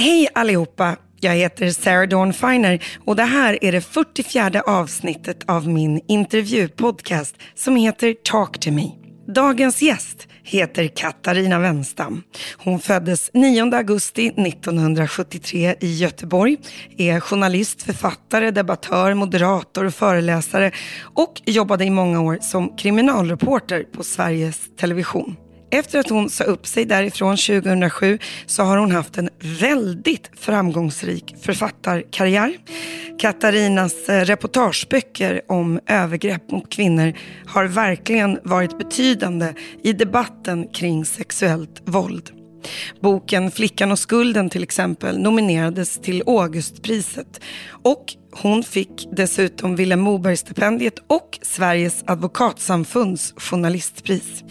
Hej allihopa! Jag heter Sarah Dawn Finer och det här är det 44 avsnittet av min intervjupodcast som heter Talk to me. Dagens gäst heter Katarina Wenstam. Hon föddes 9 augusti 1973 i Göteborg, är journalist, författare, debattör, moderator och föreläsare och jobbade i många år som kriminalreporter på Sveriges Television. Efter att hon sa upp sig därifrån 2007 så har hon haft en väldigt framgångsrik författarkarriär. Katarinas eh, reportageböcker om övergrepp mot kvinnor har verkligen varit betydande i debatten kring sexuellt våld. Boken Flickan och skulden till exempel nominerades till Augustpriset och hon fick dessutom Vilhelm Moberg-stipendiet och Sveriges advokatsamfunds journalistpris.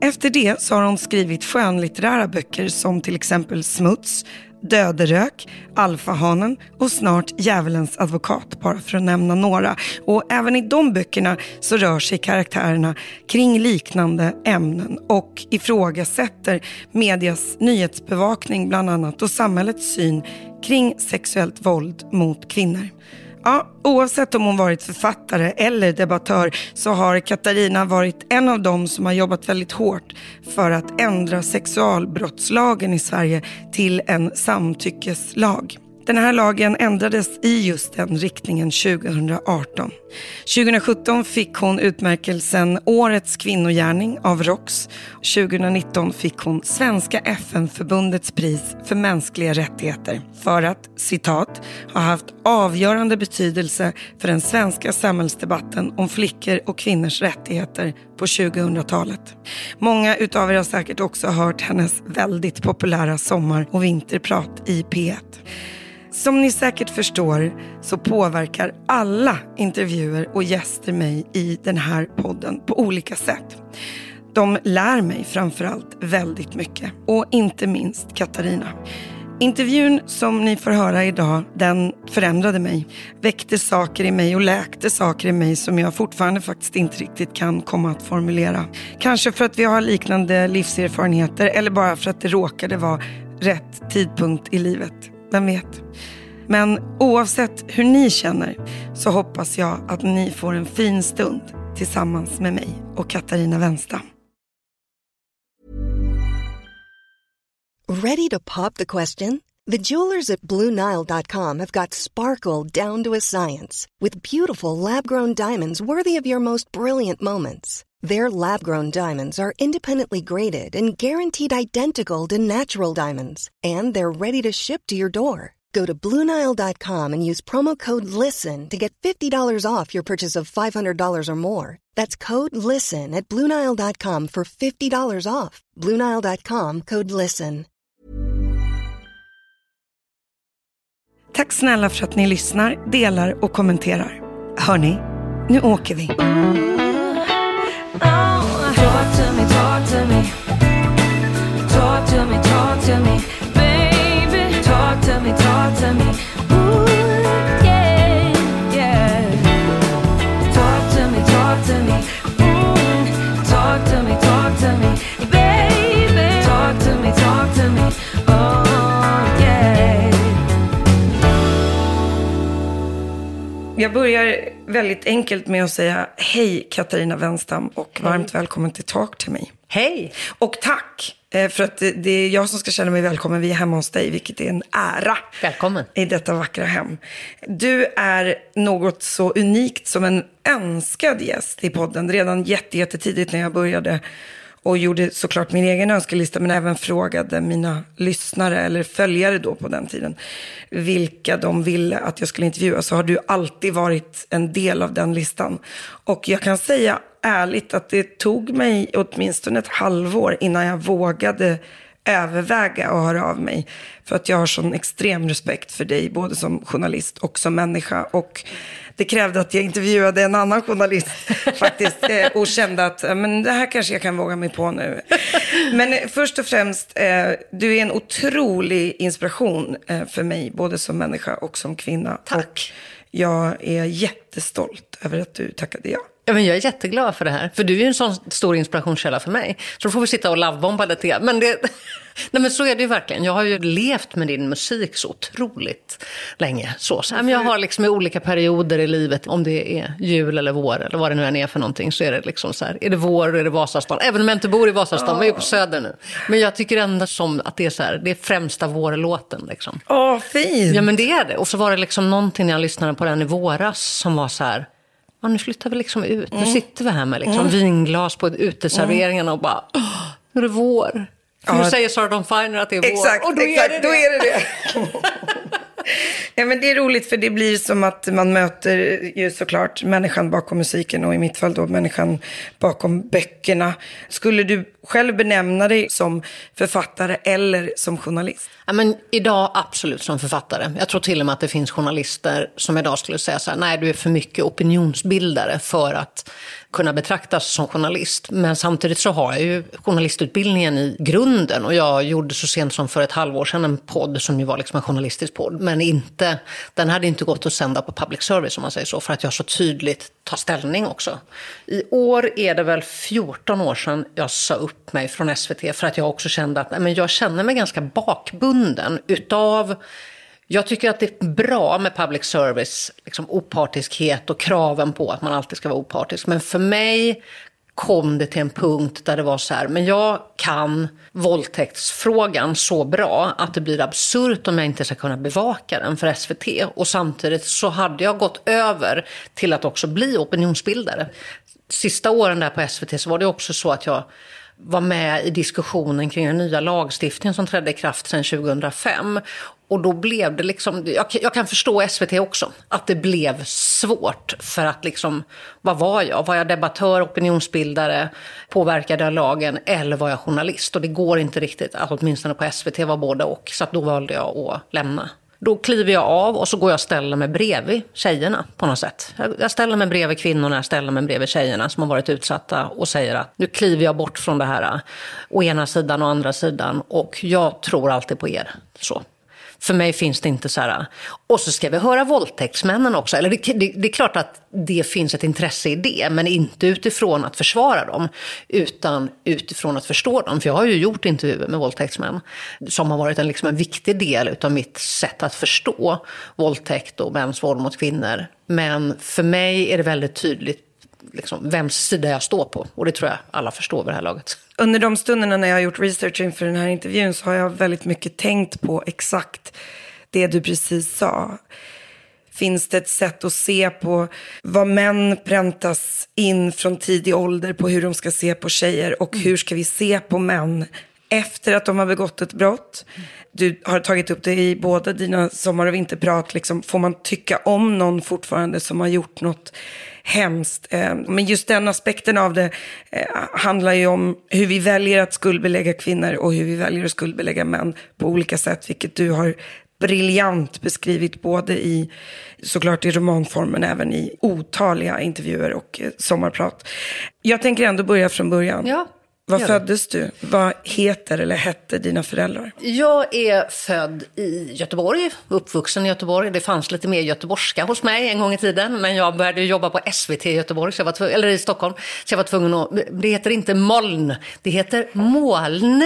Efter det så har hon skrivit skönlitterära böcker som till exempel Smuts, Döderök, Alfahanen och snart Djävulens advokat, bara för att nämna några. Och även i de böckerna så rör sig karaktärerna kring liknande ämnen och ifrågasätter medias nyhetsbevakning bland annat och samhällets syn kring sexuellt våld mot kvinnor. Ja, oavsett om hon varit författare eller debattör så har Katarina varit en av dem som har jobbat väldigt hårt för att ändra sexualbrottslagen i Sverige till en samtyckeslag. Den här lagen ändrades i just den riktningen 2018. 2017 fick hon utmärkelsen Årets kvinnogärning av ROX. 2019 fick hon Svenska FN-förbundets pris för mänskliga rättigheter för att, citat, ha haft avgörande betydelse för den svenska samhällsdebatten om flickor och kvinnors rättigheter på 2000-talet. Många utav er har säkert också hört hennes väldigt populära sommar och vinterprat i P1. Som ni säkert förstår så påverkar alla intervjuer och gäster mig i den här podden på olika sätt. De lär mig framförallt väldigt mycket och inte minst Katarina. Intervjun som ni får höra idag, den förändrade mig. Väckte saker i mig och läkte saker i mig som jag fortfarande faktiskt inte riktigt kan komma att formulera. Kanske för att vi har liknande livserfarenheter eller bara för att det råkade vara rätt tidpunkt i livet. Vem vet? Men oavsett hur ni känner så hoppas jag att ni får en fin stund tillsammans med mig och Katarina Wenstam. Ready to pop the question? The jewelers at BlueNile.com have got sparkle down to a science with beautiful lab-grown diamonds worthy of your most brilliant moments. Their lab-grown diamonds are independently graded and guaranteed identical to natural diamonds, and they're ready to ship to your door. Go to Bluenile.com and use promo code LISTEN to get $50 off your purchase of $500 or more. That's code LISTEN at Bluenile.com for $50 off. Bluenile.com code LISTEN. Tack snälla för att ni lyssnar, delar och kommenterar. Hörni, nu åker vi. Oh, talk to me, talk to me. Talk to me, talk to me. Baby, talk to me, talk to me. Ooh, väldigt enkelt med att säga hej Katarina Wenstam och varmt välkommen till Talk till mig. Hej! Och tack eh, för att det- är jag som ska känna mig välkommen. Vi är hemma hos dig, vilket är en ära. Välkommen. I detta vackra hem. Du är något så unikt som en önskad gäst i podden. Redan jätte, jättetidigt när jag började och gjorde såklart min egen önskelista men även frågade mina lyssnare eller följare då på den tiden vilka de ville att jag skulle intervjua så har du alltid varit en del av den listan. Och jag kan säga ärligt att det tog mig åtminstone ett halvår innan jag vågade överväga att höra av mig. För att jag har sån extrem respekt för dig, både som journalist och som människa. Och det krävde att jag intervjuade en annan journalist faktiskt. eh, Och kände att eh, men det här kanske jag kan våga mig på nu. Men eh, först och främst, eh, du är en otrolig inspiration eh, för mig, både som människa och som kvinna. Tack. Och jag är jättestolt över att du tackade ja. Ja, men jag är jätteglad för det här, för du är en sån stor inspirationskälla för mig. Så då får vi sitta och lovebomba lite grann. Men, det... Nej, men så är det ju verkligen. Jag har ju levt med din musik så otroligt länge. Så, så jag har liksom i olika perioder i livet, om det är jul eller vår eller vad det nu än är för någonting, så är det liksom så här, är det vår är det Vasastan. Även om jag inte bor i Vasastan, oh. men jag är på Söder nu. Men jag tycker ändå som att det är så här, det är främsta vårlåten liksom. Åh, oh, fint! Ja, men det är det. Och så var det liksom någonting när jag lyssnade på den i våras som var så här, ja, nu flyttar vi liksom ut. Mm. Nu sitter vi här med liksom mm. vinglas på uteserveringarna och bara, nu är det vår. För nu säger Sara Dawn Finer att det är vår. Exakt, och då exakt, är det då det. Är det, det. Ja, men det är roligt för det blir som att man möter ju såklart människan bakom musiken och i mitt fall då människan bakom böckerna. Skulle du själv benämna dig som författare eller som journalist? Ja, men idag absolut som författare. Jag tror till och med att det finns journalister som idag skulle säga så här, nej du är för mycket opinionsbildare för att kunna betraktas som journalist. Men samtidigt så har jag ju journalistutbildningen i grunden och jag gjorde så sent som för ett halvår sedan en podd som ju var liksom en journalistisk podd den inte, den hade inte gått att sända på public service om man säger så, för att jag så tydligt tar ställning också. I år är det väl 14 år sedan jag sa upp mig från SVT för att jag också kände att men jag känner mig ganska bakbunden utav jag tycker att det är bra med public service, liksom opartiskhet och kraven på att man alltid ska vara opartisk. Men för mig kom det till en punkt där det var så här, men jag kan våldtäktsfrågan så bra att det blir absurt om jag inte ska kunna bevaka den för SVT. Och samtidigt så hade jag gått över till att också bli opinionsbildare. Sista åren där på SVT så var det också så att jag var med i diskussionen kring den nya lagstiftningen som trädde i kraft sedan 2005. Och då blev det liksom, jag, jag, kan förstå SVT också, att det blev svårt. För att liksom, vad var jag? Var jag debattör, opinionsbildare, påverkade jag lagen eller var jag journalist? Och det går inte riktigt att åtminstone på SVT var både och. Så då valde jag att lämna. Då kliver jag av och så går jag och ställer mig bredvid tjejerna på något sätt. Jag ställer mig bredvid kvinnorna, jag ställer mig bredvid tjejerna som har varit utsatta och säger att nu kliver jag bort från det här å ena sidan och andra sidan och jag tror alltid på er. Så. För mig finns det inte så här, och så ska vi höra våldtäktsmännen också. Eller det, det, det, är klart att det finns ett intresse i det, men inte utifrån att försvara dem, utan utifrån att förstå dem. För jag har ju gjort intervjuer med våldtäktsmän som har varit en, liksom en viktig del av mitt sätt att förstå våldtäkt och mäns våld mot kvinnor. Men för mig är det väldigt tydligt liksom, vems sida jag står på. Och det tror jag alla förstår vid det här laget. Under de stunderna när jag har gjort research inför den här intervjun så har jag väldigt mycket tänkt på exakt det du precis sa. Finns det ett sätt att se på vad män präntas in från tidig ålder på hur de ska se på tjejer och hur ska vi se på män efter att de har begått ett brott. Du har tagit upp det i båda dina sommar och vinterprat. Liksom, får man tycka om någon fortfarande som har gjort något hemskt? Eh, men just den aspekten av det eh, handlar ju om hur vi väljer att skuldbelägga kvinnor och hur vi väljer att skuldbelägga män på olika sätt, vilket du har briljant beskrivit både i, såklart i romanform, men även i otaliga intervjuer och eh, sommarprat. Jag tänker ändå börja från början. Ja. Var föddes du? Vad heter eller hette dina föräldrar? Jag är född i Göteborg, uppvuxen i Göteborg. Det fanns lite mer göteborgska hos mig en gång i tiden. Men jag började jobba på SVT i Göteborg, så jag var tvungen, eller i Stockholm. Så jag var tvungen att, det heter inte moln, det heter moln.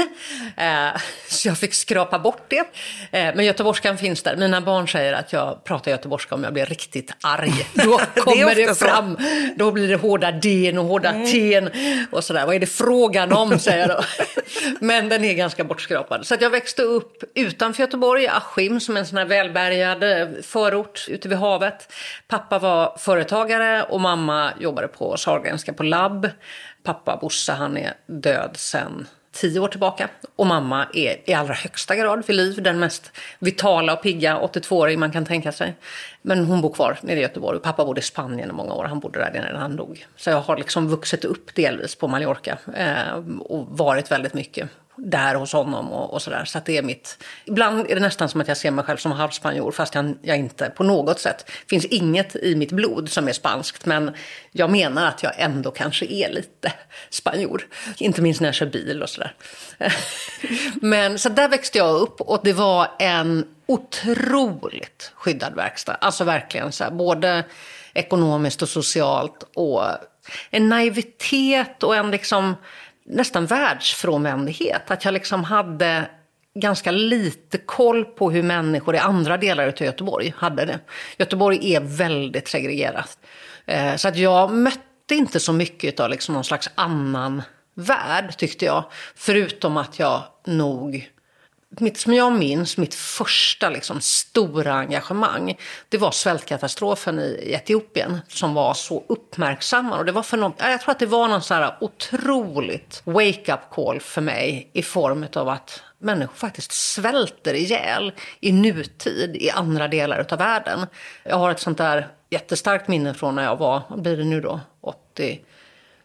Eh, så jag fick skrapa bort det. Eh, men göteborgskan finns där. Mina barn säger att jag pratar göteborgska om jag blir riktigt arg. Då kommer det, det fram. Så. Då blir det hårda D och hårda mm. T och sådär. Vad är det frågan om, säger jag då. Men den är ganska bortskrapad. Så jag växte upp utanför Göteborg, i Askim, som är en sån här välbärgad eh, förort ute vid havet. Pappa var företagare och mamma jobbade på Sahlgrenska på labb. Pappa Bosse, han är död sen tio år tillbaka. Och mamma är i allra högsta grad vid liv, den mest vitala och pigga 82-åring man kan tänka sig. Men hon bor kvar nere i Göteborg och pappa bodde i Spanien i många år. Han bodde där när han dog. Så jag har liksom vuxit upp delvis på Mallorca eh, och varit väldigt mycket där hos honom och, och sådär. Så att det är mitt... Ibland är det nästan som att jag ser mig själv som halvspanjor fast jag, jag inte på något sätt... finns inget i mitt blod som är spanskt men jag menar att jag ändå kanske är lite spanjor. Inte minst när jag kör bil och sådär. men så där växte jag upp och det var en otroligt skyddad verkstad. Alltså verkligen så här, både ekonomiskt och socialt och en naivitet och en liksom nästan världsfrånvändhet. Att jag liksom hade ganska lite koll på hur människor i andra delar av Göteborg hade det. Göteborg är väldigt segregerat. Eh, så att jag mötte inte så mycket av liksom någon slags annan värld tyckte jag. Förutom att jag nog mitt, som jag minns, mitt första liksom, stora engagemang, det var svältkatastrofen i Etiopien som var så uppmärksammad. Och det var för någon, jag tror att det var någon så här otroligt wake-up call för mig i form av att människor faktiskt svälter ihjäl i nutid i andra delar av världen. Jag har ett sånt där jättestarkt minne från när jag var, vad blir det nu då, 80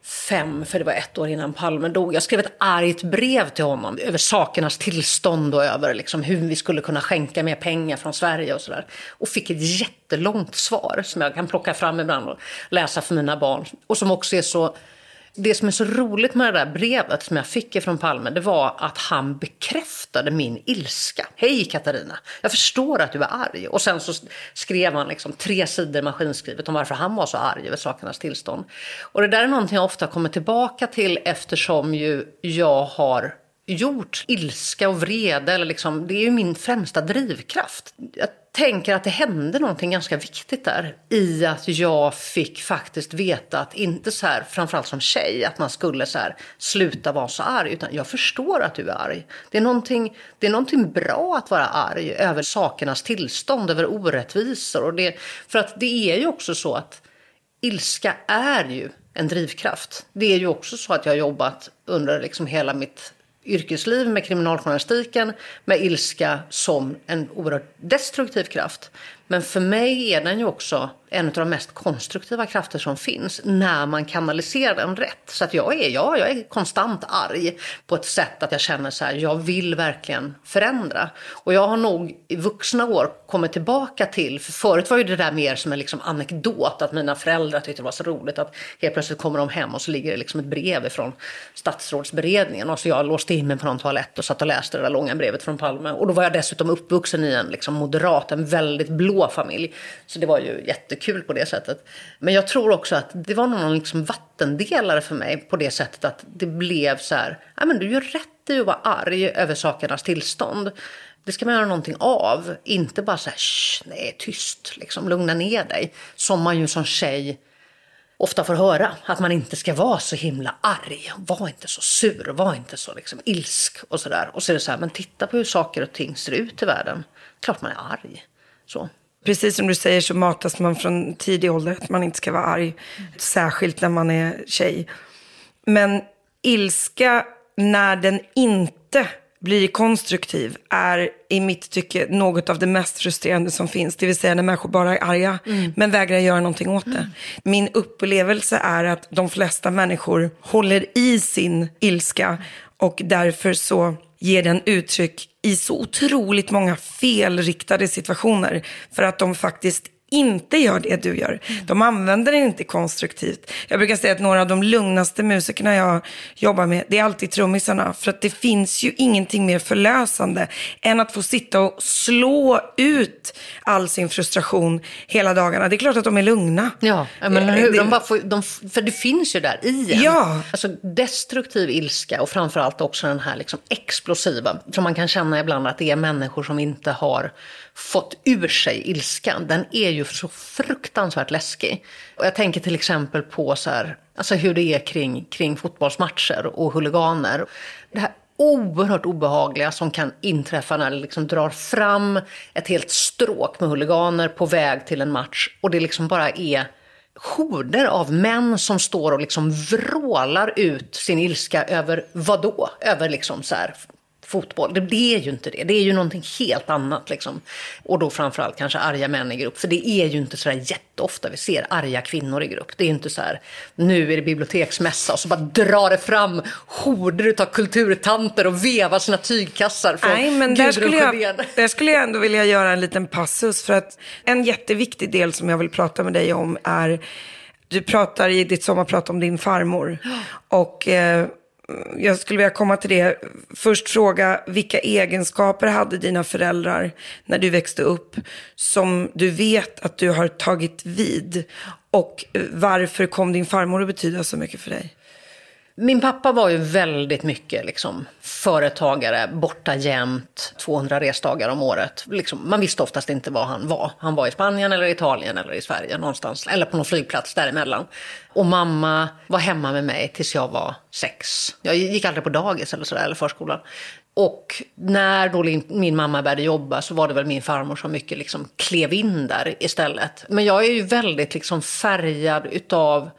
fem, för det var ett år innan Palme dog. Jag skrev ett argt brev till honom över sakernas tillstånd och över liksom hur vi skulle kunna skänka mer pengar från Sverige och sådär. Och fick ett jättelångt svar som jag kan plocka fram ibland och läsa för mina barn. Och som också är så det som är så roligt med det där brevet som jag fick från Palme, det var att han bekräftade min ilska. Hej Katarina, jag förstår att du är arg. Och sen så skrev han liksom tre sidor maskinskrivet om varför han var så arg över sakernas tillstånd. Och det där är någonting jag ofta kommer tillbaka till eftersom ju jag har gjort ilska och vrede, eller liksom, det är ju min främsta drivkraft. Jag tänker att det hände någonting ganska viktigt där i att jag fick faktiskt veta att inte så här, framförallt som tjej, att man skulle så här, sluta vara så arg, utan jag förstår att du är arg. Det är, någonting, det är någonting bra att vara arg över sakernas tillstånd, över orättvisor. Och det, för att det är ju också så att ilska är ju en drivkraft. Det är ju också så att jag har jobbat under liksom hela mitt yrkesliv med kriminaljournalistiken med ilska som en oerhört destruktiv kraft. Men för mig är den ju också en av de mest konstruktiva krafter som finns när man kanaliserar den rätt. Så att jag är, ja, jag är konstant arg på ett sätt att jag känner så här, jag vill verkligen förändra. Och jag har nog i vuxna år kommit tillbaka till, för förut var ju det där mer som en liksom anekdot, att mina föräldrar tyckte det var så roligt att helt plötsligt kommer de hem och så ligger det liksom ett brev från statsrådsberedningen och så jag låste in mig på någon toalett och satt och läste det där långa brevet från Palme. Och då var jag dessutom uppvuxen i en liksom moderat, en väldigt blå familj. Så det var ju jättekul på det sättet. Men jag tror också att det var någon liksom vattendelare för mig på det sättet att det blev så här, nej men du gör rätt i att vara arg över sakernas tillstånd. Det ska man göra någonting av, inte bara så här, nej tyst, liksom lugna ner dig. Som man ju som tjej ofta får höra, att man inte ska vara så himla arg. Var inte så sur, var inte så liksom ilsk och sådär. Och så är det så här, men titta på hur saker och ting ser ut i världen. Klart man är arg. Så. Precis som du säger så matas man från tidig ålder att man inte ska vara arg. Särskilt när man är tjej. Men ilska när den inte blir konstruktiv är i mitt tycke något av det mest frustrerande som finns. Det vill säga när människor bara är arga men vägrar göra någonting åt det. Min upplevelse är att de flesta människor håller i sin ilska och därför så ger den uttryck i så otroligt många felriktade situationer. För att de faktiskt inte gör det du gör. De använder det inte konstruktivt. Jag brukar säga att några av de lugnaste musikerna jag jobbar med, det är alltid trummisarna. För att det finns ju ingenting mer förlösande än att få sitta och slå ut all sin frustration hela dagarna. Det är klart att de är lugna. Ja, men hur? Det- De bara får, de, för det finns ju där i en. Ja. Alltså destruktiv ilska och framförallt också den här liksom explosiva. Som man kan känna ibland att det är människor som inte har fått ur sig ilskan. Den är ju så fruktansvärt läskig. Och jag tänker till exempel på så här, alltså hur det är kring, kring fotbollsmatcher och huliganer. Det här oerhört obehagliga som kan inträffa när det liksom drar fram ett helt stråk med huliganer på väg till en match och det liksom bara är horder av män som står och liksom vrålar ut sin ilska över vad då? Över liksom så här fotboll. Det, det är ju inte det. Det är ju någonting helt annat liksom. Och då framförallt kanske arga män i grupp. För det är ju inte så där jätteofta vi ser arga kvinnor i grupp. Det är inte så här, nu är det biblioteksmässa och så bara drar det fram horder av kulturtanter och vevar sina tygkassar från Nej, men där skulle, jag, där skulle jag ändå vilja göra en liten passus. För att en jätteviktig del som jag vill prata med dig om är, du pratar i ditt sommarprat om din farmor. Och eh, jag skulle vilja komma till det. Först fråga, vilka egenskaper hade dina föräldrar när du växte upp som du vet att du har tagit vid? Och eh, varför kom din farmor att betyda så mycket för dig? Min pappa var ju väldigt mycket liksom, företagare, borta jämt, 200 resdagar om året. Liksom, man visste oftast inte var han var. Han var i Spanien eller Italien eller i Sverige någonstans. Eller på någon flygplats däremellan. Och mamma var hemma med mig tills jag var sex. Jag gick aldrig på dagis eller sådär, eller förskolan. Och när då min mamma började jobba så var det väl min farmor som mycket liksom klev in där istället. Men jag är ju väldigt liksom färgad utav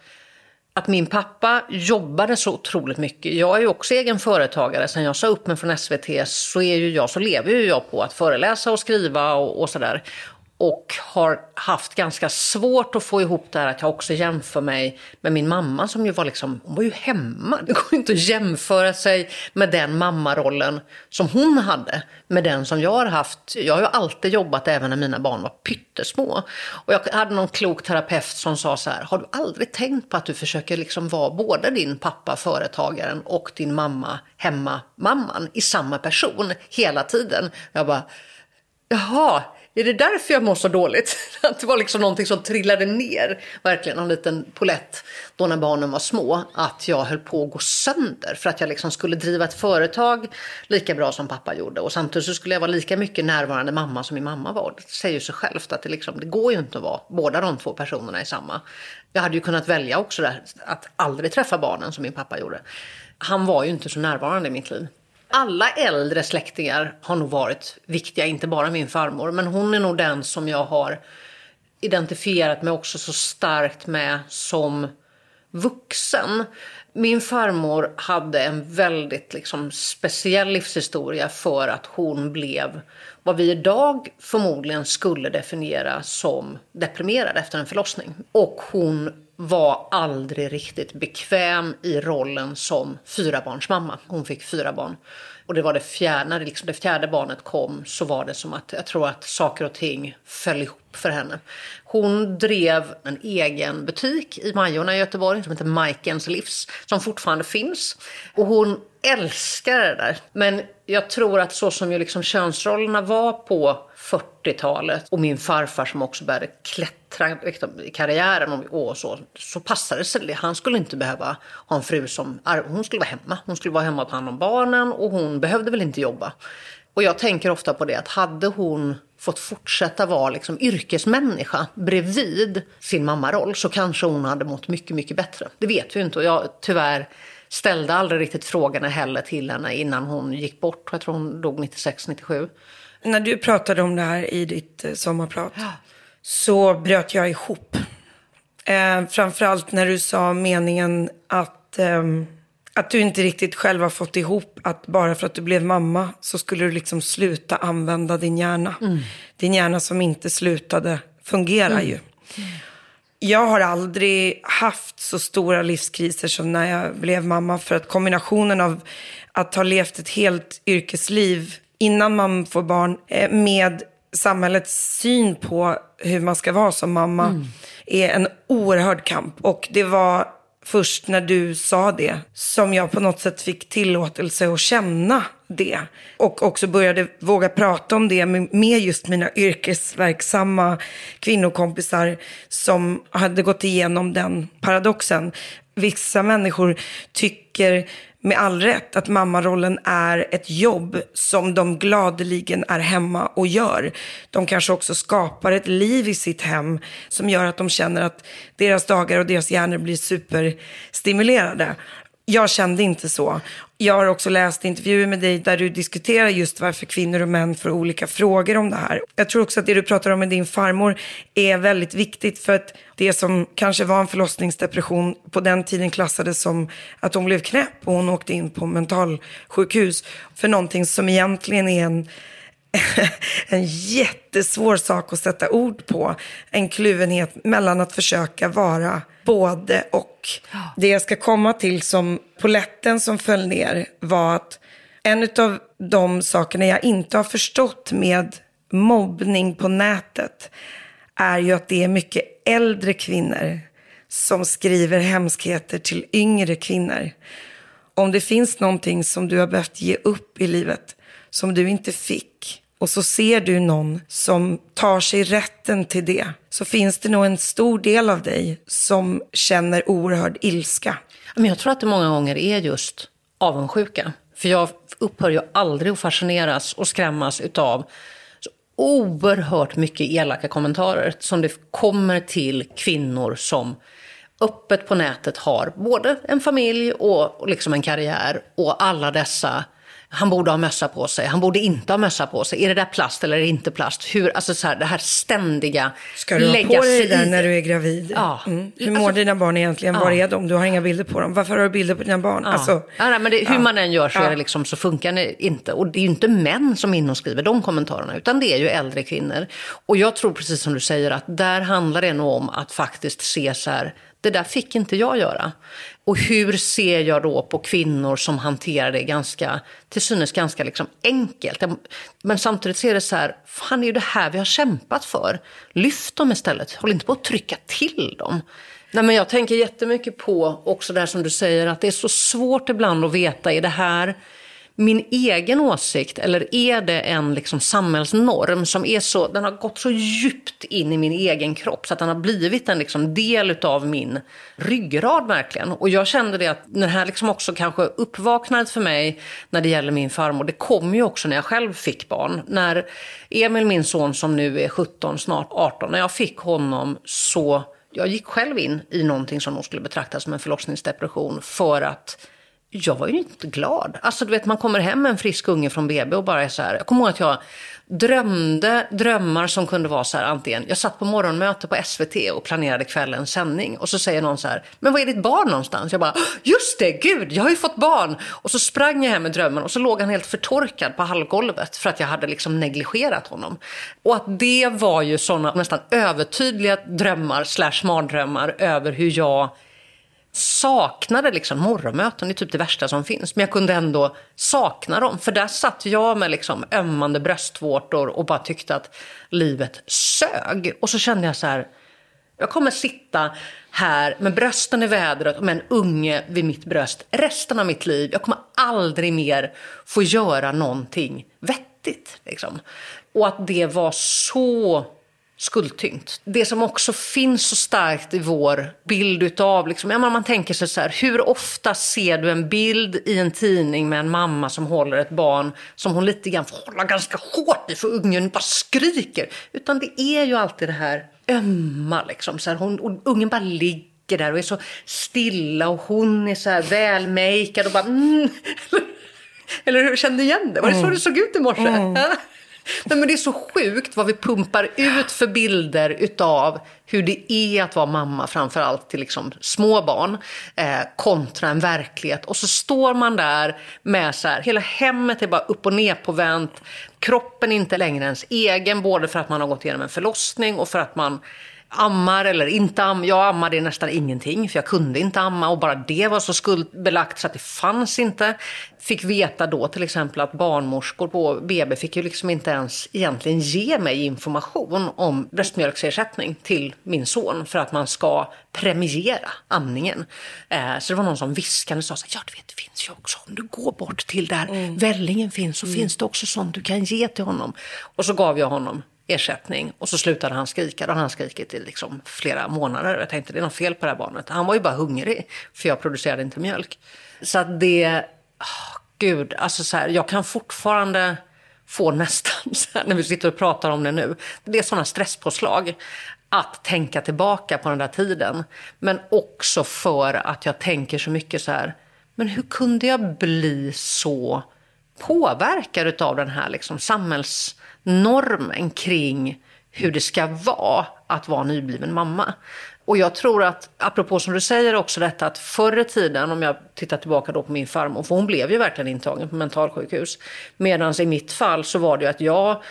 att min pappa jobbade så otroligt mycket. Jag är ju också egen företagare. Sen jag sa upp mig från SVT så, är ju jag, så lever ju jag på att föreläsa och skriva och, och sådär. Och har haft ganska svårt att få ihop det här att jag också jämför mig med min mamma som ju var liksom, hon var ju hemma. Det går ju inte att jämföra sig med den mammarollen som hon hade med den som jag har haft. Jag har ju alltid jobbat även när mina barn var pyttesmå. Och jag hade någon klok terapeut som sa så här, har du aldrig tänkt på att du försöker liksom vara både din pappa, företagaren och din mamma, hemma, mamman i samma person hela tiden? Jag bara, jaha, är det därför jag mår så dåligt? Att det var liksom någonting som trillade ner, verkligen en liten polett då när barnen var små. Att jag höll på att gå sönder för att jag liksom skulle driva ett företag lika bra som pappa gjorde. Och samtidigt så skulle jag vara lika mycket närvarande mamma som min mamma var. Det säger sig självt att det, liksom, det går ju inte att vara båda de två personerna i samma. Jag hade ju kunnat välja också där, att aldrig träffa barnen som min pappa gjorde. Han var ju inte så närvarande i mitt liv. Alla äldre släktingar har nog varit viktiga, inte bara min farmor. Men hon är nog den som jag har identifierat mig också så starkt med som vuxen. Min farmor hade en väldigt liksom, speciell livshistoria för att hon blev vad vi idag förmodligen skulle definiera som deprimerad efter en förlossning. Och hon var aldrig riktigt bekväm i rollen som fyrabarnsmamma. Hon fick fyra barn. Och det var det fjärde, när det, liksom det fjärde barnet kom så var det som att jag tror att saker och ting föll ihop för henne. Hon drev en egen butik i Majorna i Göteborg som heter Majkens Livs, som fortfarande finns. Och hon älskar det där. Men jag tror att så som ju liksom könsrollerna var på 40-talet och min farfar som också började klättra liksom, i karriären och, så, så passade det sig. Han skulle inte behöva ha en fru som, hon skulle vara hemma. Hon skulle vara hemma och ta hand om barnen och hon behövde väl inte jobba. Och jag tänker ofta på det att hade hon fått fortsätta vara liksom yrkesmänniska bredvid sin mammaroll så kanske hon hade mått mycket, mycket bättre. Det vet vi inte och jag tyvärr ställde aldrig riktigt frågorna heller till henne innan hon gick bort. Jag tror hon dog 96, 97. När du pratade om det här i ditt eh, sommarprat så bröt jag ihop. Eh, framförallt när du sa meningen att, eh, att du inte riktigt själv har fått ihop att bara för att du blev mamma så skulle du liksom sluta använda din hjärna. Mm. Din hjärna som inte slutade fungera mm. ju. Jag har aldrig haft så stora livskriser som när jag blev mamma. För att kombinationen av att ha levt ett helt yrkesliv innan man får barn eh, med samhällets syn på hur man ska vara som mamma mm. är en oerhörd kamp. Och det var först när du sa det som jag på något sätt fick tillåtelse att känna det. Och också började våga prata om det med just mina yrkesverksamma kvinnokompisar som hade gått igenom den paradoxen. Vissa människor tycker med all rätt att mammarollen är ett jobb som de gladeligen är hemma och gör. De kanske också skapar ett liv i sitt hem som gör att de känner att deras dagar och deras hjärnor blir superstimulerade. Jag kände inte så. Jag har också läst intervjuer med dig där du diskuterar just varför kvinnor och män får olika frågor om det här. Jag tror också att det du pratar om med din farmor är väldigt viktigt för att det som kanske var en förlossningsdepression på den tiden klassades som att hon blev knäpp och hon åkte in på mentalsjukhus för någonting som egentligen är en en jättesvår sak att sätta ord på. En kluvenhet mellan att försöka vara både och. Det jag ska komma till som poletten som föll ner var att en av de sakerna jag inte har förstått med mobbning på nätet är ju att det är mycket äldre kvinnor som skriver hemskheter till yngre kvinnor. Om det finns någonting som du har behövt ge upp i livet, som du inte fick, och så ser du någon som tar sig rätten till det, så finns det nog en stor del av dig som känner oerhörd ilska. Men jag tror att det många gånger är just avundsjuka. För jag upphör ju aldrig att fascineras och skrämmas utav oerhört mycket elaka kommentarer som det kommer till kvinnor som öppet på nätet har både en familj och liksom en karriär och alla dessa han borde ha mössa på sig, han borde inte ha mössa på sig. Är det där plast eller inte plast? Hur, alltså så här, det här ständiga Ska du ha på dig det där när du är gravid? Ja. Mm. Hur mår Alltså- dina barn egentligen? Var är de? Du har inga bilder på dem. Varför har du bilder på dina barn? Ja. Alltså, ja, nej, men det, hur ja. man än gör så, Ja. är det liksom, så funkar det inte. Och det är ju inte män som är inne och skriver de kommentarerna, utan det är ju äldre kvinnor. Och jag tror precis som du säger att där handlar det nog om att faktiskt se så här, det där fick inte jag göra. Och hur ser jag då på kvinnor som hanterar det ganska, till synes ganska liksom enkelt. Men samtidigt ser är det så här, fan det är ju det här vi har kämpat för. Lyft dem istället, håll inte på att trycka till dem. Nej, men jag tänker jättemycket på också det här som du säger, att det är så svårt ibland att veta, är det här min egen åsikt eller är det en liksom samhällsnorm som är så, den har gått så djupt in i min egen kropp så att den har blivit en liksom del av min ryggrad verkligen. Och jag kände det att den här liksom också kanske uppvaknandet för mig när det gäller min farmor, det kom ju också när jag själv fick barn. När Emil, min son som nu är 17, snart 18, när jag fick honom så jag gick själv in i någonting som nog skulle betraktas som en förlossningsdepression för att jag var ju inte glad. Alltså du vet, man kommer hem med en frisk unge från BB och bara är så här. Jag kommer ihåg att jag drömde drömmar som kunde vara så här antingen. Jag satt på morgonmöte på SVT och planerade kvällens sändning och så säger någon så här. Men var är ditt barn någonstans? Jag bara, just det, gud, jag har ju fått barn. Och så sprang jag hem med drömmen och så låg han helt förtorkad på hallgolvet för att jag hade liksom negligerat honom. Och att det var ju sådana nästan övertydliga drömmar slash mardrömmar över hur jag saknade liksom morgonmöten, det är typ det värsta som finns. Men jag kunde ändå sakna dem. För där satt jag med liksom ömmande bröstvårtor och bara tyckte att livet sög. Och så kände jag så här, jag kommer sitta här med brösten i vädret och med en unge vid mitt bröst resten av mitt liv. Jag kommer aldrig mer få göra någonting vettigt. Liksom. Och att det var så skuldtyngt. Det som också finns så starkt i vår bild utav, liksom, ja, man tänker sig så här, hur ofta ser du en bild i en tidning med en mamma som håller ett barn som hon lite grann får hålla ganska hårt i för ungen bara skriker. Utan det är ju alltid det här ömma liksom, så här, hon, ungen bara ligger där och är så stilla och hon är så här välmakead och bara mm. Eller hur, kände du igen det? Var det så det såg ut i morse? Nej, men det är så sjukt vad vi pumpar ut för bilder utav hur det är att vara mamma, framför allt till liksom små barn, eh, kontra en verklighet. Och så står man där med så här, hela hemmet är bara upp och ner på vänt. Kroppen är inte längre ens egen, både för att man har gått igenom en förlossning och för att man ammar eller inte ammar. Jag ammade nästan ingenting för jag kunde inte amma och bara det var så skuldbelagt så att det fanns inte. Fick veta då till exempel att barnmorskor på BB fick ju liksom inte ens egentligen ge mig information om bröstmjölksersättning till min son för att man ska premiera amningen. Eh, så det var någon som viskande sa så här, ja du vet det finns ju också om du går bort till där vällingen finns så finns det också sånt du kan ge till honom. Och så gav jag honom ersättning och så slutade han skrika. Då hade han skrikit i liksom flera månader. Jag tänkte det är något fel på det här barnet. Han var ju bara hungrig för jag producerade inte mjölk. Så att det, oh, gud, alltså så här, jag kan fortfarande få nästan, så här, när vi sitter och pratar om det nu, det är sådana stresspåslag att tänka tillbaka på den där tiden. Men också för att jag tänker så mycket så här, men hur kunde jag bli så påverkad av den här liksom normen kring hur det ska vara att vara nybliven mamma. Och jag tror att, apropå som du säger också detta att förr i tiden, om jag tittar tillbaka då på min farmor, för hon blev ju verkligen intagen på mentalsjukhus. Medan i mitt fall så var det ju att jag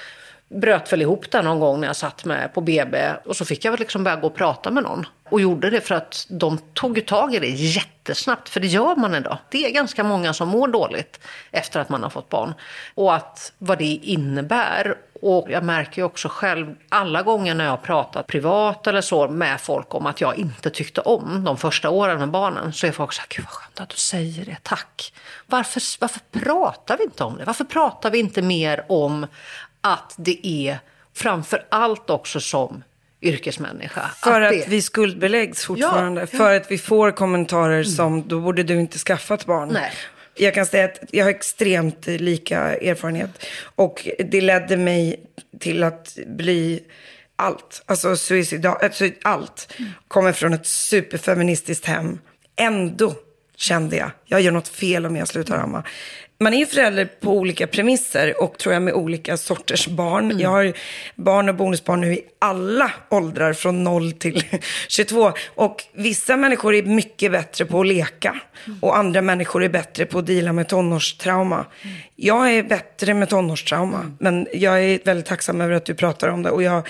bröt väl ihop där någon gång när jag satt med på BB och så fick jag väl liksom börja gå och prata med någon. Och gjorde det för att de tog tag i det jättesnabbt, för det gör man idag. Det är ganska många som mår dåligt efter att man har fått barn. Och att vad det innebär. Och jag märker ju också själv, alla gånger när jag har pratat privat eller så med folk om att jag inte tyckte om de första åren med barnen, så är folk så här, gud vad skönt att du säger det, tack. Varför, varför pratar vi inte om det? Varför pratar vi inte mer om att det är framför allt också som yrkesmänniska. För att, det, vi skuldbeläggs fortfarande. Ja, ja. För att vi får kommentarer som, då borde du inte skaffat barn. Nej. Jag kan säga att jag har extremt lika erfarenhet. Och det ledde mig till att bli allt. Alltså suicidal, alltså allt. Kommer från ett superfeministiskt hem. Ändå kände jag, jag gör något fel om jag slutar amma. Man är ju förälder på olika premisser och tror jag med olika sorters barn. Jag har barn och bonusbarn nu i alla åldrar från 0 till 22. Och vissa människor är mycket bättre på att leka och andra människor är bättre på att deala med tonårstrauma. Jag är bättre med tonårstrauma, men jag är väldigt tacksam över att du pratar om det. Och, jag,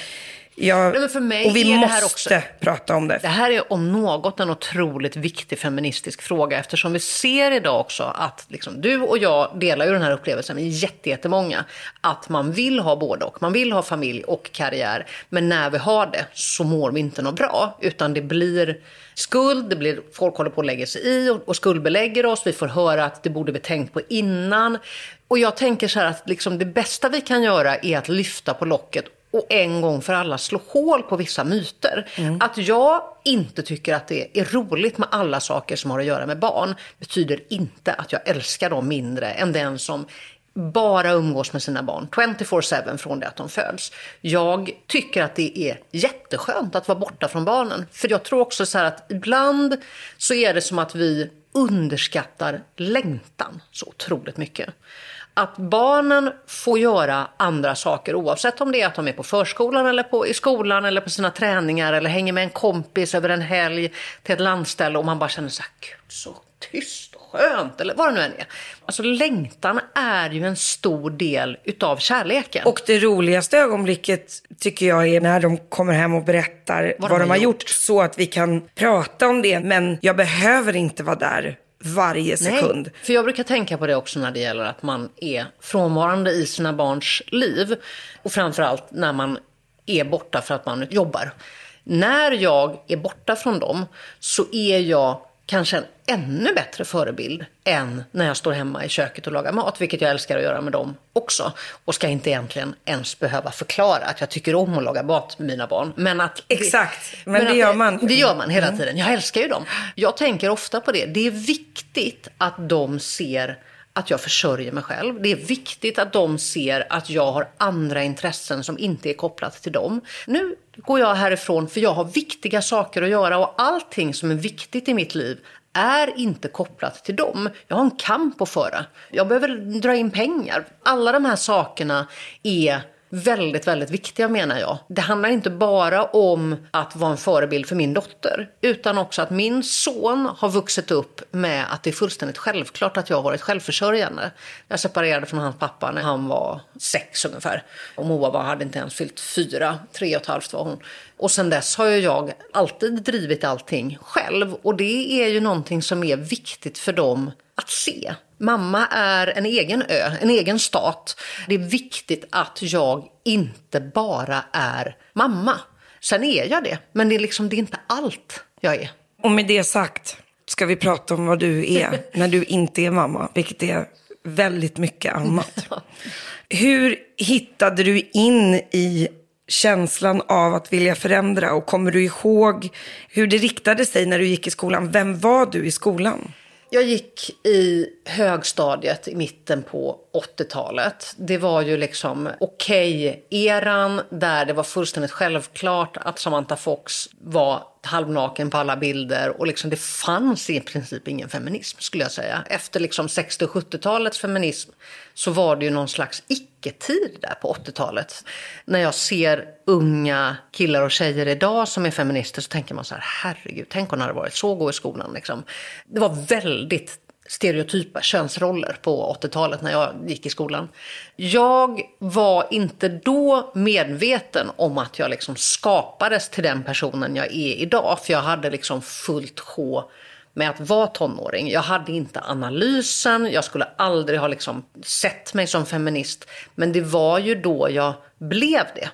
jag, Nej, men för mig och vi är det måste här också- prata om det. Det här är om något en otroligt viktig feministisk fråga eftersom vi ser idag också att liksom, du och jag delar ju den här upplevelsen med jätte- jättemånga. Att man vill ha både och. Man vill ha familj och karriär. Men när vi har det så mår vi inte något bra. Utan det blir skuld, det blir, folk håller på att lägga sig i och, och skuldbelägger oss. Vi får höra att det borde vi tänkt på innan. Och jag tänker så här att liksom det bästa vi kan göra är att lyfta på locket och en gång för alla slå hål på vissa myter. Att jag inte tycker att det är roligt med alla saker som har att göra med barn betyder inte att jag älskar dem mindre än den som bara umgås med sina barn 24-7 från det att de föds. Jag tycker att det är jätteskönt att vara borta från barnen. För jag tror också så att ibland så är det som att vi underskattar längtan så otroligt mycket att barnen får göra andra saker oavsett om det är att de är på förskolan eller på, i skolan eller på sina träningar eller hänger med en kompis över en helg till ett landställe och man bara känner så här, gud så tyst och skönt eller vad det nu än är. Alltså längtan är ju en stor del utav kärleken. Och det roligaste ögonblicket tycker jag är när de kommer hem och berättar vad, de har gjort. Så att vi kan prata om det. Men jag behöver inte vara där varje sekund. Nej, för jag brukar tänka på det också när det gäller att man är frånvarande i sina barns liv. Och framförallt när man är borta för att man jobbar. När jag är borta från dem så är jag kanske en ännu bättre förebild än när jag står hemma i köket och lagar mat, vilket jag älskar att göra med dem också. Och ska inte egentligen ens behöva förklara att jag tycker om att laga mat med mina barn. Men att Exakt, men det att gör man. Mm. Det gör man hela tiden. Jag älskar ju dem. Jag tänker ofta på det. Det är viktigt att de ser att jag försörjer mig själv. Det är viktigt att de ser att jag har andra intressen som inte är kopplat till dem. Nu går jag härifrån för jag har viktiga saker att göra och allting som är viktigt i mitt liv är inte kopplat till dem. Jag har en kamp att föra. Jag behöver dra in pengar. Alla de här sakerna är väldigt, väldigt viktiga menar jag. Det handlar inte bara om att vara en förebild för min dotter, utan också att min son har vuxit upp med att det är fullständigt självklart att jag har varit självförsörjande. Jag separerade från hans pappa när han var sex ungefär. Och Moa var, hade inte ens fyllt fyra, tre och ett halvt var hon. Och sen dess har ju jag alltid drivit allting själv. Och det är ju någonting som är viktigt för dem att se. Mamma är en egen ö, en egen stat. Det är viktigt att jag inte bara är mamma. Sen är jag det, men det är, liksom, det är inte allt jag är. Och med det sagt ska vi prata om vad du är när du inte är mamma, vilket är väldigt mycket annat. Hur hittade du in i känslan av att vilja förändra och kommer du ihåg hur det riktade sig när du gick i skolan? Vem var du i skolan? Jag gick i högstadiet i mitten på 80-talet. Det var ju liksom okej-eran där det var fullständigt självklart att Samantha Fox var halvnaken på alla bilder och liksom det fanns i princip ingen feminism skulle jag säga. Efter liksom 60 och 70-talets feminism så var det ju någon slags icke-tid där på 80-talet. När jag ser unga killar och tjejer idag som är feminister så tänker man så här, herregud, tänk om det hade varit så gå i skolan. Liksom. Det var väldigt stereotypa könsroller på 80-talet när jag gick i skolan. Jag var inte då medveten om att jag liksom skapades till den personen jag är idag. För jag hade liksom fullt sjå med att vara tonåring. Jag hade inte analysen, jag skulle aldrig ha liksom sett mig som feminist. Men det var ju då jag blev det.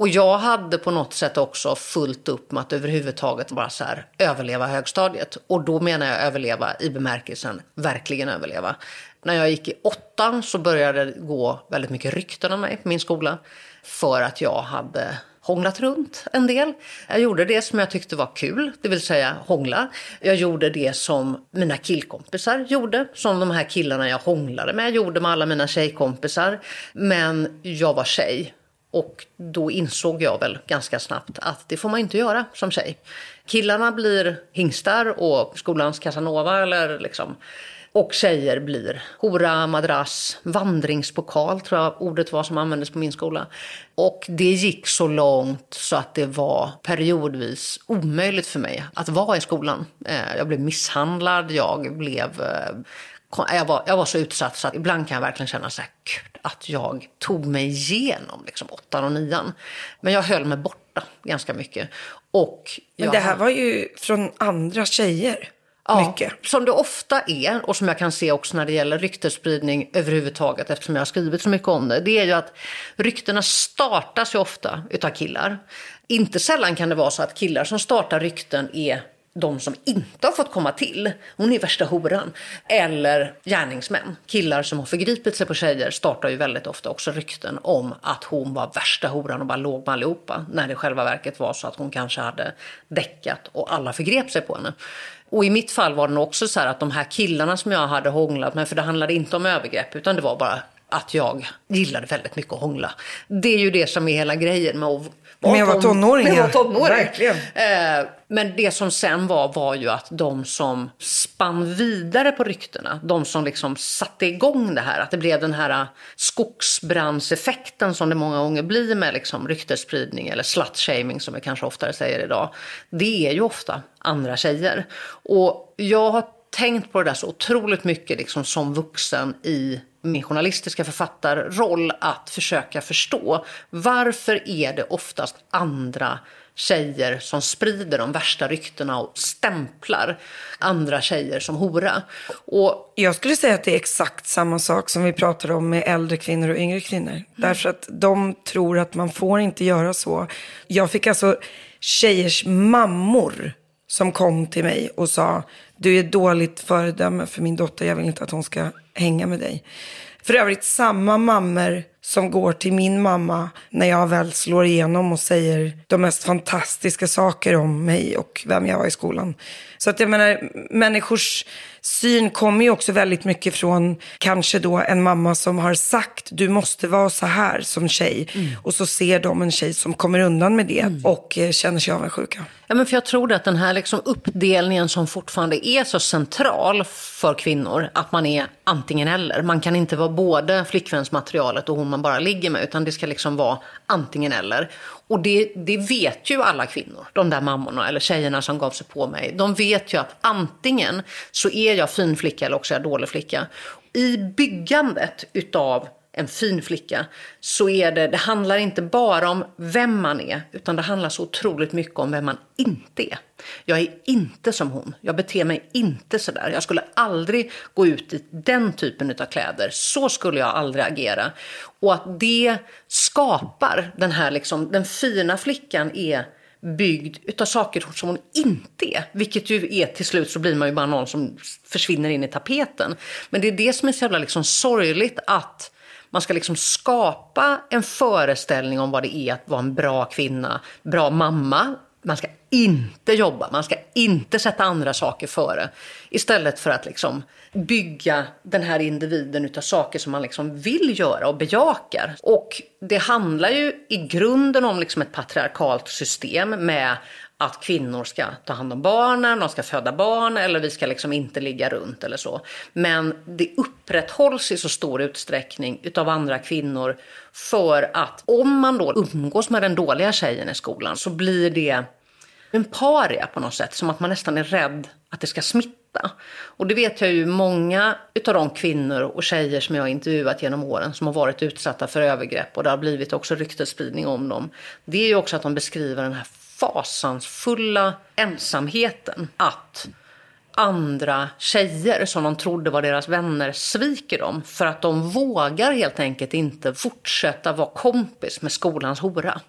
Och jag hade på något sätt också fullt upp med att överhuvudtaget bara så här, överleva högstadiet. Och då menar jag överleva i bemärkelsen verkligen överleva. När jag gick i åttan så började det gå väldigt mycket rykten om mig på min skola. För att jag hade hånglat runt en del. Jag gjorde det som jag tyckte var kul, det vill säga hångla. Jag gjorde det som mina killkompisar gjorde, som de här killarna jag hånglade med gjorde med alla mina tjejkompisar. Men jag var tjej och då insåg jag väl ganska snabbt att det får man inte göra som tjej. Killarna blir hingstar och skolans casanova eller liksom och tjejer blir hora, madrass, vandringspokal tror jag ordet var som användes på min skola. Och det gick så långt så att det var periodvis omöjligt för mig att vara i skolan. Eh, jag blev misshandlad, jag blev eh, jag var, jag var så utsatt så att ibland kan jag verkligen känna så här, gud, att jag tog mig igenom liksom, åttan och nian. Men jag höll mig borta ganska mycket. Och Men det här var ju från andra tjejer. Ja, mycket. som det ofta är och som jag kan se också när det gäller ryktesspridning överhuvudtaget eftersom jag har skrivit så mycket om det. Det är ju att ryktena startas ju ofta utav killar. Inte sällan kan det vara så att killar som startar rykten är de som inte har fått komma till. Hon är värsta horan. Eller gärningsmän. Killar som har förgripit sig på tjejer startar ju väldigt ofta också rykten om att hon var värsta horan och bara låg med allihopa. När det i själva verket var så att hon kanske hade däckat och alla förgrep sig på henne. Och i mitt fall var det nog också så här att de här killarna som jag hade hånglat med, för det handlade inte om övergrepp utan det var bara att jag gillade väldigt mycket att hångla. Det är ju det som är hela grejen med att med att vara tonåring, Med att vara ja. tonåring. Verkligen. Eh, men det som sen var, var ju att de som spann vidare på ryktena, de som liksom satte igång det här, att det blev den här skogsbrandseffekten som det många gånger blir med liksom ryktesspridning eller slutshaming som vi kanske oftare säger idag. Det är ju ofta andra tjejer. Och jag har tänkt på det där så otroligt mycket liksom som vuxen i min journalistiska författarroll att försöka förstå varför är det oftast andra tjejer som sprider de värsta ryktena och stämplar andra tjejer som hora. Och Jag skulle säga att det är exakt samma sak som vi pratar om med äldre kvinnor och yngre kvinnor. Därför att de tror att man får inte göra så. Jag fick alltså tjejers mammor som kom till mig och sa du är ett dåligt föredöme för min dotter, jag vill inte att hon ska hänga med dig. För övrigt samma mammor som går till min mamma när jag väl slår igenom och säger de mest fantastiska saker om mig och vem jag var i skolan. Så att jag menar, människors syn kommer ju också väldigt mycket från kanske då en mamma som har sagt du måste vara så här som tjej. Och så ser de en tjej som kommer undan med det och eh, känner sig avundsjuka. Ja, men för jag tror att den här liksom uppdelningen som fortfarande är så central för kvinnor, att man är antingen eller. Man kan inte vara både flickvänsmaterialet och hon man bara ligger med, utan det ska liksom vara antingen eller. Och det, det vet ju alla kvinnor, de där mammorna eller tjejerna som gav sig på mig. De vet ju att antingen så är jag fin flicka eller också är jag dålig flicka. I byggandet utav en fin flicka så är det, det handlar inte bara om vem man är utan det handlar så otroligt mycket om vem man inte är. Jag är inte som hon, jag beter mig inte sådär. Jag skulle aldrig gå ut i den typen av kläder, så skulle jag aldrig agera. Och att det skapar den här liksom, den fina flickan är byggd utav saker som hon inte är. Vilket ju är till slut så blir man ju bara någon som försvinner in i tapeten. Men det är det som är så jävla liksom sorgligt att man ska liksom skapa en föreställning om vad det är att vara en bra kvinna, bra mamma. Man ska inte jobba, man ska inte sätta andra saker före. Istället för att liksom bygga den här individen utav saker som man liksom vill göra och bejakar. Och det handlar ju i grunden om liksom ett patriarkalt system med att kvinnor ska ta hand om barnen, de ska föda barn eller vi ska liksom inte ligga runt eller så. Men det upprätthålls i så stor utsträckning utav andra kvinnor för att om man då umgås med den dåliga tjejen i skolan så blir det en paria på något sätt, som att man nästan är rädd att det ska smitta. Och det vet jag ju många utav de kvinnor och tjejer som jag har intervjuat genom åren som har varit utsatta för övergrepp och det har blivit också ryktesspridning om dem. Det är ju också att de beskriver den här fasansfulla ensamheten. Att andra tjejer som de trodde var deras vänner sviker dem för att de vågar helt enkelt inte fortsätta vara kompis med skolans hora.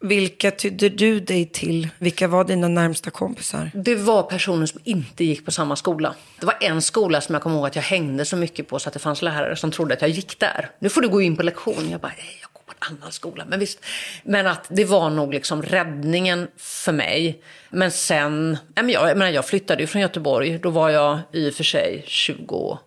Vilka tydde du dig till? Vilka var dina närmsta kompisar? Det var personer som inte gick på samma skola. Det var en skola som jag kommer ihåg att jag hängde så mycket på så att det fanns lärare som trodde att jag gick där. Nu får du gå in på lektion. Jag bara, nej, jag annan skola. Men visst, men att det var nog liksom räddningen för mig. Men sen, jag, jag, menar, jag flyttade ju från Göteborg. Då var jag i och för sig 21.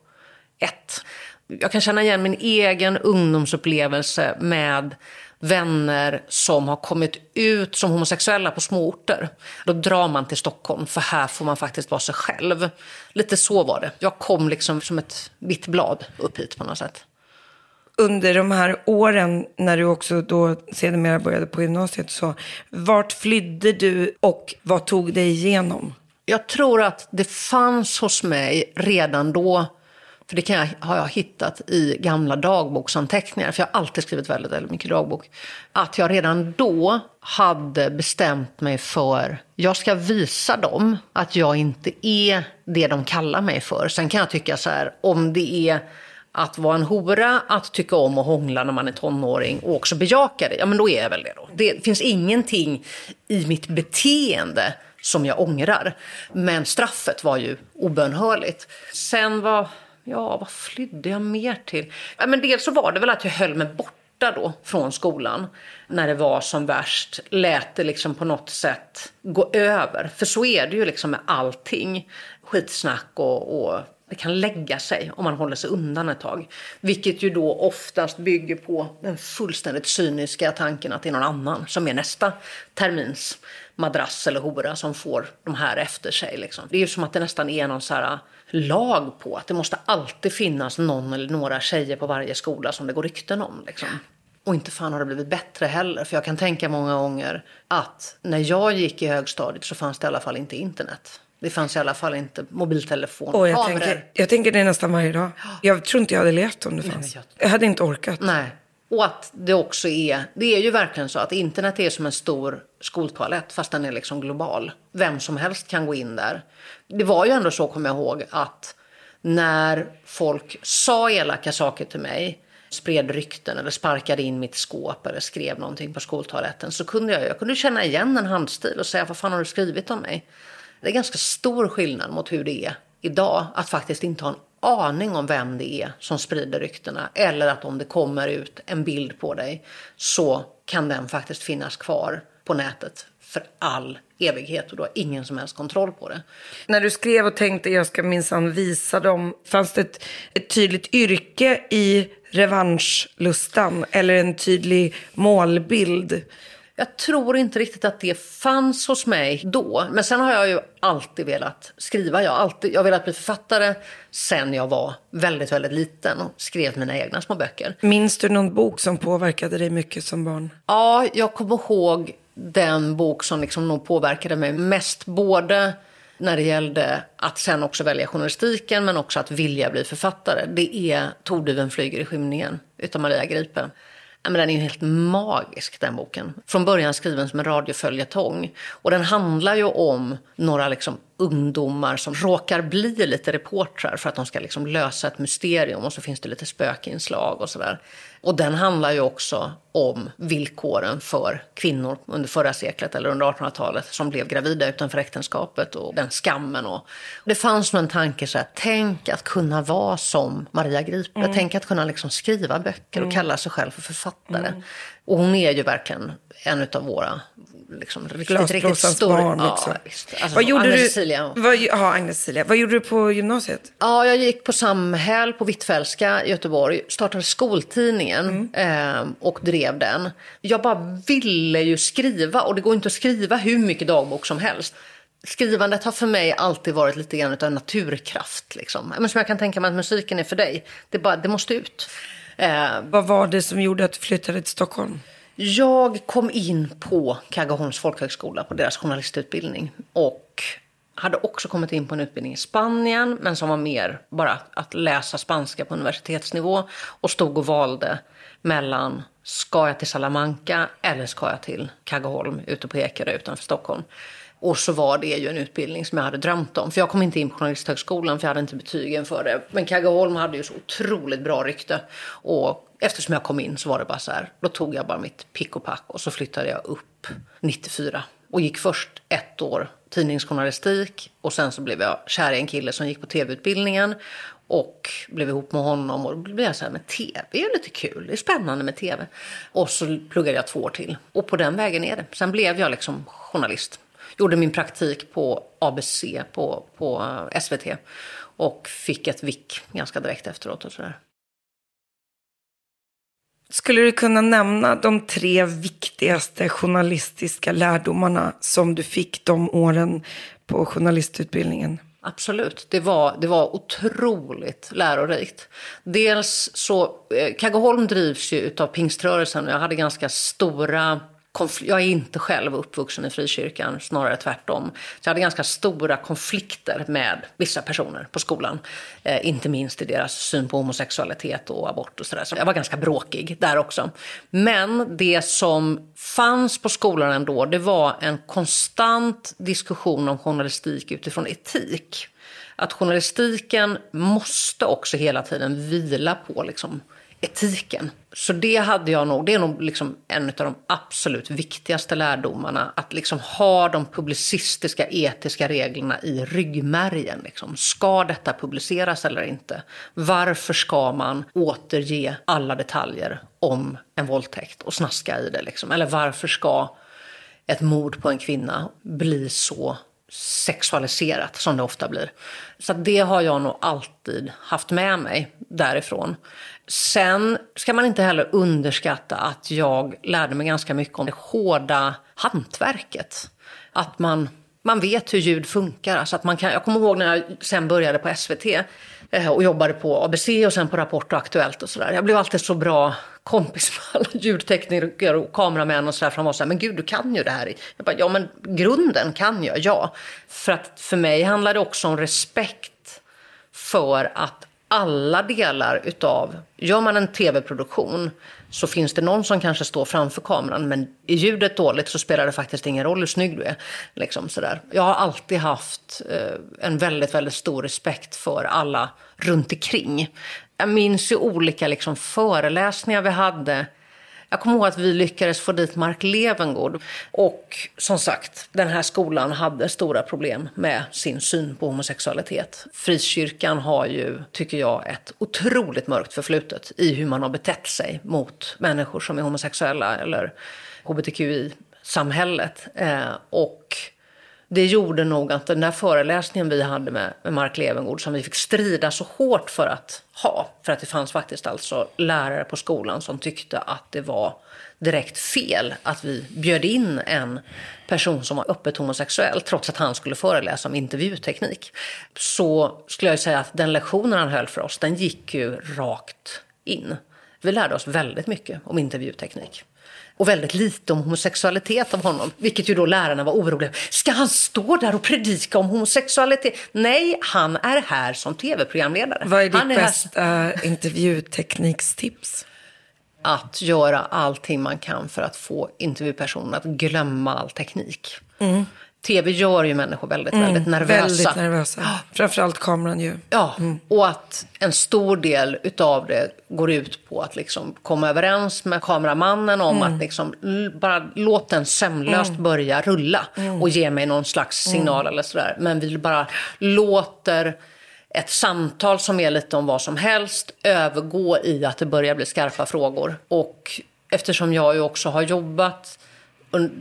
Jag kan känna igen min egen ungdomsupplevelse med vänner som har kommit ut som homosexuella på småorter. Då drar man till Stockholm, för här får man faktiskt vara sig själv. Lite så var det. Jag kom liksom som ett vitt blad upp hit på något sätt. Under de här åren när du också då sedermera började på gymnasiet, så vart flydde du och vad tog dig igenom? Jag tror att det fanns hos mig redan då för det kan jag, har jag hittat i gamla dagboksanteckningar, för jag har alltid skrivit väldigt, väldigt mycket dagbok. Att jag redan då hade bestämt mig för, jag ska visa dem att jag inte är det de kallar mig för. Sen kan jag tycka så här, om det är att vara en hora, att tycka om att hångla när man är tonåring och också bejaka det, ja men då är jag väl det då. Det finns ingenting i mitt beteende som jag ångrar. Men straffet var ju obönhörligt. Sen var Ja, vad flydde jag mer till? Ja, men dels så var det väl att jag höll mig borta då från skolan när det var som värst. Lät det liksom på något sätt gå över. För så är det ju liksom med allting. Skitsnack och, och det kan lägga sig om man håller sig undan ett tag. Vilket ju då oftast bygger på den fullständigt cyniska tanken att det är någon annan som är nästa termins madrass eller hora som får de här efter sig. Liksom. Det är ju som att det nästan är någon så här äh, lag på att det måste alltid finnas någon eller några tjejer på varje skola som det går rykten om. Liksom. Och inte fan har det blivit bättre heller. För jag kan tänka många gånger att när jag gick i högstadiet så fanns det i alla fall inte internet. Det fanns i alla fall inte mobiltelefon. Och jag, kameror. tänker, jag tänker det nästan varje dag. Jag tror inte jag hade levt om det fanns. jag- Jag hade inte orkat. Nej. Och att det också är, det är ju verkligen så att internet är som en stor skoltoalett fast den är liksom global. Vem som helst kan gå in där. Det var ju ändå så, kommer jag ihåg, att när folk sa elaka saker till mig, spred rykten eller sparkade in mitt skåp eller skrev någonting på skoltoaletten så kunde jag, jag kunde känna igen en handstil och säga vad fan har du skrivit om mig? Det är ganska stor skillnad mot hur det är idag att faktiskt inte ha en aning om vem det är som sprider ryktena. Eller att om det kommer ut en bild på dig så kan den faktiskt finnas kvar på nätet för all evighet och du har ingen som helst kontroll på det. När du skrev och tänkte jag ska minsann visa dem, fanns det ett, ett tydligt yrke i revanschlustan eller en tydlig målbild? Jag tror inte riktigt att det fanns hos mig då. Men sen har jag ju alltid velat skriva. Jag har, alltid, jag har velat bli författare sen jag var väldigt, väldigt liten och skrev mina egna små böcker. Minns du någon bok som påverkade dig mycket som barn? Ja, jag kommer ihåg den bok som liksom nog påverkade mig mest. Både när det gällde att sen också välja journalistiken men också att vilja bli författare. Det är Torduven flyger i skymningen utav Maria Gripe. Men den är ju helt magisk den boken. Från början skriven som en radioföljetong. Och den handlar ju om några liksom ungdomar som råkar bli lite reportrar för att de ska liksom lösa ett mysterium och så finns det lite spökinslag och sådär. Och den handlar ju också om villkoren för kvinnor under förra seklet eller under 1800-talet som blev gravida utanför äktenskapet och den skammen. Och det fanns nog en tanke så här, tänk att kunna vara som Maria Gripe, tänk att kunna liksom skriva böcker och kalla sig själv för författare. Och hon är ju verkligen en av våra liksom, riktigt, riktigt Glasblåsarens stor. barn ja, också. Alltså, vad gjorde Agnes du? Cecilia. Vad, ja, Agnes Cecilia. Vad gjorde du på gymnasiet? Ja, jag gick på Samhäll på Hvitfeldtska i Göteborg, startade skoltidningen eh, och drev den. Jag bara ville ju skriva och det går inte att skriva hur mycket dagbok som helst. Skrivandet har för mig alltid varit lite grann av en naturkraft. Liksom. Men som jag kan tänka mig att musiken är för dig. Det, bara, det måste ut. Eh, Vad var det som gjorde att du flyttade till Stockholm? jag kom in på Kaggeholms folkhögskola på deras journalistutbildning. Och hade också kommit in på en utbildning i Spanien, men som var mer bara att läsa spanska på universitetsnivå. Och stod och valde mellan, ska jag till Salamanca eller ska jag till Kaggeholm ute på Ekerö utanför Stockholm? Och så var det ju en utbildning som jag hade drömt om. För jag kom inte in på Journalisthögskolan för jag hade inte betygen för det. Men Kaggeholm hade ju så otroligt bra rykte. Och eftersom jag kom in så var det bara så här. Då tog jag bara mitt pick och pack och så flyttade jag upp 94. Och gick först ett år tidningsjournalistik. Och sen så blev jag kär i en kille som gick på tv-utbildningen. Och blev ihop med honom och då blev jag så här, men tv är ju lite kul, det är spännande med tv. Och så pluggade jag två år till. Och på den vägen är det. Sen blev jag liksom journalist. Gjorde min praktik på ABC på, på eh, SVT. Och fick ett vick ganska direkt efteråt och sådär. Skulle du kunna nämna de tre viktigaste journalistiska lärdomarna som du fick de åren på journalistutbildningen? Absolut, det var, det var otroligt lärorikt. Dels så, eh, Kaggeholm drivs ju utav pingströrelsen och jag hade ganska stora jag är inte själv uppvuxen i frikyrkan, snarare tvärtom. Så jag hade ganska stora konflikter med vissa personer på skolan. Eh, inte minst i deras syn på homosexualitet och abort och sådär. Så jag var ganska bråkig där också. Men det som fanns på skolan ändå, det var en konstant diskussion om journalistik utifrån etik. Att journalistiken måste också hela tiden vila på liksom, etiken. Så det hade jag nog, det är nog liksom en av de absolut viktigaste lärdomarna. Att liksom ha de publicistiska etiska reglerna i ryggmärgen. Liksom. Ska detta publiceras eller inte? Varför ska man återge alla detaljer om en våldtäkt och snaska i det? Liksom? Eller varför ska ett mord på en kvinna bli så sexualiserat som det ofta blir. Så det har jag nog alltid haft med mig därifrån. Sen ska man inte heller underskatta att jag lärde mig ganska mycket om det hårda hantverket. Att man, man vet hur ljud funkar. Alltså att man kan, jag kommer ihåg när jag sen började på SVT eh, och jobbade på ABC och sen på Rapport och Aktuellt och sådär. Jag blev alltid så bra kompis med alla ljudtekniker och kameramän och sådär. För de var så här, men gud du kan ju det här. Jag bara, ja men grunden kan jag, ja. För att för mig handlar det också om respekt för att alla delar utav, gör man en tv-produktion så finns det någon som kanske står framför kameran men är ljudet dåligt så spelar det faktiskt ingen roll hur snygg du är. Liksom sådär. Jag har alltid haft eh, en väldigt, väldigt stor respekt för alla runt omkring. Jag minns ju olika liksom, föreläsningar vi hade jag kommer ihåg att vi lyckades få dit Mark Levengood. Och som sagt, den här skolan hade stora problem med sin syn på homosexualitet. Frikyrkan har ju, tycker jag, ett otroligt mörkt förflutet i hur man har betett sig mot människor som är homosexuella eller hbtqi-samhället. Eh, och det gjorde nog att den där föreläsningen vi hade med, med Mark Levengood som vi fick strida så hårt för att ha. För att det fanns faktiskt alltså lärare på skolan som tyckte att det var direkt fel att vi bjöd in en person som var öppet homosexuell trots att han skulle föreläsa om intervjuteknik. Så skulle jag säga att den lektionen han höll för oss, den gick ju rakt in. Vi lärde oss väldigt mycket om intervjuteknik och väldigt lite om homosexualitet av honom. Vilket ju då lärarna var oroliga Ska han stå där och predika om homosexualitet? Nej, han är här som tv-programledare. Vad är ditt är bästa här... intervjuteknikstips? Att göra allting man kan för att få intervjupersonen att glömma all teknik. Mm. Tv gör ju människor väldigt, mm, väldigt nervösa. Väldigt nervösa. Framförallt kameran ju. Ja, mm. och att en stor del utav det går ut på att liksom komma överens med kameramannen om mm. att liksom bara låt den sömlöst mm. börja rulla mm. och ge mig någon slags mm. signal eller sådär. Men vi bara låter ett samtal som är lite om vad som helst övergå i att det börjar bli skarpa frågor. Och eftersom jag ju också har jobbat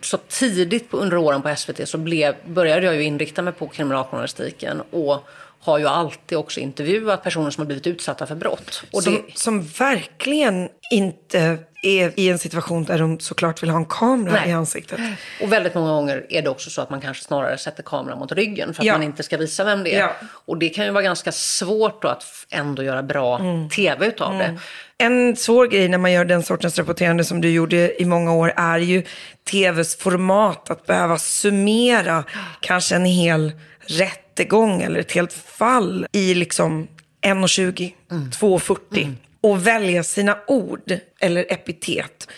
så tidigt under åren på SVT så blev, började jag ju inrikta mig på kriminaljournalistiken och har ju alltid också intervjuat personer som har blivit utsatta för brott. Och som, det... som verkligen inte är i en situation där de såklart vill ha en kamera Nej. i ansiktet. Och väldigt många gånger är det också så att man kanske snarare sätter kameran mot ryggen för att ja. man inte ska visa vem det är. Ja. Och det kan ju vara ganska svårt då att ändå göra bra mm. tv utav mm. det. En svår grej när man gör den sortens rapporterande som du gjorde i många år är ju tvs format. Att behöva summera kanske en hel rättegång eller ett helt fall i liksom 1.20, mm. 2.40 mm och välja sina ord eller epitet.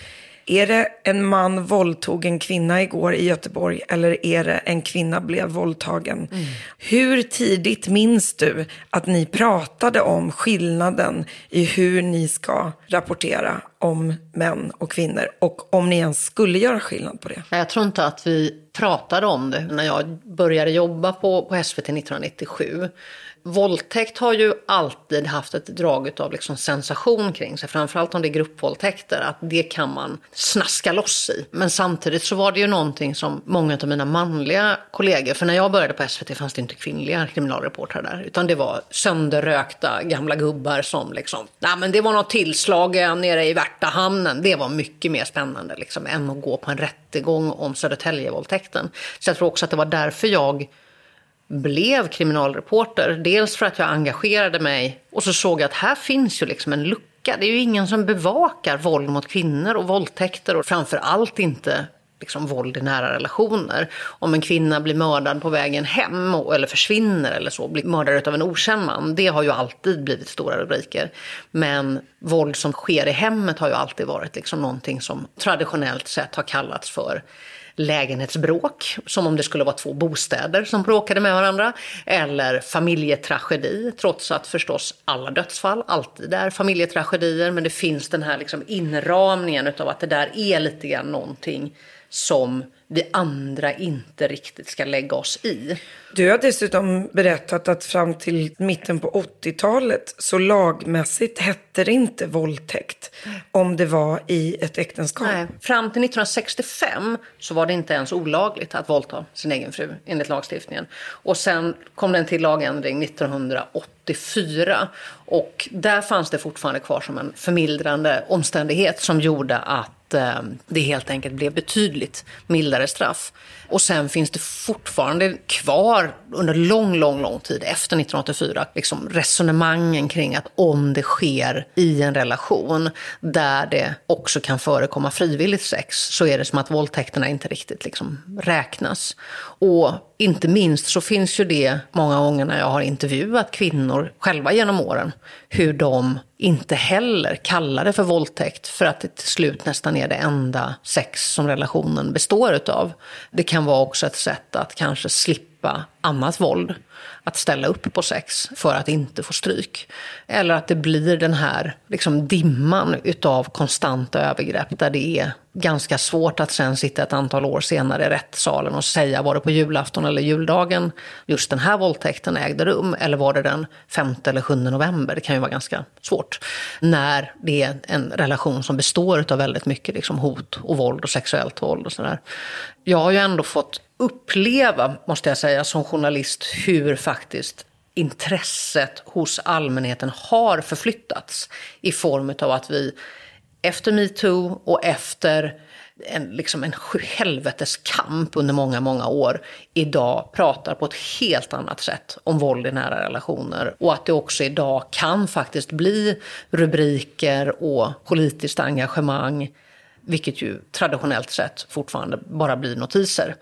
Är det en man våldtog en kvinna igår i Göteborg eller är det en kvinna blev våldtagen? Hur tidigt minns du att ni pratade om skillnaden i hur ni ska rapportera om män och kvinnor och om ni ens skulle göra skillnad på det? Jag tror inte att vi pratade om det när jag började jobba på, på SVT 1997. Våldtäkt har ju alltid haft ett drag av liksom sensation kring sig, framförallt om det är gruppvåldtäkter, att det kan man snaska loss i. Men samtidigt så var det ju någonting som många av mina manliga kollegor, för när jag började på SVT fanns det inte kvinnliga kriminalreportrar där, utan det var sönderrökta gamla gubbar som liksom, nej men det var något tillslag nere i Värtahamnen, det var mycket mer spännande liksom än att gå på en rättegång om Södertäljevåldtäkten. Så jag tror också att det var därför jag blev kriminalreporter. Dels för att jag engagerade mig och så såg jag att här finns ju liksom en lucka. Det är ju ingen som bevakar våld mot kvinnor och våldtäkter och framför allt inte liksom våld i nära relationer. Om en kvinna blir mördad på vägen hem och, eller försvinner eller så, blir mördad av en okänd man, det har ju alltid blivit stora rubriker. Men våld som sker i hemmet har ju alltid varit liksom någonting som traditionellt sett har kallats för lägenhetsbråk, som om det skulle vara två bostäder som bråkade med varandra, eller familjetragedi, trots att förstås alla dödsfall alltid är familjetragedier, men det finns den här liksom inramningen av att det där är lite grann någonting som vi andra inte riktigt ska lägga oss i. Du har dessutom berättat att fram till mitten på 80-talet så lagmässigt hette det inte våldtäkt om det var i ett äktenskap. Nej. Fram till 1965 så var det inte ens olagligt att våldta sin egen fru enligt lagstiftningen. Och sen kom det en till lagändring 1984 och där fanns det fortfarande kvar som en förmildrande omständighet som gjorde att eh, det helt enkelt blev betydligt mildare straff. Och sen finns det fortfarande kvar under lång, lång, lång tid efter 1984 liksom resonemangen kring att om det sker i en relation där det också kan förekomma frivilligt sex så är det som att våldtäkterna inte riktigt liksom räknas. Och inte minst så finns ju det många gånger när jag har intervjuat kvinnor själva genom åren, hur de inte heller kallar det för våldtäkt för att det till slut nästan är det enda sex som relationen består utav. Det kan vara också ett sätt att kanske slippa annat våld. Att ställa upp på sex för att inte få stryk. Eller att det blir den här liksom, dimman utav konstanta övergrepp där det är ganska svårt att sen sitta ett antal år senare i rättssalen och säga var det på julafton eller juldagen just den här våldtäkten ägde rum eller var det den 5 eller 7 november. Det kan ju vara ganska svårt när det är en relation som består av väldigt mycket liksom, hot och våld och sexuellt våld och sådär. Jag har ju ändå fått uppleva, måste jag säga, som journalist hur faktiskt intresset hos allmänheten har förflyttats i form av att vi efter metoo och efter en, liksom en helvetes kamp under många, många år idag pratar på ett helt annat sätt om våld i nära relationer. Och att det också idag kan faktiskt bli rubriker och politiskt engagemang vilket ju traditionellt sett fortfarande bara blir notiser.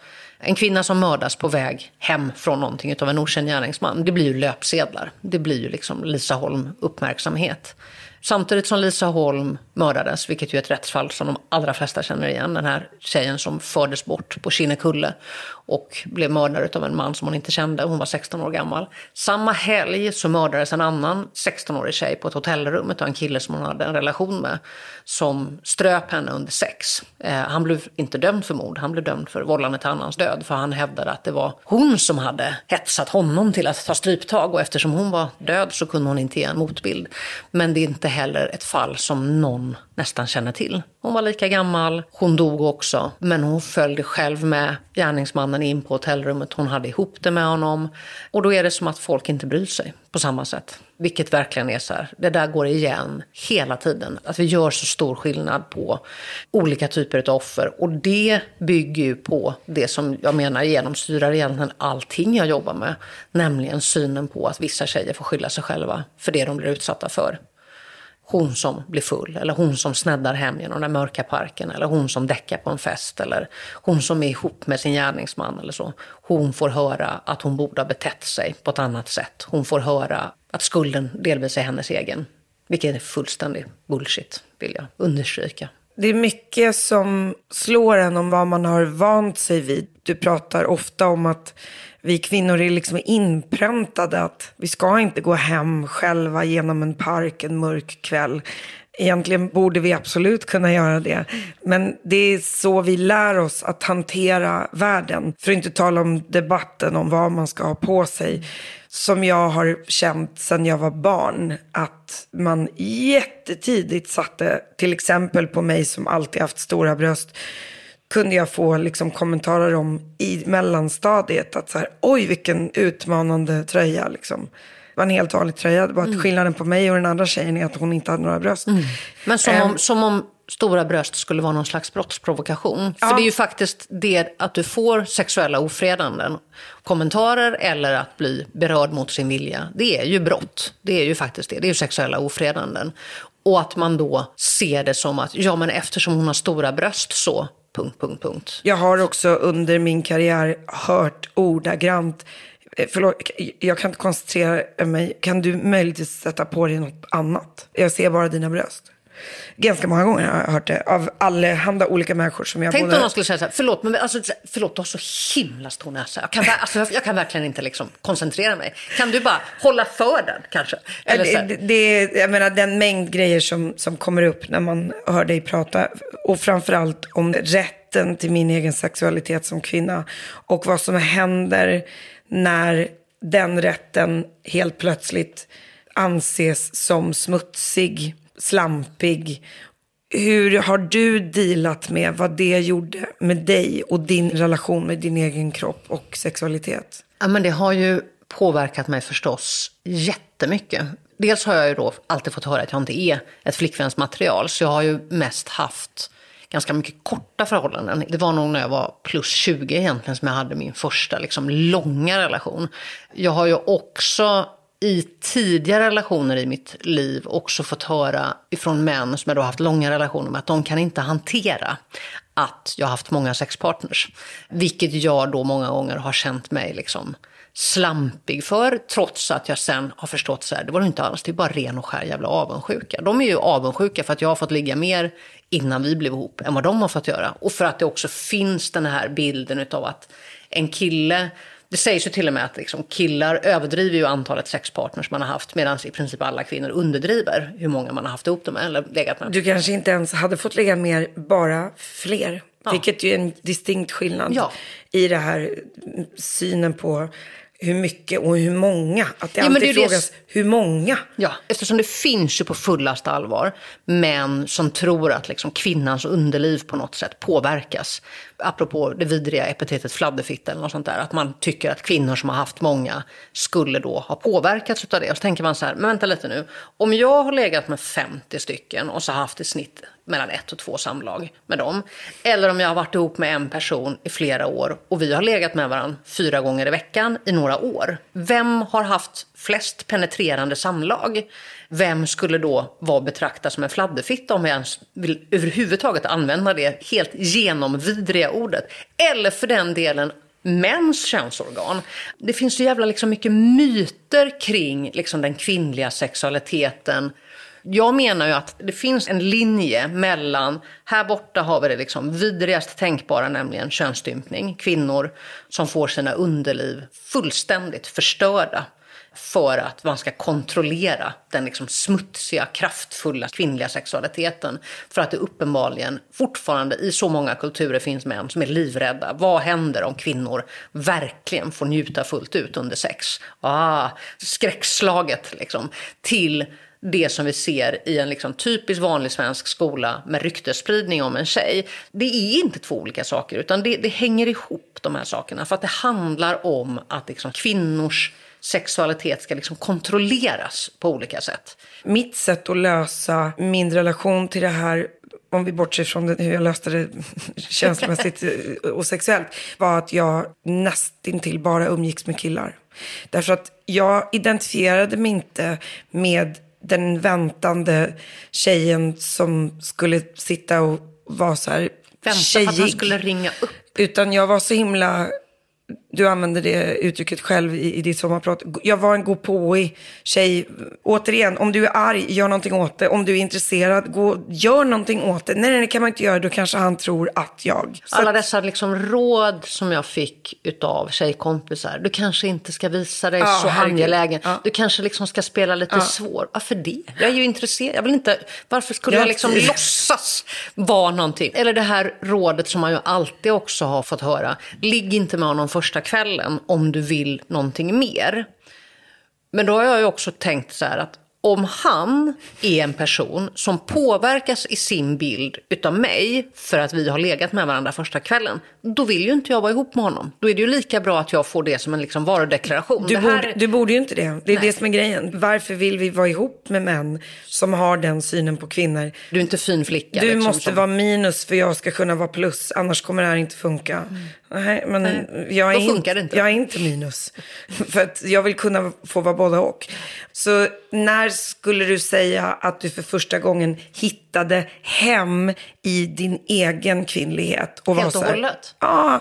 En kvinna som mördas på väg hem från någonting av en okänd gärningsman, det blir ju löpsedlar. Det blir ju liksom Lisa Holm uppmärksamhet. Samtidigt som Lisa Holm mördades, vilket ju är ett rättsfall som de allra flesta känner igen, den här tjejen som fördes bort på Kinnekulle och blev mördad av en man som hon inte kände, hon var 16 år gammal. Samma helg så mördades en annan 16-årig tjej på ett hotellrum av en kille som hon hade en relation med, som ströp henne under sex. Eh, han blev inte dömd för mord, han blev dömd för vållande till annans död, för han hävdade att det var hon som hade hetsat honom till att ta stryptag och eftersom hon var död så kunde hon inte ge en motbild. Men det är inte heller ett fall som någon nästan känner till. Hon var lika gammal, hon dog också, men hon följde själv med gärningsmannen in på hotellrummet. Hon hade ihop det med honom. Och då är det som att folk inte bryr sig på samma sätt. Vilket verkligen är så här, det där går igen hela tiden. Att vi gör så stor skillnad på olika typer av offer. Och det bygger ju på det som jag menar genomsyrar egentligen allting jag jobbar med. Nämligen synen på att vissa tjejer får skylla sig själva för det de blir utsatta för hon som blir full, eller hon som sneddar hem genom den mörka parken, eller hon som däckar på en fest, eller hon som är ihop med sin gärningsman eller så. Hon får höra att hon borde ha betett sig på ett annat sätt. Hon får höra att skulden delvis är hennes egen. Vilket är fullständig bullshit, vill jag understryka. Det är mycket som slår en om vad man har vant sig vid. Du pratar ofta om att vi kvinnor är liksom inpräntade att vi ska inte gå hem själva genom en park en mörk kväll. Egentligen borde vi absolut kunna göra det. Men det är så vi lär oss att hantera världen. För att inte tala om debatten om vad man ska ha på sig. Som jag har känt sedan jag var barn. Att man jättetidigt satte, till exempel på mig som alltid haft stora bröst kunde jag få liksom kommentarer om i mellanstadiet. Att så här, oj vilken utmanande tröja liksom. Det var en helt vanlig tröja. Det var att skillnaden på mig och den andra tjejen är att hon inte hade några bröst. Men som Ehm. om, som om stora bröst skulle vara någon slags brottsprovokation. För Ja. det är ju faktiskt det att du får sexuella ofredanden, kommentarer eller att bli berörd mot sin vilja. Det är ju brott. Det är ju faktiskt det. Det är ju sexuella ofredanden. Och att man då ser det som att, ja men eftersom hon har stora bröst så, punkt, punkt, punkt. Jag har också under min karriär hört ordagrant, eh, förlåt, jag kan inte koncentrera mig, kan du möjligtvis sätta på dig något annat? Jag ser bara dina bröst. Ganska många gånger har jag hört det, av allehanda olika människor som jag Tänk både... om någon skulle säga så här, förlåt, men alltså, förlåt, du har så himla stor näsa. Jag kan, alltså, jag, kan verkligen inte liksom koncentrera mig. Kan du bara hålla för den kanske? Eller så här, det, det, jag menar den mängd grejer som, som kommer upp när man hör dig prata. Och framförallt om rätten till min egen sexualitet som kvinna. Och vad som händer när den rätten helt plötsligt anses som smutsig, slampig. Hur har du dealat med vad det gjorde med dig och din relation med din egen kropp och sexualitet? Ja, men det har ju påverkat mig förstås jättemycket. Dels har jag ju då alltid fått höra att jag inte är ett flickvänsmaterial, så jag har ju mest haft ganska mycket korta förhållanden. Det var nog när jag var plus 20 egentligen som jag hade min första liksom, långa relation. Jag har ju också i tidigare relationer i mitt liv också fått höra ifrån män som jag då haft långa relationer med att de kan inte hantera att jag har haft många sexpartners. Vilket jag då många gånger har känt mig liksom slampig för, trots att jag sen har förstått så här, det var det inte alls, det är bara ren och skär jävla avundsjuka. De är ju avundsjuka för att jag har fått ligga mer innan vi blev ihop än vad de har fått göra. Och för att det också finns den här bilden utav att en kille det sägs ju till och med att liksom killar överdriver ju antalet sexpartners man har haft medan i princip alla kvinnor underdriver hur många man har haft ihop dem eller legat med. Du kanske inte ens hade fått lägga mer, bara fler. Vilket ju är en distinkt skillnad Ja. i det här synen på hur mycket och hur många. Att det Ja, alltid det ju det- frågas hur många. Ja, eftersom det finns ju på fullaste allvar män som tror att liksom kvinnans underliv på något sätt påverkas. Apropå det vidriga epitetet fladderfitta eller något sånt där. Att man tycker att kvinnor som har haft många skulle då ha påverkats av det. Och så tänker man så här, men vänta lite nu. Om jag har legat med 50 stycken och så har haft i snitt mellan ett och två samlag med dem. Eller om jag har varit ihop med en person i flera år och vi har legat med varandra fyra gånger i veckan i några år. Vem har haft flest penetrerande samlag? Vem skulle då vara betraktad som en fladderfitta om jag ens vill överhuvudtaget använda det helt genomvidriga ordet? Eller för den delen mäns könsorgan. Det finns så jävla liksom mycket myter kring liksom den kvinnliga sexualiteten. Jag menar ju att det finns en linje mellan, här borta har vi det liksom vidrigast tänkbara, nämligen könsstympning. Kvinnor som får sina underliv fullständigt förstörda för att man ska kontrollera den liksom smutsiga, kraftfulla kvinnliga sexualiteten. För att det uppenbarligen fortfarande i så många kulturer finns män som är livrädda. Vad händer om kvinnor verkligen får njuta fullt ut under sex? Ah, skräckslaget liksom. Till det som vi ser i en liksom typisk vanlig svensk skola med ryktesspridning om en tjej. Det är inte två olika saker, utan det, det hänger ihop de här sakerna. För att det handlar om att liksom kvinnors sexualitet ska liksom kontrolleras på olika sätt. Mitt sätt att lösa min relation till det här, om vi bortser från hur jag löste det känslomässigt och sexuellt, var att jag nästintill bara umgicks med killar. Därför att jag identifierade mig inte med den väntande tjejen som skulle sitta och vara så här Vänta på att han skulle ringa upp. Utan jag var så himla du använder det uttrycket själv i, i ditt sommarprat. Jag var en god påig tjej. Återigen, om du är arg, gör någonting åt det. Om du är intresserad, gå, gör någonting åt det. Nej, nej, det kan man inte göra. Då kanske han tror att jag. Så Alla dessa liksom råd som jag fick utav tjejkompisar. Du kanske inte ska visa dig Ja, så herregud. angelägen. Ja. Du kanske liksom ska spela lite svår. Varför det? Jag är ju intresserad. Jag vill inte, varför skulle Ja, jag liksom låtsas vara någonting? Eller det här rådet som man ju alltid också har fått höra. Ligg inte med honom första kvällen om du vill någonting mer. Men då har jag ju också tänkt så här att om han är en person som påverkas i sin bild utav mig för att vi har legat med varandra första kvällen, då vill ju inte jag vara ihop med honom. Då är det ju lika bra att jag får det som en liksom varudeklaration. Du, här... borde, du borde ju inte det. Det är det som är grejen. Varför vill vi vara ihop med män som har den synen på kvinnor? du är inte fin flicka. Du liksom, måste som- vara minus för jag ska kunna vara plus, annars kommer det här inte funka. Nej, men jag är, inte, inte. jag är inte minus. för att jag vill kunna få vara både och. Så när skulle du säga att du för första gången hittade hem i din egen kvinnlighet? Och Helt och hållet? Ja,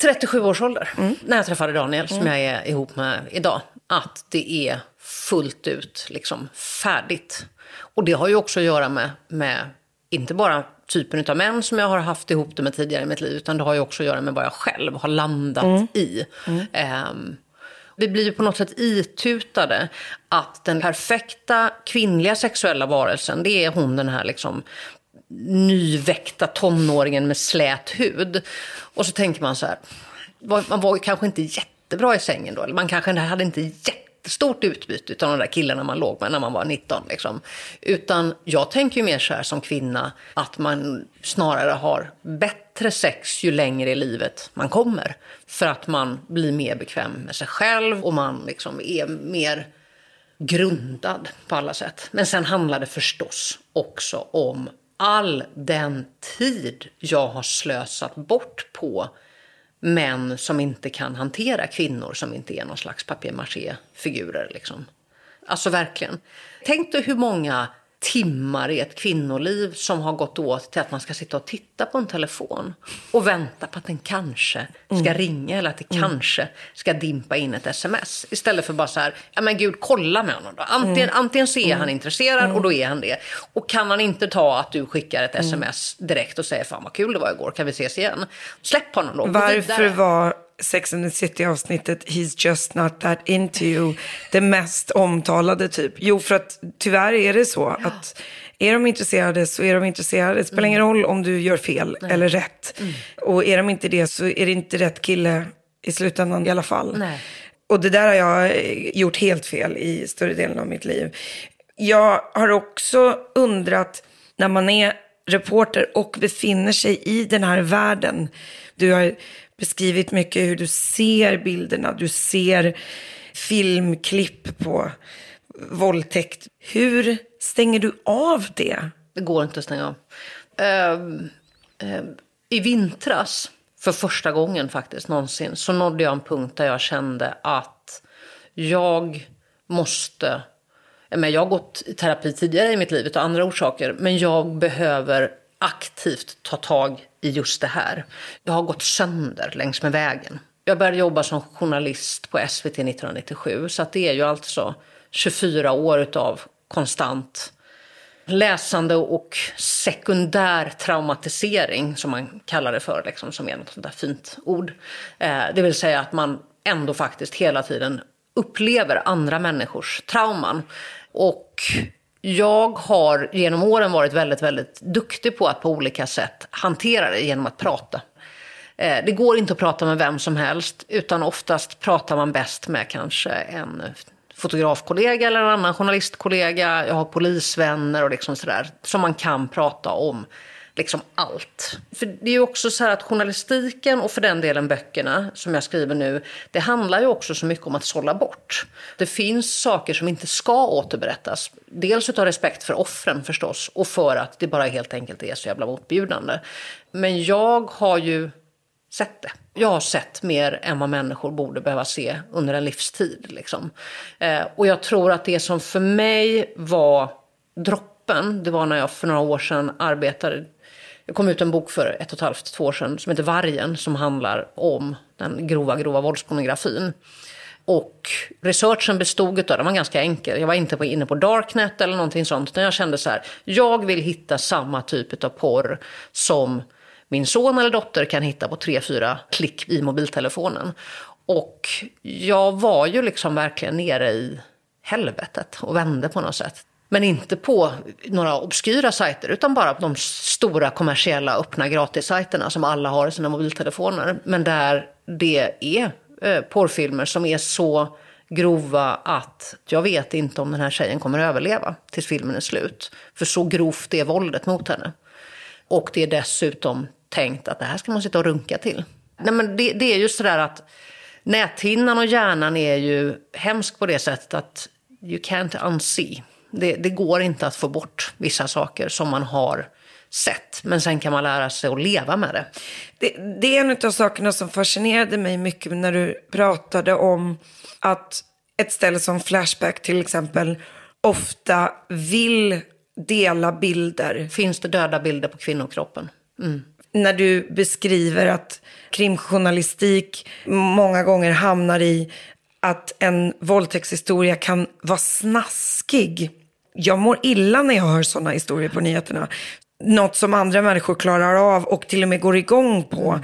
37 års ålder, Mm. när jag träffade Daniel, som jag är ihop med idag, att det är fullt ut liksom färdigt. Och det har ju också att göra med, med inte bara typen av män som jag har haft ihop det med tidigare i mitt liv, utan det har ju också att göra med vad jag själv har landat Mm. i. Ehm, vi blir ju på något sätt itutade att den perfekta kvinnliga sexuella varelsen, det är hon den här liksom nyväckta tonåringen med slät hud. Och så tänker man så här, man var kanske inte jättebra i sängen då, eller man kanske hade inte jättestort utbyte av de där killarna man låg med när man var 19. Liksom. Utan jag tänker ju mer så här som kvinna, att man snarare har bättre sex ju längre i livet man kommer. För att man blir mer bekväm med sig själv och man liksom är mer grundad på alla sätt. Men sen handlar det förstås också om all den tid jag har slösat bort på män som inte kan hantera kvinnor som inte är någon slags papier-maché-figurer. Liksom. Alltså verkligen. Tänk dig hur många timmar i ett kvinnoliv som har gått åt till att man ska sitta och titta på en telefon och vänta på att den kanske ska ringa eller att det kanske ska dimpa in ett sms. Istället för bara så här, ja men gud, kolla med honom då. Antingen, antingen så är han intresserad och då är han det. Och kan han inte ta att du skickar ett sms direkt och säger, fan vad kul det var igår, kan vi ses igen? Släpp honom då. Varför var Sex and the City-avsnittet He's just not that into you det mest omtalade typ? Jo, för att tyvärr är det så att är de intresserade så är de intresserade. Det spelar ingen Mm. roll om du gör fel eller rätt. Och är de inte det så är det inte rätt kille i slutändan i alla fall. Nej. Och det där har jag gjort helt fel i större delen av mitt liv. Jag har också undrat när man är reporter och befinner sig i den här världen. Du har beskrivit mycket hur du ser bilderna, du ser filmklipp på våldtäkt. Hur stänger du av det? Det går inte att stänga av. Uh, uh, I vintras, för första gången faktiskt någonsin, så nådde jag en punkt där jag kände att jag måste... Men jag har gått i terapi tidigare i mitt liv av andra orsaker, men jag behöver aktivt ta tag i just det här. Jag har gått sönder längs med vägen. Jag började jobba som journalist på SVT 1997, så att det är ju alltså 24 år av konstant läsande och sekundär traumatisering, som man kallar det för, liksom, som är något sånt där fint ord. Eh, det vill säga att man ändå faktiskt hela tiden upplever andra människors trauman. Och jag har genom åren varit väldigt, väldigt duktig på att på olika sätt hantera det genom att prata. Eh, det går inte att prata med vem som helst, utan oftast pratar man bäst med kanske en fotografkollega eller en annan journalistkollega. Jag har polisvänner och liksom sådär, som man kan prata om liksom allt. För det är ju också så här att journalistiken och för den delen böckerna som jag skriver nu, det handlar ju också så mycket om att sålla bort. Det finns saker som inte ska återberättas. Dels utav respekt för offren förstås och för att det bara helt enkelt är så jävla motbjudande. Men jag har ju sett det. Jag har sett mer än vad människor borde behöva se under en livstid. Liksom. Eh, och jag tror att det som för mig var droppen, det var när jag för några år sedan arbetade det kom ut en bok för ett och ett halvt, två år sedan som heter Vargen som handlar om den grova, grova våldspornografin. Och researchen bestod av, den var ganska enkel, jag var inte på, inne på Darknet eller någonting sånt, utan jag kände så här, jag vill hitta samma typ av porr som min son eller dotter kan hitta på tre, fyra klick i mobiltelefonen. Och jag var ju liksom verkligen nere i helvetet och vände på något sätt. Men inte på några obskyra sajter, utan bara på de stora kommersiella öppna gratissajterna som alla har i sina mobiltelefoner. Men där det är eh, porrfilmer som är så grova att jag vet inte om den här tjejen kommer att överleva tills filmen är slut. För så grovt är våldet mot henne. Och det är dessutom tänkt att det här ska man sitta och runka till. Nej, men det, det är ju sådär att näthinnan och hjärnan är ju hemsk på det sättet att you can't unsee. Det, det går inte att få bort vissa saker som man har sett. Men sen kan man lära sig att leva med det. Det, det är en av sakerna som fascinerade mig mycket när du pratade om att ett ställe som Flashback till exempel ofta vill dela bilder. Finns det döda bilder på kvinnokroppen? När du beskriver att krimjournalistik många gånger hamnar i att en våldtäktshistoria kan vara snaskig. Jag mår illa när jag hör sådana historier på nyheterna. Något som andra människor klarar av och till och med går igång på.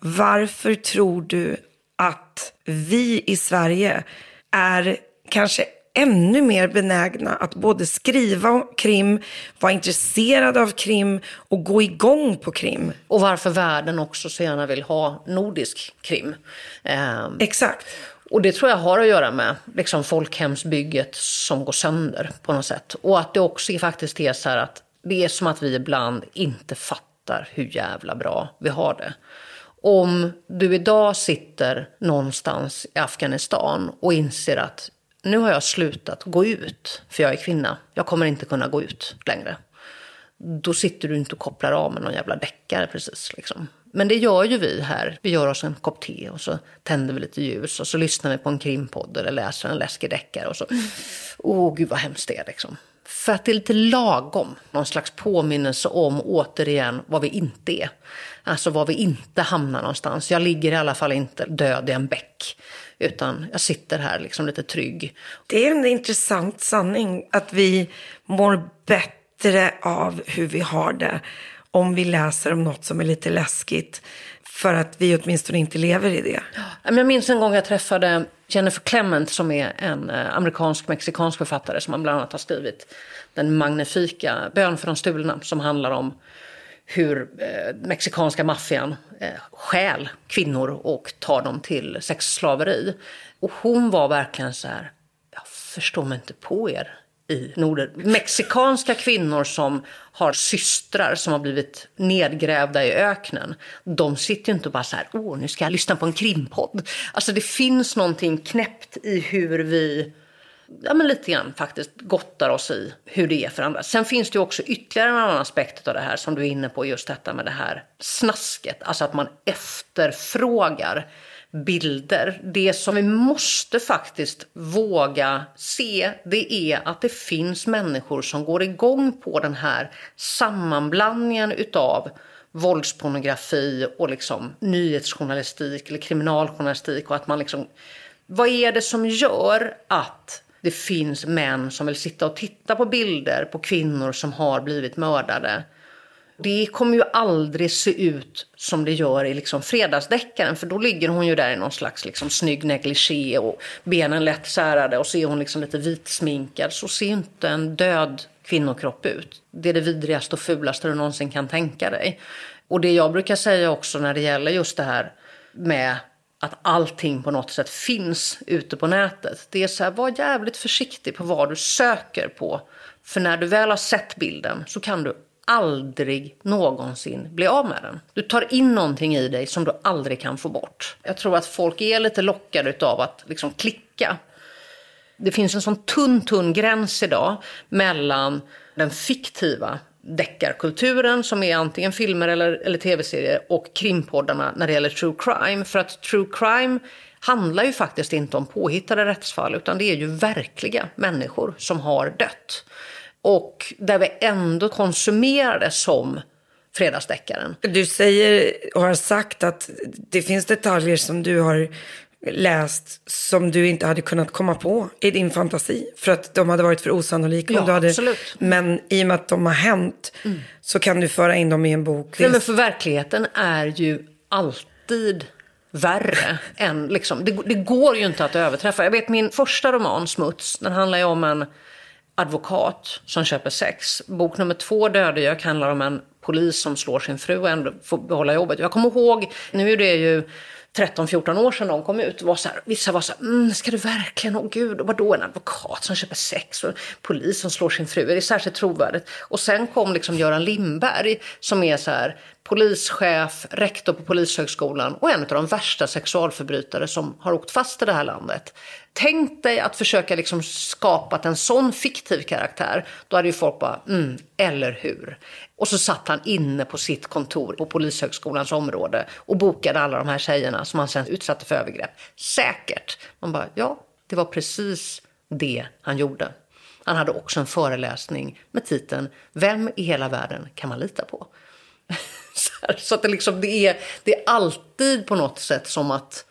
Varför tror du att vi i Sverige är kanske ännu mer benägna att både skriva om krim, vara intresserade av krim och gå igång på krim? Och varför världen också så gärna vill ha nordisk krim. Ehm, Exakt. Och det tror jag har att göra med liksom folkhemsbygget som går sönder på något sätt. Och att det också är faktiskt är så här att det är som att vi ibland inte fattar hur jävla bra vi har det. Om du idag sitter någonstans i Afghanistan och inser att nu har jag slutat gå ut, för jag är kvinna. Jag kommer inte kunna gå ut längre. Då sitter du inte och kopplar av med någon jävla deckare precis. Liksom. Men det gör ju vi här. Vi gör oss en kopp te och så tänder vi lite ljus och så lyssnar vi på en krimpodd eller läser en läskig deckare och så, åh oh, gud vad hemskt det är liksom. För att det är lite lagom, någon slags påminnelse om återigen vad vi inte är. Alltså var vi inte hamnar någonstans. Jag ligger i alla fall inte död i en bäck. Utan jag sitter här liksom lite trygg. Det är en intressant sanning att vi mår bättre av hur vi har det om vi läser om något som är lite läskigt. För att vi åtminstone inte lever i det. Jag minns en gång jag träffade Jennifer Clement som är en eh, amerikansk-mexikansk författare som bland annat har skrivit den magnifika Bön för de stulna som handlar om hur eh, mexikanska maffian eh, stjäl kvinnor och tar dem till sexslaveri. Och hon var verkligen så här, jag förstår mig inte på er i Norden. Mexikanska kvinnor som har systrar som har blivit nedgrävda i öknen. De sitter ju inte bara så här, åh nu ska jag lyssna på en krimpodd. Alltså det finns någonting knäppt i hur vi ja, men lite grann faktiskt gottar oss i hur det är för andra. Sen finns det ju också ytterligare en annan aspekt av det här som du är inne på, just detta med det här snasket. Alltså att man efterfrågar bilder. Det som vi måste faktiskt våga se, det är att det finns människor som går igång på den här sammanblandningen utav våldspornografi och liksom nyhetsjournalistik eller kriminaljournalistik och att man liksom vad är det som gör att det finns män som vill sitta och titta på bilder på kvinnor som har blivit mördade? Det kommer ju aldrig se ut som det gör i liksom fredagsdeckaren för då ligger hon ju där i någon slags liksom snygg negligé och benen lätt särade och så är hon liksom lite vitsminkad. Så ser inte en död kvinnokropp ut. Det är det vidrigaste och fulaste du någonsin kan tänka dig. Och det jag brukar säga också när det gäller just det här med att allting på något sätt finns ute på nätet. Det är så här, var jävligt försiktig på vad du söker på. För när du väl har sett bilden så kan du aldrig någonsin bli av med den. Du tar in någonting i dig som du aldrig kan få bort. Jag tror att folk är lite lockade av att liksom klicka. Det finns en sån tunn, tunn gräns idag mellan den fiktiva deckarkulturen som är antingen filmer eller, eller tv-serier och krimpoddarna när det gäller true crime. För att true crime handlar ju faktiskt inte om påhittade rättsfall utan det är ju verkliga människor som har dött. Och där vi ändå konsumerar det som fredagsdeckaren. Du säger och har sagt att det finns detaljer som du har läst som du inte hade kunnat komma på i din fantasi. För att de hade varit för osannolika. Ja, om du hade, absolut. Men i och med att de har hänt så kan du föra in dem i en bok. Nej, men för verkligheten är ju alltid värre än liksom, det, det går ju inte att överträffa. Jag vet min första roman, Smuts, den handlar ju om en advokat som köper sex. Bok nummer två, Dödegök, handlar om en polis som slår sin fru och ändå får behålla jobbet. Jag kommer ihåg, nu är det ju 13-14 år sedan de kom ut, var så här, vissa var så här, mm, ska du verkligen, åh gud, och vadå en advokat som köper sex och en polis som slår sin fru, är det särskilt trovärdigt? Och sen kom liksom Göran Lindberg som är så här, polischef, rektor på Polishögskolan och en av de värsta sexualförbrytare som har åkt fast i det här landet. Tänk dig att försöka liksom skapa en sån fiktiv karaktär. Då hade ju folk bara, mm, eller hur? Och så satt han inne på sitt kontor på Polishögskolans område och bokade alla de här tjejerna som han sen utsatte för övergrepp. Säkert. Man bara, ja, det var precis det han gjorde. Han hade också en föreläsning med titeln Vem i hela världen kan man lita på? Så, så att det, liksom, det, är, det är alltid på något sätt som att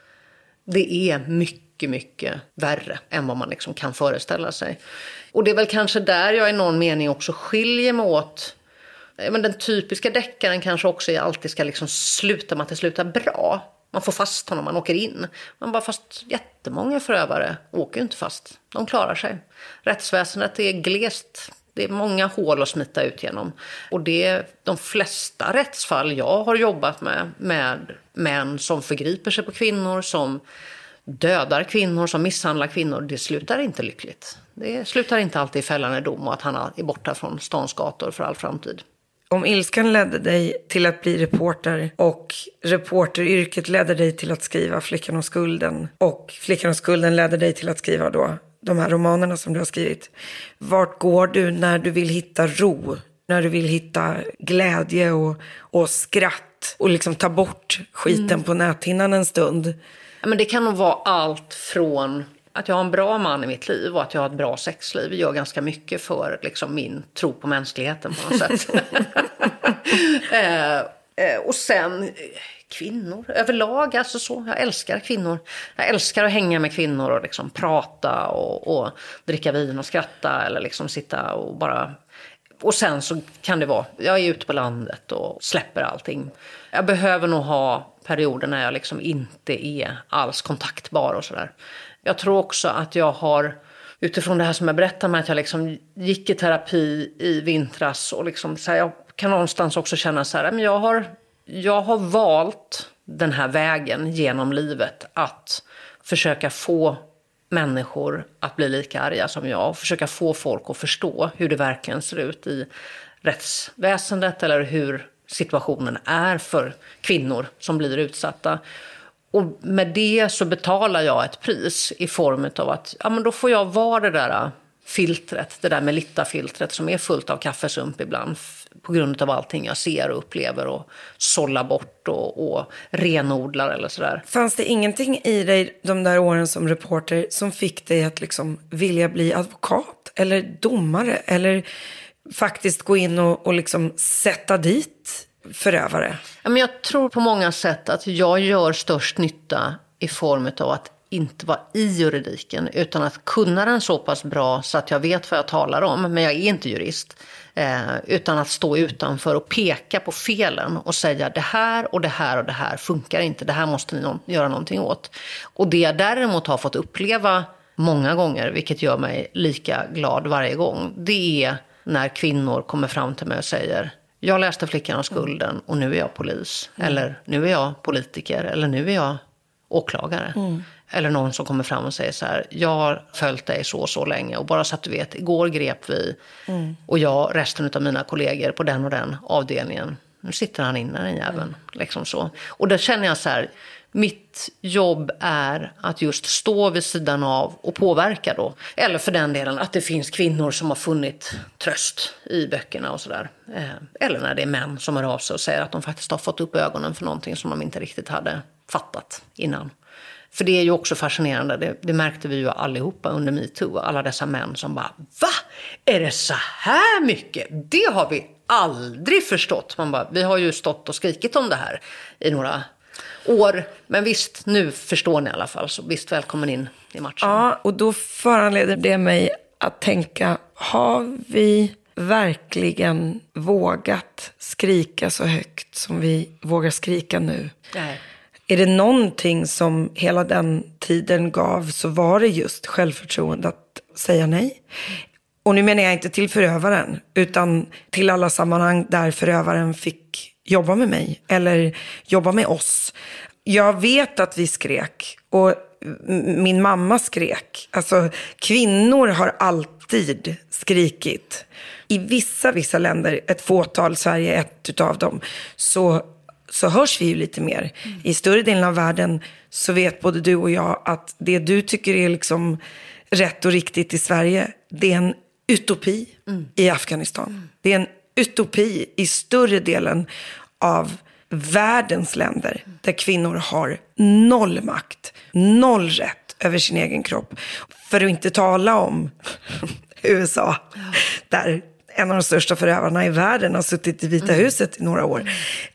det är mycket, mycket värre än vad man liksom kan föreställa sig. Och det är väl kanske där jag i någon mening också skiljer mig åt men den typiska deckaren kanske också är alltid ska liksom sluta med att det slutar bra. Man får fast honom, man åker in. Man bara fast jättemånga förövare åker ju inte fast. De klarar sig. Rättsväsendet är glest. Det är många hål att smita ut genom. Och det är de flesta rättsfall jag har jobbat med, med män som förgriper sig på kvinnor, som dödar kvinnor, som misshandlar kvinnor, det slutar inte lyckligt. Det slutar inte alltid i fällande dom och att han är borta från stans gator för all framtid. Om ilskan ledde dig till att bli reporter och reporteryrket ledde dig till att skriva Flickan och skulden och Flickan och skulden ledde dig till att skriva då de här romanerna som du har skrivit. Vart går du när du vill hitta ro? När du vill hitta glädje och, och skratt och liksom ta bort skiten på näthinnan en stund? Ja, men det kan nog vara allt från att jag har en bra man i mitt liv och att jag har ett bra sexliv Det gör ganska mycket för liksom, min tro på mänskligheten på något sätt. eh, eh, och sen kvinnor överlag. Alltså så, jag älskar kvinnor. Jag älskar att hänga med kvinnor och liksom prata och, och dricka vin och skratta eller liksom sitta och bara och sen så kan det vara, jag är ute på landet och släpper allting. Jag behöver nog ha perioder när jag liksom inte är alls kontaktbar och sådär. Jag tror också att jag har, utifrån det här som jag berättade med att jag liksom gick i terapi i vintras och liksom, så här, jag kan någonstans också känna så här, men jag har, jag har valt den här vägen genom livet att försöka få människor att bli lika arga som jag och försöka få folk att förstå hur det verkligen ser ut i rättsväsendet eller hur situationen är för kvinnor som blir utsatta. Och med det så betalar jag ett pris i form av att ja, men då får jag vara det där filtret, det där Melitta-filtret som är fullt av kaffesump ibland på grund av allting jag ser och upplever och sållar bort och, och renodlar eller sådär. Fanns det ingenting i dig de där åren som reporter som fick dig att liksom vilja bli advokat eller domare eller faktiskt gå in och, och liksom sätta dit förövare? Jag tror på många sätt att jag gör störst nytta i form av att inte vara i juridiken utan att kunna den så pass bra så att jag vet vad jag talar om. Men jag är inte jurist. Eh, utan att stå utanför och peka på felen och säga det här och det här och det här funkar inte. Det här måste ni no göra någonting åt. Och det jag däremot har fått uppleva många gånger, vilket gör mig lika glad varje gång, det är när kvinnor kommer fram till mig och säger jag läste Flickan och skulden och nu är jag polis. Mm. Eller nu är jag politiker. Eller nu är jag åklagare. Mm. Eller någon som kommer fram och säger så här. Jag har följt dig så och så länge. Och bara så att du vet, igår grep vi. Mm. Och jag, resten av mina kollegor på den och den avdelningen. Nu sitter han inne den jäveln. Mm. Liksom så. Och då känner jag så här. Mitt jobb är att just stå vid sidan av och påverka då. Eller för den delen att det finns kvinnor som har funnit tröst i böckerna och sådär. Eh, eller när det är män som hör av sig och säger att de faktiskt har fått upp ögonen för någonting som de inte riktigt hade fattat innan. För det är ju också fascinerande, det, det, märkte vi ju allihopa under metoo. Alla dessa män som bara Va? Är det så här mycket? Det har vi aldrig förstått. Man bara, vi har ju stått och skrikit om det här i några år. Men visst, nu förstår ni i alla fall. Så visst, välkommen in i matchen. Ja, och då föranleder det mig att tänka, har vi verkligen vågat skrika så högt som vi vågar skrika nu? Nej. Är det någonting som hela den tiden gav så var det just självförtroende att säga nej. Och nu menar jag inte till förövaren, utan till alla sammanhang där förövaren fick jobba med mig eller jobba med oss. Jag vet att vi skrek och min mamma skrek. Alltså kvinnor har alltid skrikit. I vissa, vissa länder, ett fåtal, Sverige är ett utav dem, så så hörs vi ju lite mer. I större delen av världen så vet både du och jag att det du tycker är liksom rätt och riktigt i Sverige, det är en utopi i Afghanistan. Det är en utopi i större delen av världens länder där kvinnor har noll makt, noll rätt över sin egen kropp. För att inte tala om USA, där en av de största förövarna i världen har suttit i Vita huset i några år.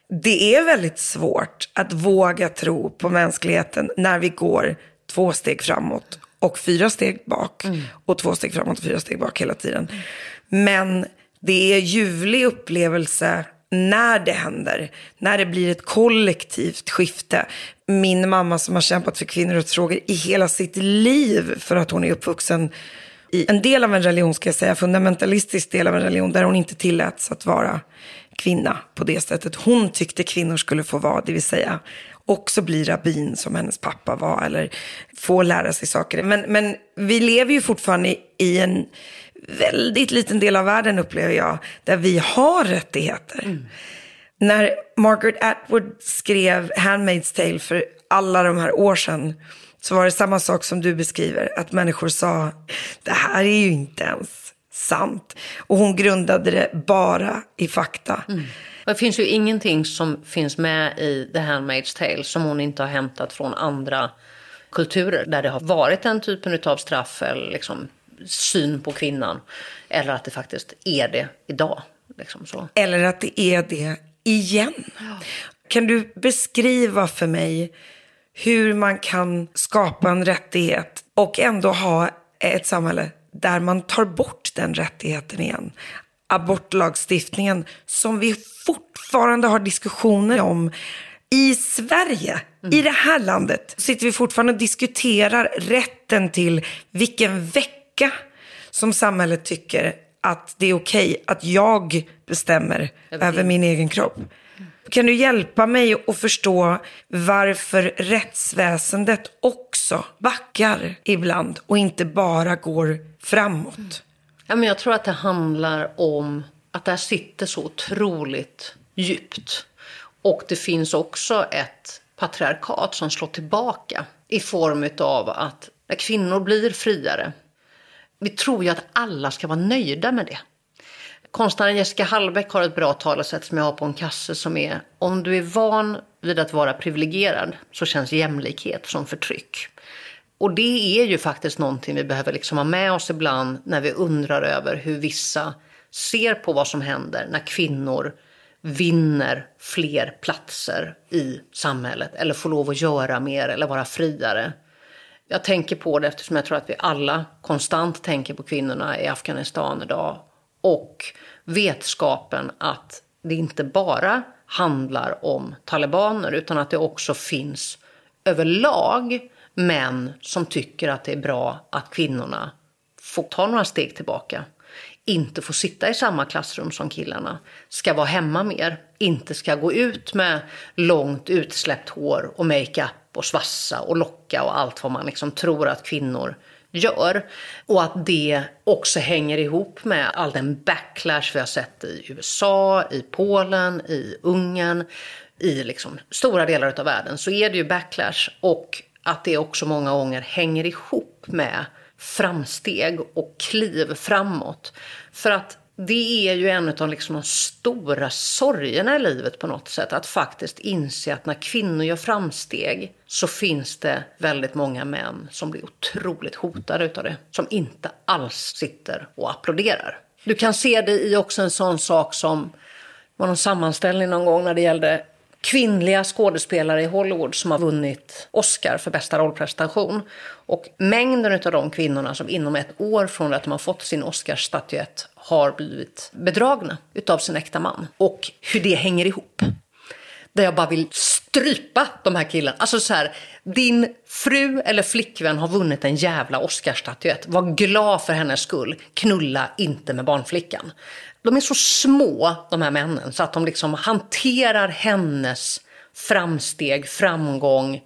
Det är väldigt svårt att våga tro på mänskligheten när vi går två steg framåt och fyra steg bak. Och två steg framåt och fyra steg bak hela tiden. Men det är ljuvlig upplevelse när det händer, när det blir ett kollektivt skifte. Min mamma som har kämpat för kvinnorättsfrågor i hela sitt liv för att hon är uppvuxen i en del av en religion, ska jag säga, fundamentalistisk del av en religion där hon inte tilläts att vara kvinna på det sättet hon tyckte kvinnor skulle få vara, det vill säga också bli rabbin som hennes pappa var eller få lära sig saker. Men, men vi lever ju fortfarande i, en väldigt liten del av världen upplever jag, där vi har rättigheter. När Margaret Atwood skrev Handmaid's Tale för alla de här år sedan så var det samma sak som du beskriver, att människor sa det här är ju inte ens sant. Och hon grundade det bara i fakta. Det finns ju ingenting som finns med i The Handmaid's Tale som hon inte har hämtat från andra kulturer där det har varit den typen av straff eller liksom syn på kvinnan. Eller att det faktiskt är det idag. Liksom. Eller att det är det igen. Kan du beskriva för mig hur man kan skapa en rättighet och ändå ha ett samhälle där man tar bort den rättigheten igen? Abortlagstiftningen som vi fortfarande har diskussioner om i Sverige, i det här landet, sitter vi fortfarande och diskuterar rätten till vilken vecka som samhället tycker att det är okej att jag bestämmer över min egen kropp. Kan du hjälpa mig att förstå varför rättsväsendet också backar ibland och inte bara går framåt? Ja, men jag tror att det handlar om att det här sitter så otroligt djupt. Och det finns också ett patriarkat som slår tillbaka i form av att när kvinnor blir friare, vi tror ju att alla ska vara nöjda med det. Konstnären Jessica Hallbäck har ett bra talesätt som jag har på en kasse som är om du är van vid att vara privilegierad så känns jämlikhet som förtryck. Och det är ju faktiskt någonting vi behöver liksom ha med oss ibland när vi undrar över hur vissa ser på vad som händer när kvinnor vinner fler platser i samhället eller får lov att göra mer eller vara friare. Jag tänker på det eftersom jag tror att vi alla konstant tänker på kvinnorna i Afghanistan idag och vetskapen att det inte bara handlar om talibaner utan att det också finns överlag män som tycker att det är bra att kvinnorna får ta några steg tillbaka. Inte får sitta i samma klassrum som killarna. Ska vara hemma mer. Inte ska gå ut med långt utsläppt hår och makeup och svassa och locka och allt vad man liksom tror att kvinnor gör. Och att det också hänger ihop med all den backlash vi har sett i USA, i Polen, i Ungern, i liksom stora delar av världen så är det ju backlash. Och att det också många gånger hänger ihop med framsteg och kliv framåt. För att det är ju en av liksom de stora sorgerna i livet på något sätt. Att faktiskt inse att när kvinnor gör framsteg så finns det väldigt många män som blir otroligt hotade utav det. Som inte alls sitter och applåderar. Du kan se det i också en sån sak som var någon sammanställning någon gång när det gällde kvinnliga skådespelare i Hollywood som har vunnit Oscar för bästa rollprestation. Och mängden av de kvinnorna som inom ett år från att de har fått sin Oscarsstatyett har blivit bedragna utav sin äkta man. Och hur det hänger ihop. Där jag bara vill strypa de här killarna. Alltså så här, din fru eller flickvän har vunnit en jävla Oscarsstatyett. Var glad för hennes skull. Knulla inte med barnflickan. De är så små, de här männen, så att de liksom hanterar hennes framsteg, framgång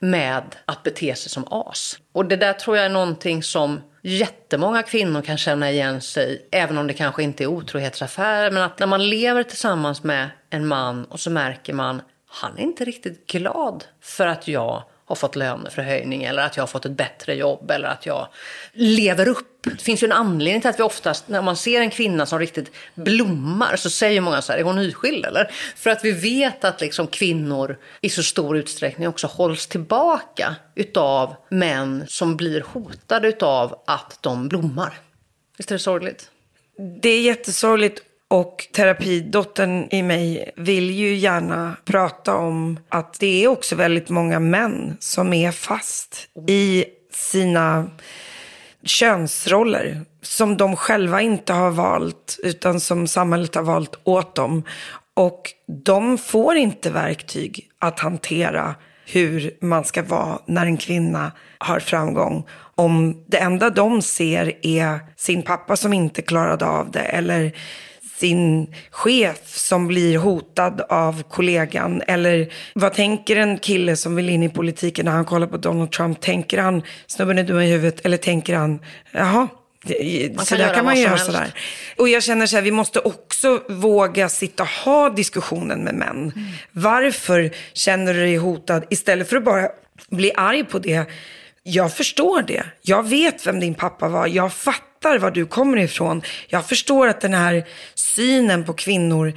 med att bete sig som as. Och det där tror jag är någonting som jättemånga kvinnor kan känna igen sig i, även om det kanske inte är otrohetsaffärer. Men att när man lever tillsammans med en man och så märker man han är inte riktigt glad för att jag har fått löneförhöjning eller att jag har fått ett bättre jobb eller att jag lever upp. Det finns ju en anledning till att vi oftast, när man ser en kvinna som riktigt blommar, så säger många så här, är hon nyskild eller? För att vi vet att liksom kvinnor i så stor utsträckning också hålls tillbaka utav män som blir hotade utav att de blommar. Visst är det sorgligt? Det är jättesorgligt och terapidottern i mig vill ju gärna prata om att det är också väldigt många män som är fast i sina könsroller som de själva inte har valt utan som samhället har valt åt dem. Och de får inte verktyg att hantera hur man ska vara när en kvinna har framgång. Om det enda de ser är sin pappa som inte klarade av det eller sin chef som blir hotad av kollegan? Eller vad tänker en kille som vill in i politiken när han kollar på Donald Trump? Tänker han snubben är dum i huvudet eller tänker han jaha, Man så där kan man göra sådär. Och jag känner så här, vi måste också våga sitta och ha diskussionen med män. Mm. Varför känner du dig hotad? Istället för att bara bli arg på det. Jag förstår det. Jag vet vem din pappa var. Jag fattar var du kommer ifrån. Jag förstår att den här synen på kvinnor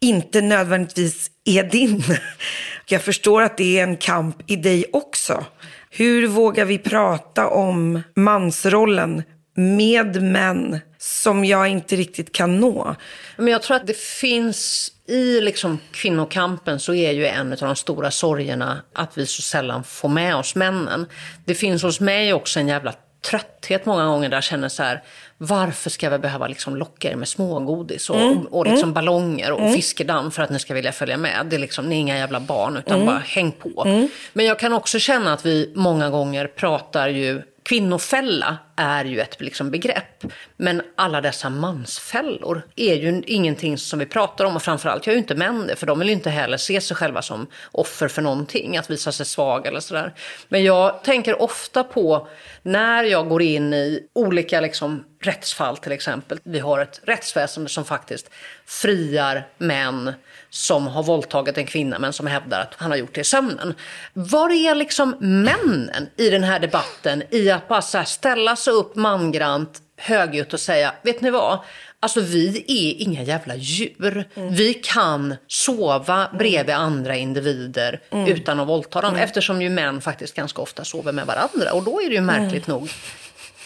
inte nödvändigtvis är din. Jag förstår att det är en kamp i dig också. Hur vågar vi prata om mansrollen med män som jag inte riktigt kan nå? Men jag tror att det finns i liksom kvinnokampen så är ju en av de stora sorgerna att vi så sällan får med oss männen. Det finns hos mig också en jävla trötthet många gånger där jag känner så här, varför ska vi behöva liksom locka er med smågodis och, Mm. och, och liksom ballonger och fiskedamm för att ni ska vilja följa med? Det är liksom, ni är inga jävla barn utan Mm. bara häng på. Men jag kan också känna att vi många gånger pratar ju Kvinnofälla är ju ett liksom begrepp, men alla dessa mansfällor är ju ingenting som vi pratar om och framförallt gör ju inte män det, för de vill ju inte heller se sig själva som offer för någonting, att visa sig svag eller sådär. Men jag tänker ofta på när jag går in i olika liksom rättsfall till exempel. Vi har ett rättsväsende som faktiskt friar män som har våldtagit en kvinna men som hävdar att han har gjort det i sömnen. Var är liksom männen i den här debatten i att bara så här ställa sig upp mangrant högljutt och säga, vet ni vad? Alltså vi är inga jävla djur. Vi kan sova bredvid andra individer utan att våldta dem. Eftersom ju män faktiskt ganska ofta sover med varandra. Och då är det ju märkligt nog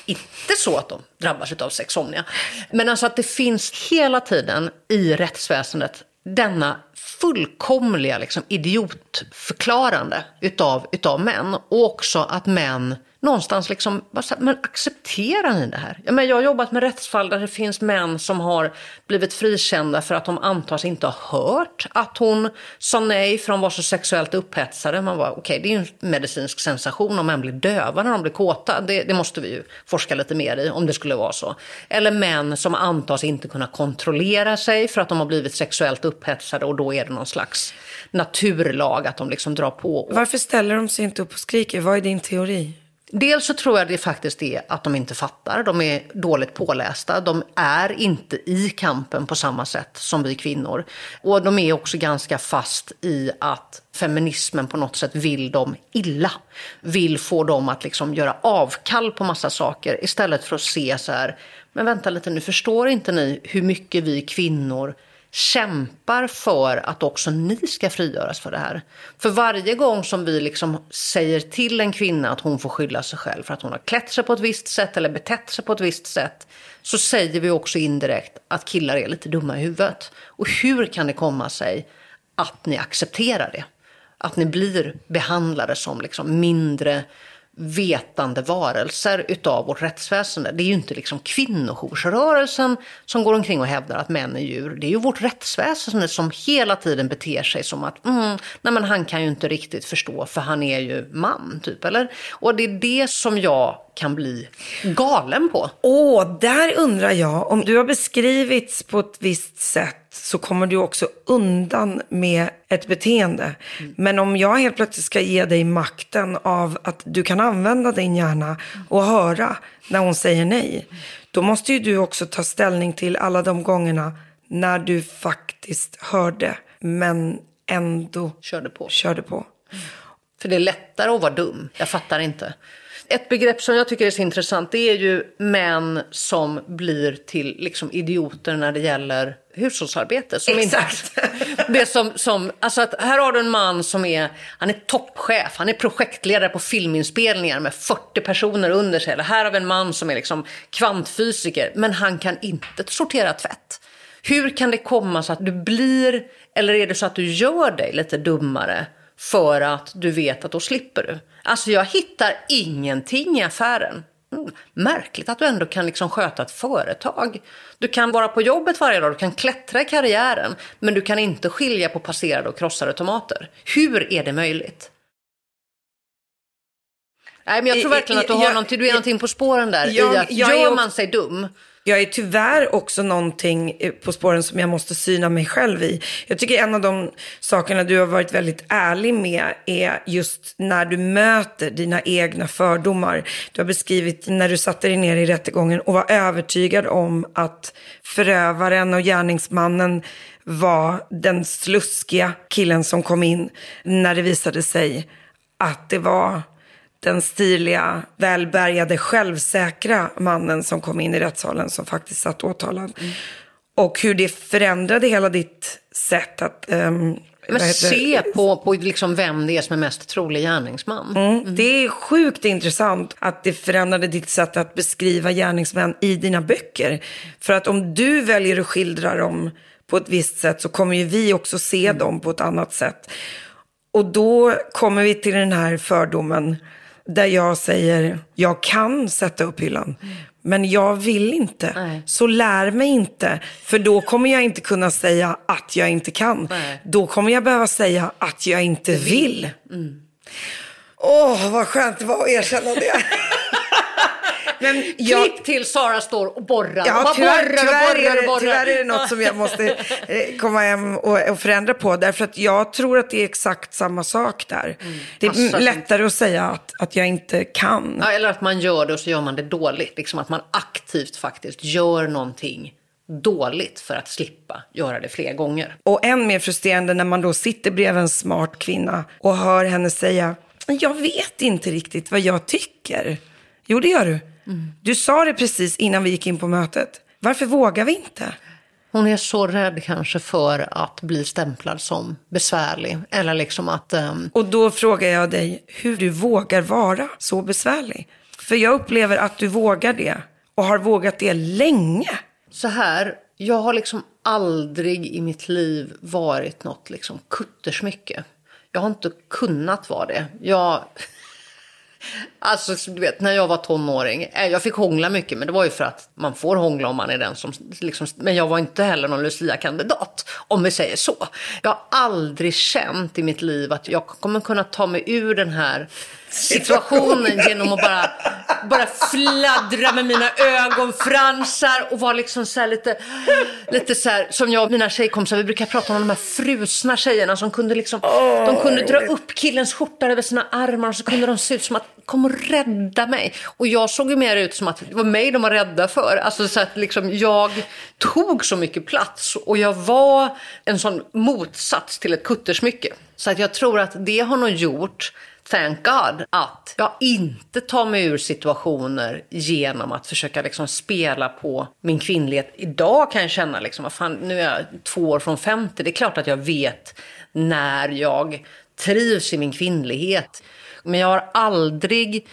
inte så att de drabbas av sexsomnia. Men alltså att det finns hela tiden i rättsväsendet denna fullkomliga liksom, idiotförklarande utav, utav män. Och också att män någonstans liksom, bara så här, men accepterar ni det här? Ja, men jag har jobbat med rättsfall där det finns män som har blivit frikända för att de antas inte ha hört att hon sa nej för de var så sexuellt upphetsade. Man var okej, det är ju en medicinsk sensation om män blir döva när de blir kåta. Det, det måste vi ju forska lite mer i om det skulle vara så. Eller män som antas inte kunna kontrollera sig för att de har blivit sexuellt upphetsade och då är det någon slags naturlag att de liksom drar på. Varför ställer de sig inte upp och skriker? Vad är din teori? Dels så tror jag det faktiskt är att de inte fattar. De är dåligt pålästa. De är inte i kampen på samma sätt som vi kvinnor. Och de är också ganska fast i att feminismen på något sätt vill dem illa. Vill få dem att liksom göra avkall på massa saker istället för att se så här, men vänta lite nu, förstår inte ni hur mycket vi kvinnor kämpar för att också ni ska frigöras för det här. För varje gång som vi liksom säger till en kvinna att hon får skylla sig själv för att hon har klätt sig på ett visst sätt eller betett sig på ett visst sätt så säger vi också indirekt att killar är lite dumma i huvudet. Och hur kan det komma sig att ni accepterar det? Att ni blir behandlade som liksom mindre vetande varelser utav vårt rättsväsende. Det är ju inte liksom kvinnojoursrörelsen som går omkring och hävdar att män är djur. Det är ju vårt rättsväsende som hela tiden beter sig som att mm, nej men han kan ju inte riktigt förstå för han är ju man. Typ, eller? Och det är det som jag kan bli galen på. Åh, där undrar jag, om du har beskrivits på ett visst sätt så kommer du också undan med ett beteende. Men om jag helt plötsligt ska ge dig makten av att du kan använda din hjärna och höra när hon säger nej, då måste ju du också ta ställning till alla de gångerna när du faktiskt hörde, men ändå Körde på. körde på. För det är lättare att vara dum. Jag fattar inte. Ett begrepp som jag tycker är så intressant det är ju män som blir till liksom idioter när det gäller hushållsarbete. Som Exakt. Inte, det som, som, alltså att här har du en man som är, han är toppchef, han är projektledare på filminspelningar med 40 personer under sig. Eller här har vi en man som är liksom kvantfysiker, men han kan inte sortera tvätt. Hur kan det komma så att du blir, eller är det så att du gör dig lite dummare för att du vet att då slipper du? Alltså jag hittar ingenting i affären. Mm, märkligt att du ändå kan liksom sköta ett företag. Du kan vara på jobbet varje dag, du kan klättra i karriären, men du kan inte skilja på passerade och krossade tomater. Hur är det möjligt? Nej, men jag tror verkligen att du, har Jag- någonting, du är någonting på spåren där. Jag- i att jag gör man sig dum, jag är tyvärr också någonting eh, på spåren som jag måste syna mig själv i. Jag tycker en av de sakerna du har varit väldigt ärlig med är just när du möter dina egna fördomar. Du har beskrivit när du satte dig ner i rättegången och var övertygad om att förövaren och gärningsmannen var den sluskiga killen som kom in när det visade sig att det var den stiliga, välbärgade, självsäkra mannen som kom in i rättssalen som faktiskt satt åtalad. Och hur det förändrade hela ditt sätt att... vad men se på, på liksom vem det är som är mest trolig gärningsman. Mm. Det är sjukt intressant att det förändrade ditt sätt att beskriva gärningsmän i dina böcker. För att om du väljer att skildra dem på ett visst sätt så kommer ju vi också se dem på ett annat sätt. Och då kommer vi till den här fördomen där jag säger, jag kan sätta upp hyllan. Men jag vill inte. Nej. Så lär mig inte. För då kommer jag inte kunna säga att jag inte kan. Nej. Då kommer jag behöva säga att jag inte vill. Åh, vad skönt det var att erkänna det. Men jag, Klipp till Sara står och borrar. ja, tyvärr, borrar tyvärr, borrar borrar. tyvärr är det något som jag måste eh, komma hem och, och förändra på. Därför att jag tror att det är exakt samma sak där. Det är lättare att säga att, att jag inte kan. Ja, eller att man gör det och så gör man det dåligt. Liksom att man aktivt faktiskt gör någonting dåligt för att slippa göra det fler gånger. Och än mer frustrerande när man då sitter bredvid en smart kvinna och hör henne säga, jag vet inte riktigt vad jag tycker. Jo, det gör du. Du sa det precis innan vi gick in på mötet. Varför vågar vi inte? Hon är så rädd kanske för att bli stämplad som besvärlig. Eller liksom att... ehm, Och då frågar jag dig hur du vågar vara så besvärlig. För jag upplever att du vågar det och har vågat det länge. så här, jag har liksom aldrig i mitt liv varit något liksom kuttersmycke. Jag har inte kunnat vara det. Jag... Alltså, du vet, när jag var tonåring, eh, jag fick hångla mycket, men det var ju för att man får hångla om man är den som... Liksom, men jag var inte heller någon Lucia-kandidat, om vi säger så. Jag har aldrig känt i mitt liv att jag kommer kunna ta mig ur den här situationen genom att bara, bara fladdra med mina ögonfransar och vara liksom så här lite, lite så här, som jag och mina tjejkompisar, vi brukar prata om de här frusna tjejerna som kunde liksom, de kunde dra upp killens skjorta över sina armar och så kunde de se ut som att kom och rädda mig. Och jag såg ju mer ut som att det var mig de var rädda för. Alltså så att liksom jag tog så mycket plats och jag var en sån motsats till ett kuttersmycke. Så att jag tror att det har nog gjort thank God, att jag inte tar mig ur situationer genom att försöka liksom spela på min kvinnlighet. Idag kan jag känna, liksom, vad fan, nu är jag två år från 50, det är klart att jag vet när jag trivs i min kvinnlighet. Men jag har aldrig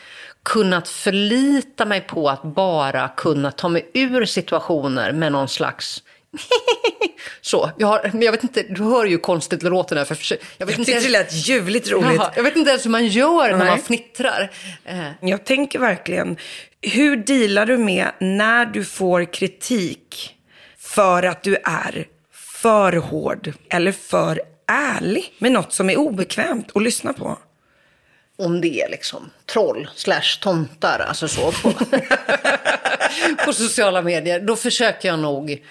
kunnat förlita mig på att bara kunna ta mig ur situationer med någon slags så, jag, har, jag vet inte, du hör ju konstigt det låter när jag försöker. Jag, vet Jag tyckte det lät ljuvligt roligt. Jaha, jag vet inte ens hur man gör när Nej. man fnittrar. Eh, Jag tänker verkligen, hur dealar du med när du får kritik för att du är för hård eller för ärlig med något som är obekvämt att lyssna på? om det är liksom troll slash tomtar, alltså så på, på sociala medier, då försöker jag nog,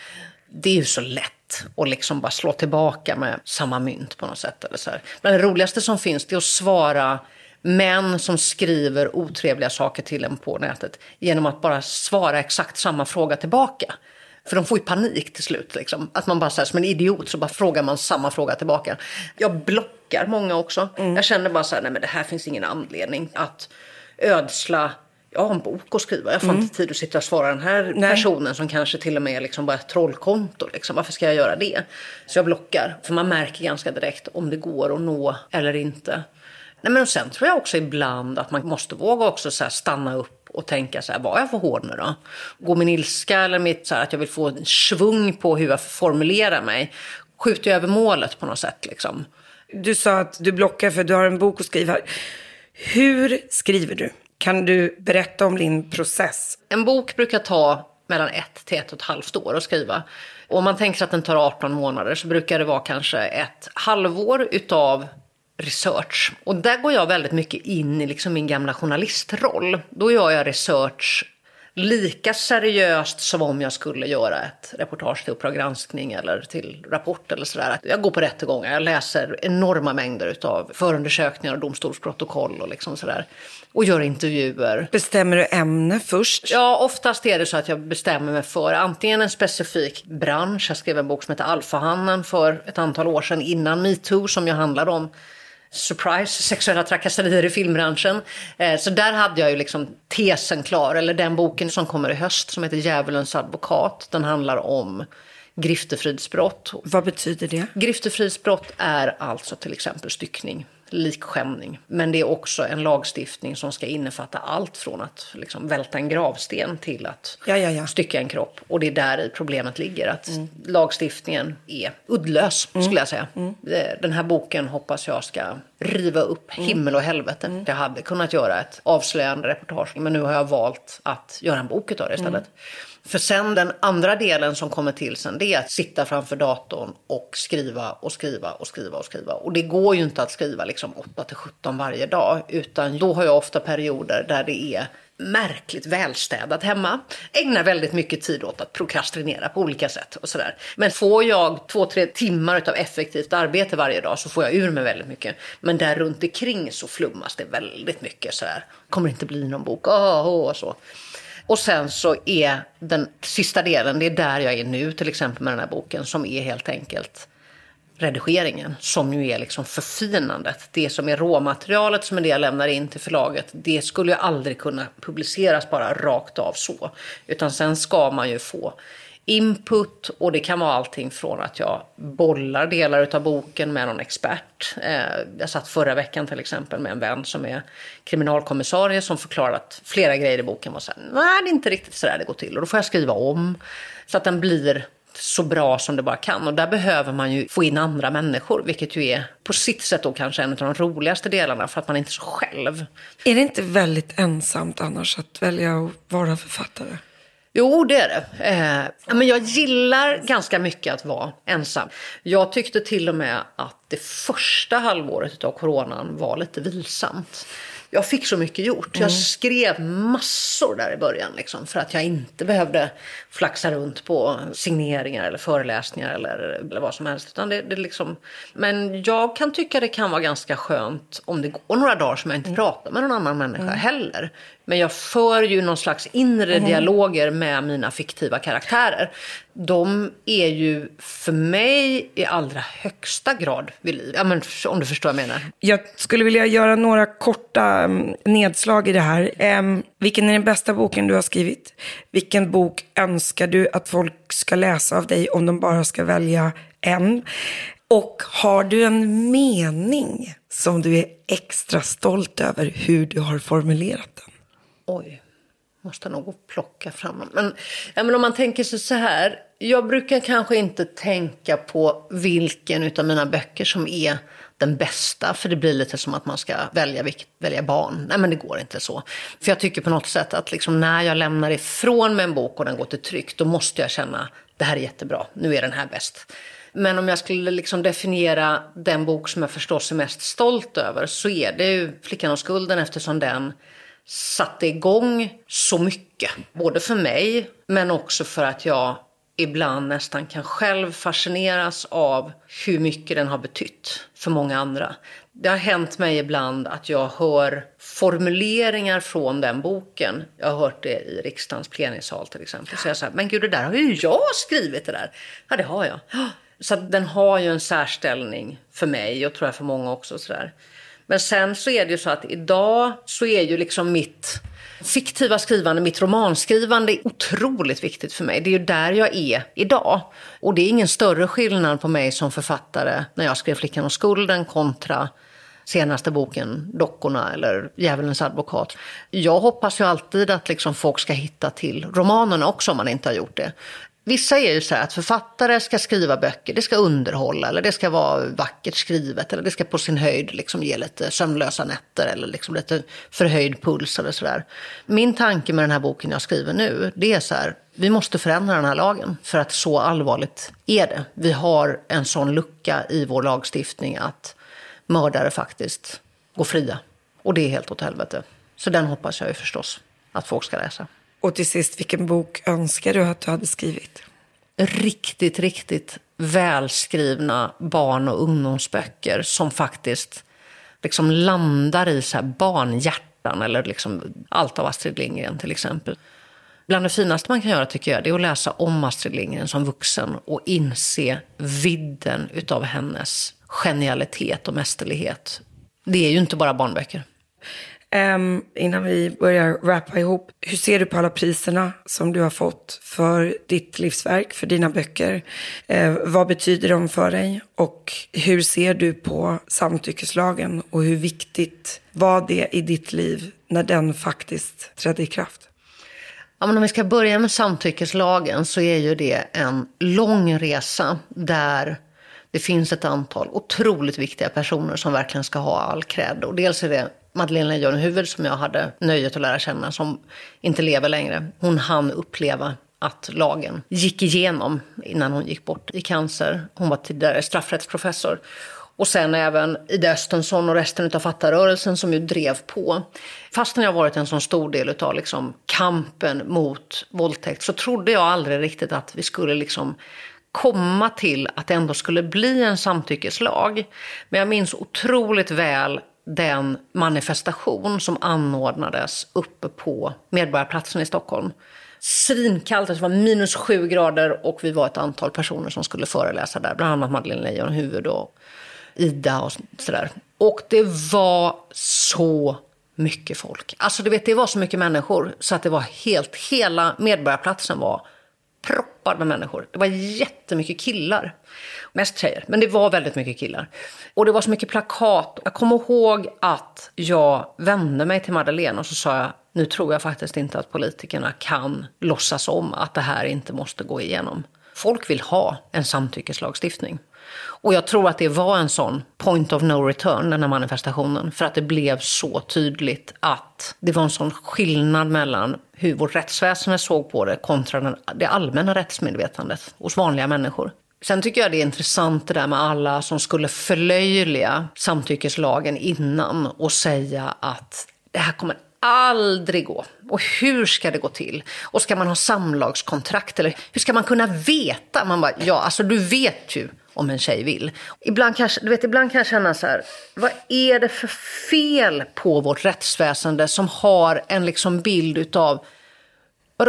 det är ju så lätt att liksom bara slå tillbaka med samma mynt på något sätt. Eller så här. Men det roligaste som finns det är att svara män som skriver otrevliga saker till en på nätet genom att bara svara exakt samma fråga tillbaka. För de får ju panik till slut. Liksom. Att man bara så här, som en idiot så bara frågar man samma fråga tillbaka. Jag blockar många också. Jag känner bara så här, nej men det här finns ingen anledning att ödsla jag har en bok att skriva, jag får inte tid att sitta och svara den här Nej. personen som kanske till och med är liksom bara ett trollkonto. Liksom. Varför ska jag göra det? Så jag blockar, för man märker ganska direkt om det går att nå eller inte. Nej, men sen tror jag också ibland att man måste våga också så stanna upp och tänka så här, var jag för hård nu då? Går min ilska eller mitt så här, att jag vill få en svung på hur jag formulerar mig, skjuter jag över målet på något sätt liksom. Du sa att du blockar för du har en bok att skriva. Hur skriver du? Kan du berätta om din process? En bok brukar ta mellan ett till ett och ett halvt år att skriva. Och om man tänker sig att den tar 18 månader så brukar det vara kanske ett halvår utav research. Och där går jag väldigt mycket in i liksom min gamla journalistroll. Då gör jag research lika seriöst som om jag skulle göra ett reportage till Uppdrag granskning eller till Rapport eller sådär. Jag går på rättegångar, jag läser enorma mängder utav förundersökningar och domstolsprotokoll och liksom sådär. Och gör intervjuer. Bestämmer du ämne först? Ja, oftast är det så att jag bestämmer mig för antingen en specifik bransch. Jag skrev en bok som heter Alfahannen för ett antal år sedan innan metoo som ju handlade om surprise, sexuella trakasserier i filmbranschen. Eh, Så där hade jag ju liksom tesen klar, eller den boken som kommer i höst som heter Djävulens advokat. Den handlar om griftefridsbrott. Vad betyder det? Griftefridsbrott är alltså till exempel styckning, likskändning. Men det är också en lagstiftning som ska innefatta allt från att liksom välta en gravsten till att Ja, ja, ja. stycka en kropp. Och det är där problemet ligger, att lagstiftningen är uddlös, skulle jag säga. Eh, Den här boken hoppas jag ska riva upp himmel och helvete. Jag hade kunnat göra ett avslöjande reportage, men nu har jag valt att göra en bok utav det istället. För sen den andra delen som kommer till sen, det är att sitta framför datorn och skriva och skriva och skriva och skriva. Och det går ju inte att skriva liksom 8 till 17 varje dag, utan då har jag ofta perioder där det är märkligt välstädat hemma. Ägnar väldigt mycket tid åt att prokrastinera på olika sätt och sådär. Men får jag två, tre timmar av effektivt arbete varje dag så får jag ur mig väldigt mycket. Men där runt omkring så flummas det väldigt mycket sådär. Kommer inte bli någon bok, ah, åh, åh, och så. Och sen så är den sista delen, det är där jag är nu till exempel med den här boken, som är helt enkelt redigeringen, som ju är liksom förfinandet. Det som är råmaterialet som är det jag lämnar in till förlaget, det skulle ju aldrig kunna publiceras bara rakt av så. Utan sen ska man ju få input och det kan vara allting från att jag bollar delar av boken med någon expert. Eh, jag satt förra veckan till exempel med en vän som är kriminalkommissarie som förklarade att flera grejer i boken var så här, nej det är inte riktigt så där det går till och då får jag skriva om så att den blir så bra som det bara kan. Och där behöver man ju få in andra människor, vilket ju är på sitt sätt då kanske en av de roligaste delarna för att man är inte är så själv. Är det inte väldigt ensamt annars att välja att vara författare? Jo, det är det. Eh, men jag gillar ganska mycket att vara ensam. Jag tyckte till och med att det första halvåret av coronan var lite vilsamt. jag fick så mycket gjort. Jag skrev massor där i början liksom, för att jag inte behövde flaxa runt på signeringar eller föreläsningar eller, eller vad som helst. Utan det, det liksom, men jag kan tycka det kan vara ganska skönt om det går några dagar som jag inte pratar med någon annan människa heller. Men jag för ju någon slags inre dialoger med mina fiktiva karaktärer. De är ju för mig i allra högsta grad vid liv. Ja, men, om du förstår vad jag menar. Jag skulle vilja göra några korta mm, nedslag i det här. Em, vilken är den bästa boken du har skrivit? Vilken bok önskar du att folk ska läsa av dig om de bara ska välja en? Och har du en mening som du är extra stolt över hur du har formulerat den? Oj, måste nog gå och plocka fram dem. Men, ja, men om man tänker sig så här. Jag brukar kanske inte tänka på vilken av mina böcker som är den bästa. För det blir lite som att man ska välja, vilket, välja barn. Nej men det går inte så. För jag tycker på något sätt att liksom när jag lämnar ifrån mig en bok och den går till tryck. Då måste jag känna, det här är jättebra, nu är den här bäst. Men om jag skulle liksom definiera den bok som jag förstås är mest stolt över så är det ju Flickan och skulden eftersom den satte igång så mycket. Både för mig men också för att jag ibland nästan kan själv fascineras av hur mycket den har betytt för många andra. Det har hänt mig ibland att jag hör formuleringar från den boken. Jag har hört det i riksdagens plenisal till exempel. Så jag säger, men gud det där har ju jag skrivit det där. Ja det har jag. Så den har ju en särställning för mig och tror jag för många också. Sådär. Men sen så är det ju så att idag så är ju liksom mitt fiktiva skrivande, mitt romanskrivande otroligt viktigt för mig. Det är ju där jag är idag. Och det är ingen större skillnad på mig som författare när jag skrev Flickan och skulden kontra senaste boken Dockorna eller Djävulens advokat. Jag hoppas ju alltid att liksom folk ska hitta till romanerna också om man inte har gjort det. Vissa är ju så här att författare ska skriva böcker, det ska underhålla eller det ska vara vackert skrivet eller det ska på sin höjd liksom ge lite sömnlösa nätter eller liksom lite förhöjd puls eller sådär. Min tanke med den här boken jag skriver nu, det är så här, vi måste förändra den här lagen för att så allvarligt är det. Vi har en sån lucka i vår lagstiftning att mördare faktiskt går fria. Och det är helt åt helvete. Så den hoppas jag ju förstås att folk ska läsa. Och till sist, vilken bok önskar du att du hade skrivit? riktigt, riktigt välskrivna barn och ungdomsböcker som faktiskt liksom landar i så här barnhjärtan eller liksom allt av Astrid Lindgren till exempel. Bland det finaste man kan göra tycker jag det är att läsa om Astrid Lindgren som vuxen och inse vidden utav hennes genialitet och mästerlighet. Det är ju inte bara barnböcker. Um, innan vi börjar rappa ihop, hur ser du på alla priserna som du har fått för ditt livsverk, för dina böcker? Uh, vad betyder de för dig? Och hur ser du på samtyckeslagen och hur viktigt var det i ditt liv när den faktiskt trädde i kraft? Ja, men om vi ska börja med samtyckeslagen så är ju det en lång resa där det finns ett antal otroligt viktiga personer som verkligen ska ha all cred. Och dels är det Madeleine Leijonhufvud som jag hade nöjet att lära känna som inte lever längre. Hon hann uppleva att lagen gick igenom innan hon gick bort i cancer. Hon var tidigare straffrättsprofessor. Och sen även Ida Östensson och resten av fattarrörelsen som ju drev på. Fastän jag varit en så stor del av liksom kampen mot våldtäkt så trodde jag aldrig riktigt att vi skulle liksom komma till att det ändå skulle bli en samtyckeslag. Men jag minns otroligt väl den manifestation som anordnades uppe på Medborgarplatsen i Stockholm. Svinkallt, alltså det var minus sju grader och vi var ett antal personer som skulle föreläsa där. Bland annat Madeleine Leijonhufvud och Ida och sådär. Och det var så mycket folk. Alltså du vet, det var så mycket människor så att det var helt, hela Medborgarplatsen var proppad med människor. Det var jättemycket killar. Mest tjejer, men det var väldigt mycket killar. Och det var så mycket plakat. Jag kommer ihåg att jag vände mig till Madeleine och så sa jag, nu tror jag faktiskt inte att politikerna kan låtsas om att det här inte måste gå igenom. Folk vill ha en samtyckeslagstiftning. Och jag tror att det var en sån point of no return, den här manifestationen. För att det blev så tydligt att det var en sån skillnad mellan hur vårt rättsväsende såg på det kontra det allmänna rättsmedvetandet hos vanliga människor. Sen tycker jag det är intressant det där med alla som skulle förlöjliga samtyckeslagen innan och säga att det här kommer aldrig gå. Och hur ska det gå till? Och ska man ha samlagskontrakt? Eller hur ska man kunna veta? Man bara, ja, alltså du vet ju om en tjej vill. Ibland, kanske, du vet, ibland kan jag känna så här, vad är det för fel på vårt rättsväsende som har en liksom bild utav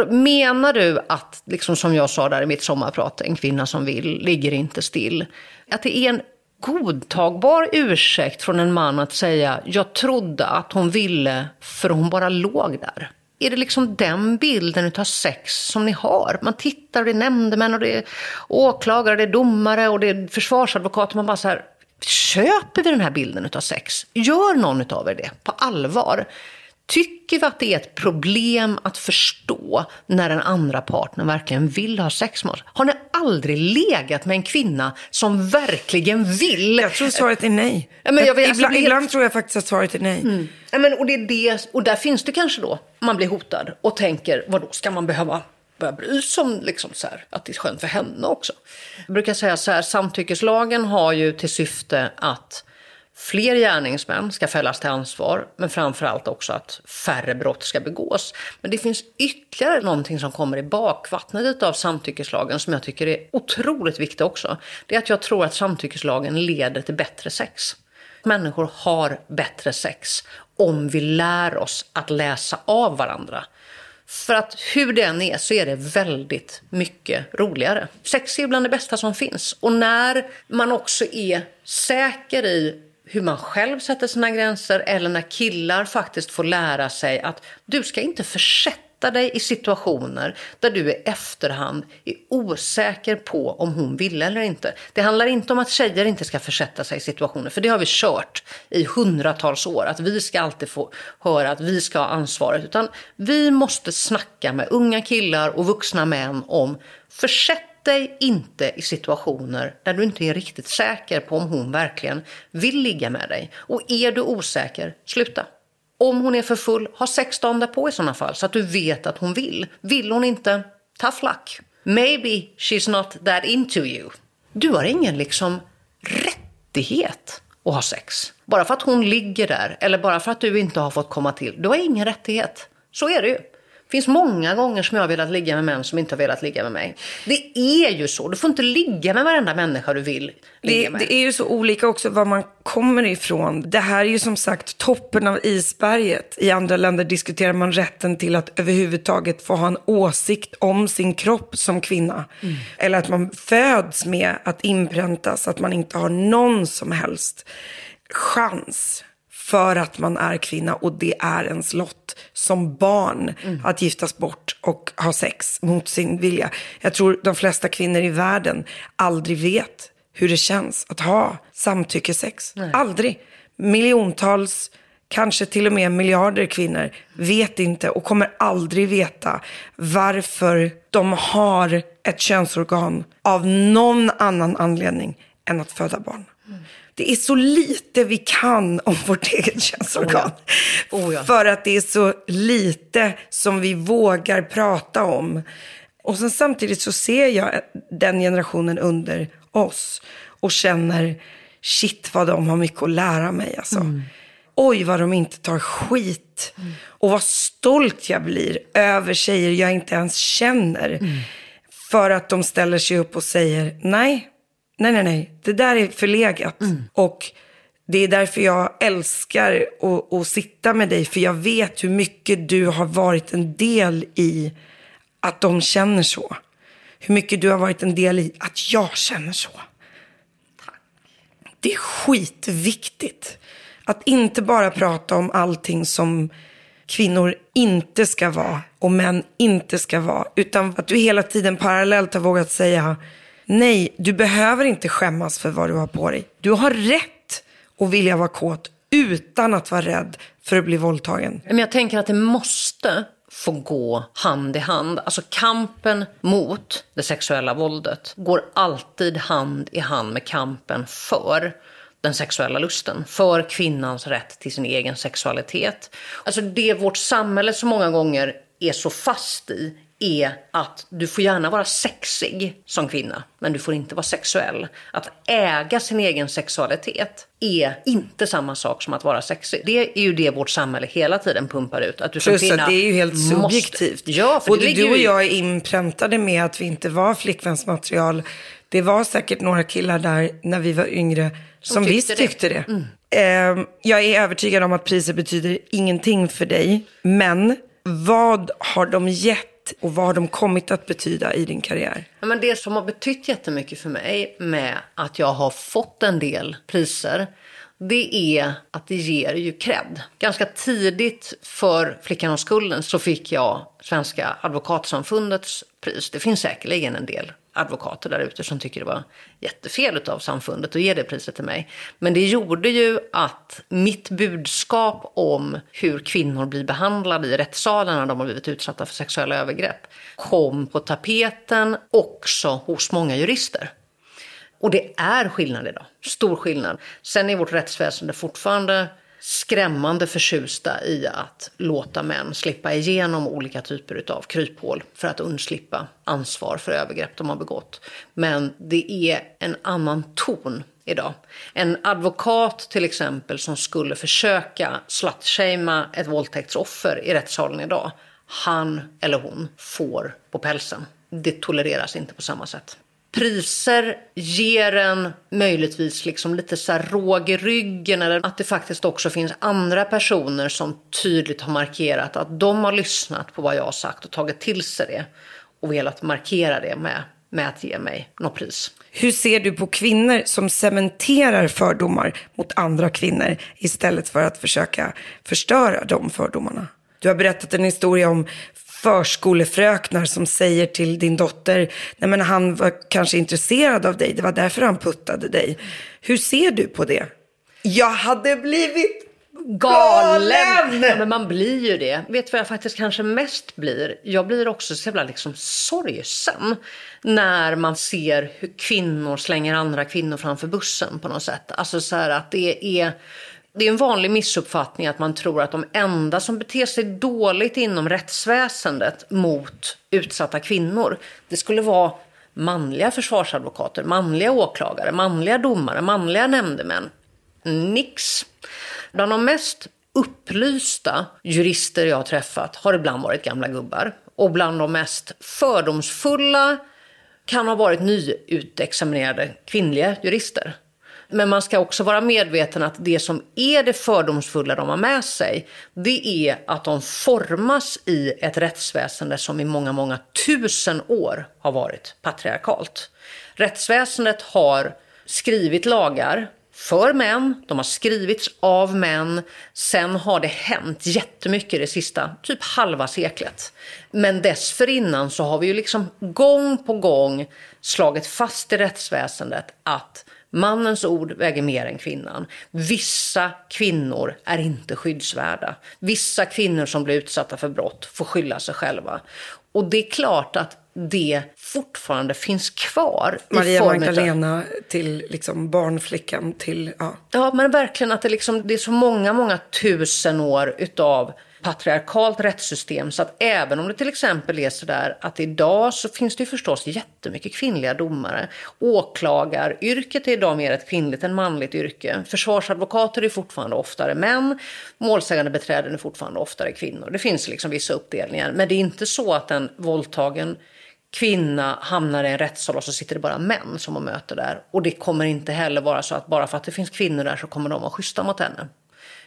Menar du att, liksom som jag sa där i mitt sommarprat, en kvinna som vill ligger inte still. Att det är en godtagbar ursäkt från en man att säga jag trodde att hon ville för hon bara låg där. Är det liksom den bilden av sex som ni har? Man tittar och det är nämndemän och det är åklagare, det är domare och det är försvarsadvokater. Man bara så här, köper vi den här bilden av sex? Gör någon av er det på allvar? Tycker vi att det är ett problem att förstå när den andra partnern verkligen vill ha sex med oss? Har ni aldrig legat med en kvinna som verkligen vill? Jag tror svaret är nej. Ja, men jag vet, ibland, alltså, ibland tror jag faktiskt att svaret är nej. Mm. Ja, men, och, det är det, och där finns det kanske då, man blir hotad och tänker, vad då ska man behöva börja bry sig om liksom så här, att det är skönt för henne också? Jag brukar säga så här, samtyckeslagen har ju till syfte att fler gärningsmän ska fällas till ansvar, men framförallt också att färre brott ska begås. Men det finns ytterligare någonting som kommer i bakvattnet av samtyckeslagen som jag tycker är otroligt viktigt också. Det är att jag tror att samtyckeslagen leder till bättre sex. Människor har bättre sex om vi lär oss att läsa av varandra. För att hur det än är så är det väldigt mycket roligare. Sex är bland det bästa som finns. Och när man också är säker i hur man själv sätter sina gränser eller när killar faktiskt får lära sig att du ska inte försätta dig i situationer där du i efterhand är osäker på om hon vill eller inte. Det handlar inte om att tjejer inte ska försätta sig i situationer, för det har vi kört i hundratals år, att vi ska alltid få höra att vi ska ha ansvaret, utan vi måste snacka med unga killar och vuxna män om försätt dig inte i situationer där du inte är riktigt säker på om hon verkligen vill ligga med dig. Och är du osäker, sluta. Om hon är för full, ha sex dagar därpå i sådana fall så att du vet att hon vill. Vill hon inte, tough luck. Maybe she's not that into you. Du har ingen liksom rättighet att ha sex. Bara för att hon ligger där eller bara för att du inte har fått komma till. Du har ingen rättighet. Så är det ju. Det finns många gånger som jag har velat ligga med män som inte har velat ligga med mig. Det är ju så. Du får inte ligga med varenda människa du vill ligga Det, med. det är ju så olika också var man kommer ifrån. Det här är ju som sagt toppen av isberget. I andra länder diskuterar man rätten till att överhuvudtaget få ha en åsikt om sin kropp som kvinna. Eller att man föds med att inpräntas att man inte har någon som helst chans för att man är kvinna och det är ens lott som barn att giftas bort och ha sex mot sin vilja. Jag tror de flesta kvinnor i världen aldrig vet hur det känns att ha samtyckesex. Aldrig. Miljontals, kanske till och med miljarder kvinnor vet inte och kommer aldrig veta varför de har ett könsorgan av någon annan anledning än att föda barn. Det är så lite vi kan om vårt eget könsorgan. Oh ja. För att det är så lite som vi vågar prata om. Och sen samtidigt så ser jag den generationen under oss och känner shit vad de har mycket att lära mig alltså. Oj vad de inte tar skit. Och vad stolt jag blir över tjejer jag inte ens känner. För att de ställer sig upp och säger nej, nej, nej, nej, det där är förlegat. Och det är därför jag älskar att, att sitta med dig, för jag vet hur mycket du har varit en del i att de känner så. Hur mycket du har varit en del i att jag känner så. Det är skitviktigt. Att inte bara prata om allting som kvinnor inte ska vara och män inte ska vara. Utan att du hela tiden parallellt har vågat säga nej, du behöver inte skämmas för vad du har på dig. Du har rätt att vilja vara kåt utan att vara rädd för att bli våldtagen. Men jag tänker att det måste få gå hand i hand. Alltså kampen mot det sexuella våldet går alltid hand i hand med kampen för den sexuella lusten. För kvinnans rätt till sin egen sexualitet. Alltså det vårt samhälle så många gånger är så fast i är att du får gärna vara sexig som kvinna, men du får inte vara sexuell. Att äga sin egen sexualitet är inte samma sak som att vara sexig. Det är ju det vårt samhälle hela tiden pumpar ut. Att du som Plus kvinna att det är ju helt måste- subjektivt. Ja, för Både du och jag är inpräntade med att vi inte var flickvänsmaterial. Det var säkert några killar där när vi var yngre som, tyckte visst det. tyckte det. Eh, jag är övertygad om att priset betyder ingenting för dig. Men vad har de gett och vad har de kommit att betyda i din karriär? Ja, men det som har betytt jättemycket för mig med att jag har fått en del priser det är att det ger ju cred. Ganska tidigt för Flickan och skulden så fick jag Svenska advokatsamfundets pris. Det finns säkerligen en del advokater där ute som tycker det var jättefel av samfundet att ge det priset till mig. Men det gjorde ju att mitt budskap om hur kvinnor blir behandlade i rättssalen när de har blivit utsatta för sexuella övergrepp kom på tapeten också hos många jurister. Och det är skillnad idag. Stor skillnad. Sen är vårt rättsväsende fortfarande skrämmande förtjusta i att låta män slippa igenom olika typer av kryphål för att undslippa ansvar för övergrepp de har begått. Men det är en annan ton idag. En advokat till exempel som skulle försöka slutshamea ett våldtäktsoffer i rättssalen idag, han eller hon får på pälsen. Det tolereras inte på samma sätt. Priser ger en möjligtvis liksom lite så här råg i ryggen eller att det faktiskt också finns andra personer som tydligt har markerat att de har lyssnat på vad jag har sagt och tagit till sig det och velat markera det med, med att ge mig något pris. Hur ser du på kvinnor som cementerar fördomar mot andra kvinnor istället för att försöka förstöra de fördomarna? Du har berättat en historia om förskolefröknar som säger till din dotter, nej men han var kanske intresserad av dig, det var därför han puttade dig. Hur ser du på det? Jag hade blivit galen! Ja, men man blir ju det. Vet du vad jag faktiskt kanske mest blir? Jag blir också så jävla liksom sorgsen när man ser hur kvinnor slänger andra kvinnor framför bussen på något sätt. Alltså så här att det är det är en vanlig missuppfattning att man tror att de enda som beter sig dåligt inom rättsväsendet mot utsatta kvinnor, det skulle vara manliga försvarsadvokater, manliga åklagare, manliga domare, manliga nämndemän. Nix. Bland de mest upplysta jurister jag har träffat har ibland varit gamla gubbar. Och bland de mest fördomsfulla kan ha varit nyutexaminerade kvinnliga jurister. Men man ska också vara medveten att det som är det fördomsfulla de har med sig, det är att de formas i ett rättsväsende som i många, många tusen år har varit patriarkalt. Rättsväsendet har skrivit lagar för män, de har skrivits av män. Sen har det hänt jättemycket det sista, typ halva seklet. Men dessförinnan så har vi ju liksom gång på gång slagit fast i rättsväsendet att Mannens ord väger mer än kvinnan. Vissa kvinnor är inte skyddsvärda. Vissa kvinnor som blir utsatta för brott får skylla sig själva. Och det är klart att det fortfarande finns kvar. Maria Magdalena till liksom barnflickan till, ja. Ja, men verkligen att det, liksom, det är så många, många tusen år utav patriarkalt rättssystem. Så att även om det till exempel är så där att idag så finns det ju förstås jättemycket kvinnliga domare. Åklagaryrket är idag mer ett kvinnligt än manligt yrke. Försvarsadvokater är fortfarande oftare män. målsägandebiträden är fortfarande oftare kvinnor. Det finns liksom vissa uppdelningar. Men det är inte så att en våldtagen kvinna hamnar i en rättssal och så sitter det bara män som hon möter där. Och det kommer inte heller vara så att bara för att det finns kvinnor där så kommer de vara schyssta mot henne.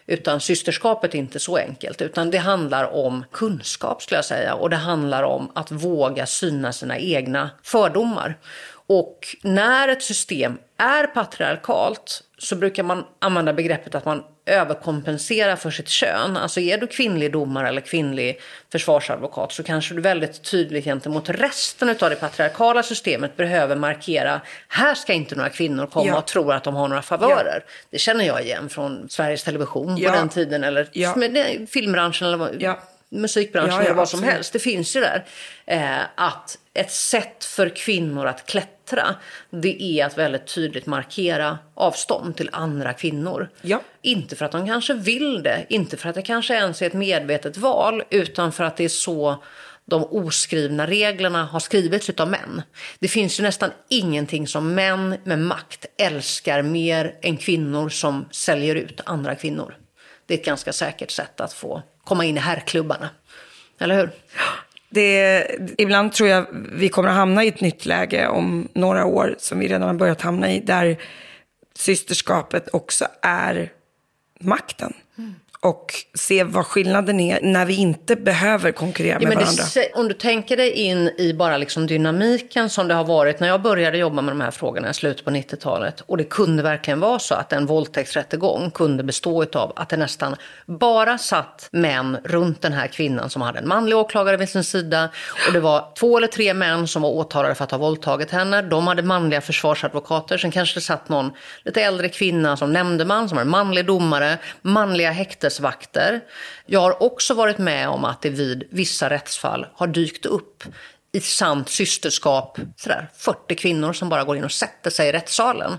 Utan systerskapet är inte så enkelt, utan det handlar om kunskap skulle jag säga. Och det handlar om att våga syna sina egna fördomar. Och när ett system är patriarkalt så brukar man använda begreppet att man överkompenserar för sitt kön. Alltså är du kvinnlig domare eller kvinnlig försvarsadvokat så kanske du väldigt tydligt gentemot resten av det patriarkala systemet behöver markera här ska inte några kvinnor komma Ja. och tro att de har några favörer. Det känner jag igen från Sveriges Television Ja. på den tiden eller Ja. filmbranschen eller Ja. musikbranschen Ja, ja, eller vad som helst. Det finns ju där. Eh, att ett sätt för kvinnor att klättra det är att väldigt tydligt markera avstånd till andra kvinnor. Ja. Inte för att de kanske vill det, inte för att det kanske ens är ett medvetet val, utan för att det är så de oskrivna reglerna har skrivits utav män. Det finns ju nästan ingenting som män med makt älskar mer än kvinnor som säljer ut andra kvinnor. Det är ett ganska säkert sätt att få komma in i herrklubbarna. Eller hur? Det, ibland tror jag vi kommer att hamna i ett nytt läge om några år, som vi redan har börjat hamna i, där systerskapet också är makten. Mm. Och se vad skillnaden är när vi inte behöver konkurrera Ja, med varandra. det, om du tänker dig in i bara liksom dynamiken som det har varit när jag började jobba med de här frågorna i slutet på 90-talet. Och det kunde verkligen vara så att en våldtäktsrättegång kunde bestå av att det nästan bara satt män runt den här kvinnan som hade en manlig åklagare vid sin sida. Och det var två eller tre män som var åtalade för att ha våldtagit henne. De hade manliga försvarsadvokater. Sen kanske det satt någon lite äldre kvinna som nämndeman, som var en manlig domare, manliga häktesvakter. Jag har också varit med om att det vid vissa rättsfall har dykt upp i sant systerskap sådär, 40 kvinnor som bara går in och sätter sig i rättssalen.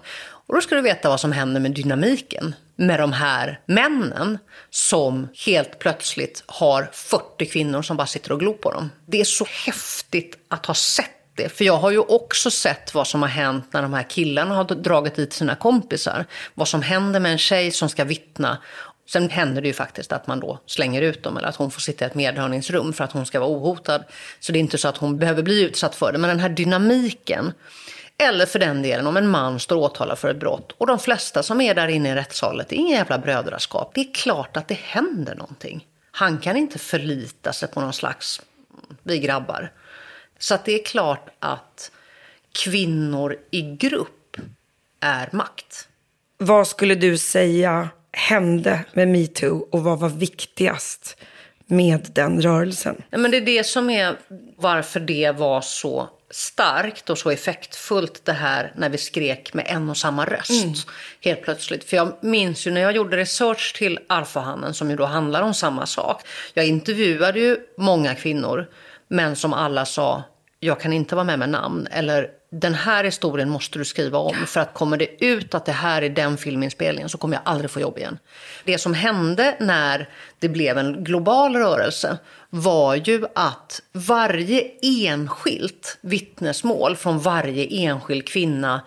Och då ska du veta vad som händer med dynamiken med de här männen som helt plötsligt har 40 kvinnor som bara sitter och glor på dem. Det är så häftigt att ha sett det. För jag har ju också sett vad som har hänt när de här killarna har dragit dit sina kompisar. Vad som händer med en tjej som ska vittna. Sen händer det ju faktiskt att man då slänger ut dem eller att hon får sitta i ett medhörningsrum för att hon ska vara ohotad. Så det är inte så att hon behöver bli utsatt för det. Men den här dynamiken. Eller för den delen om en man står åtalad för ett brott och de flesta som är där inne i rättssalen, det är inga jävla brödraskap. Det är klart att det händer någonting. Han kan inte förlita sig på någon slags, mm, vi grabbar. Så att det är klart att kvinnor i grupp är makt. Vad skulle du säga hände med metoo och vad var viktigast med den rörelsen? Nej, men det är det som är varför det var så starkt och så effektfullt det här när vi skrek med en och samma röst helt plötsligt. För jag minns ju när jag gjorde research till Alfahannen som ju då handlar om samma sak. Jag intervjuade ju många kvinnor men som alla sa jag kan inte vara med med namn eller den här historien måste du skriva om för att kommer det ut att det här är den filminspelningen så kommer jag aldrig få jobb igen. Det som hände när det blev en global rörelse var ju att varje enskilt vittnesmål från varje enskild kvinna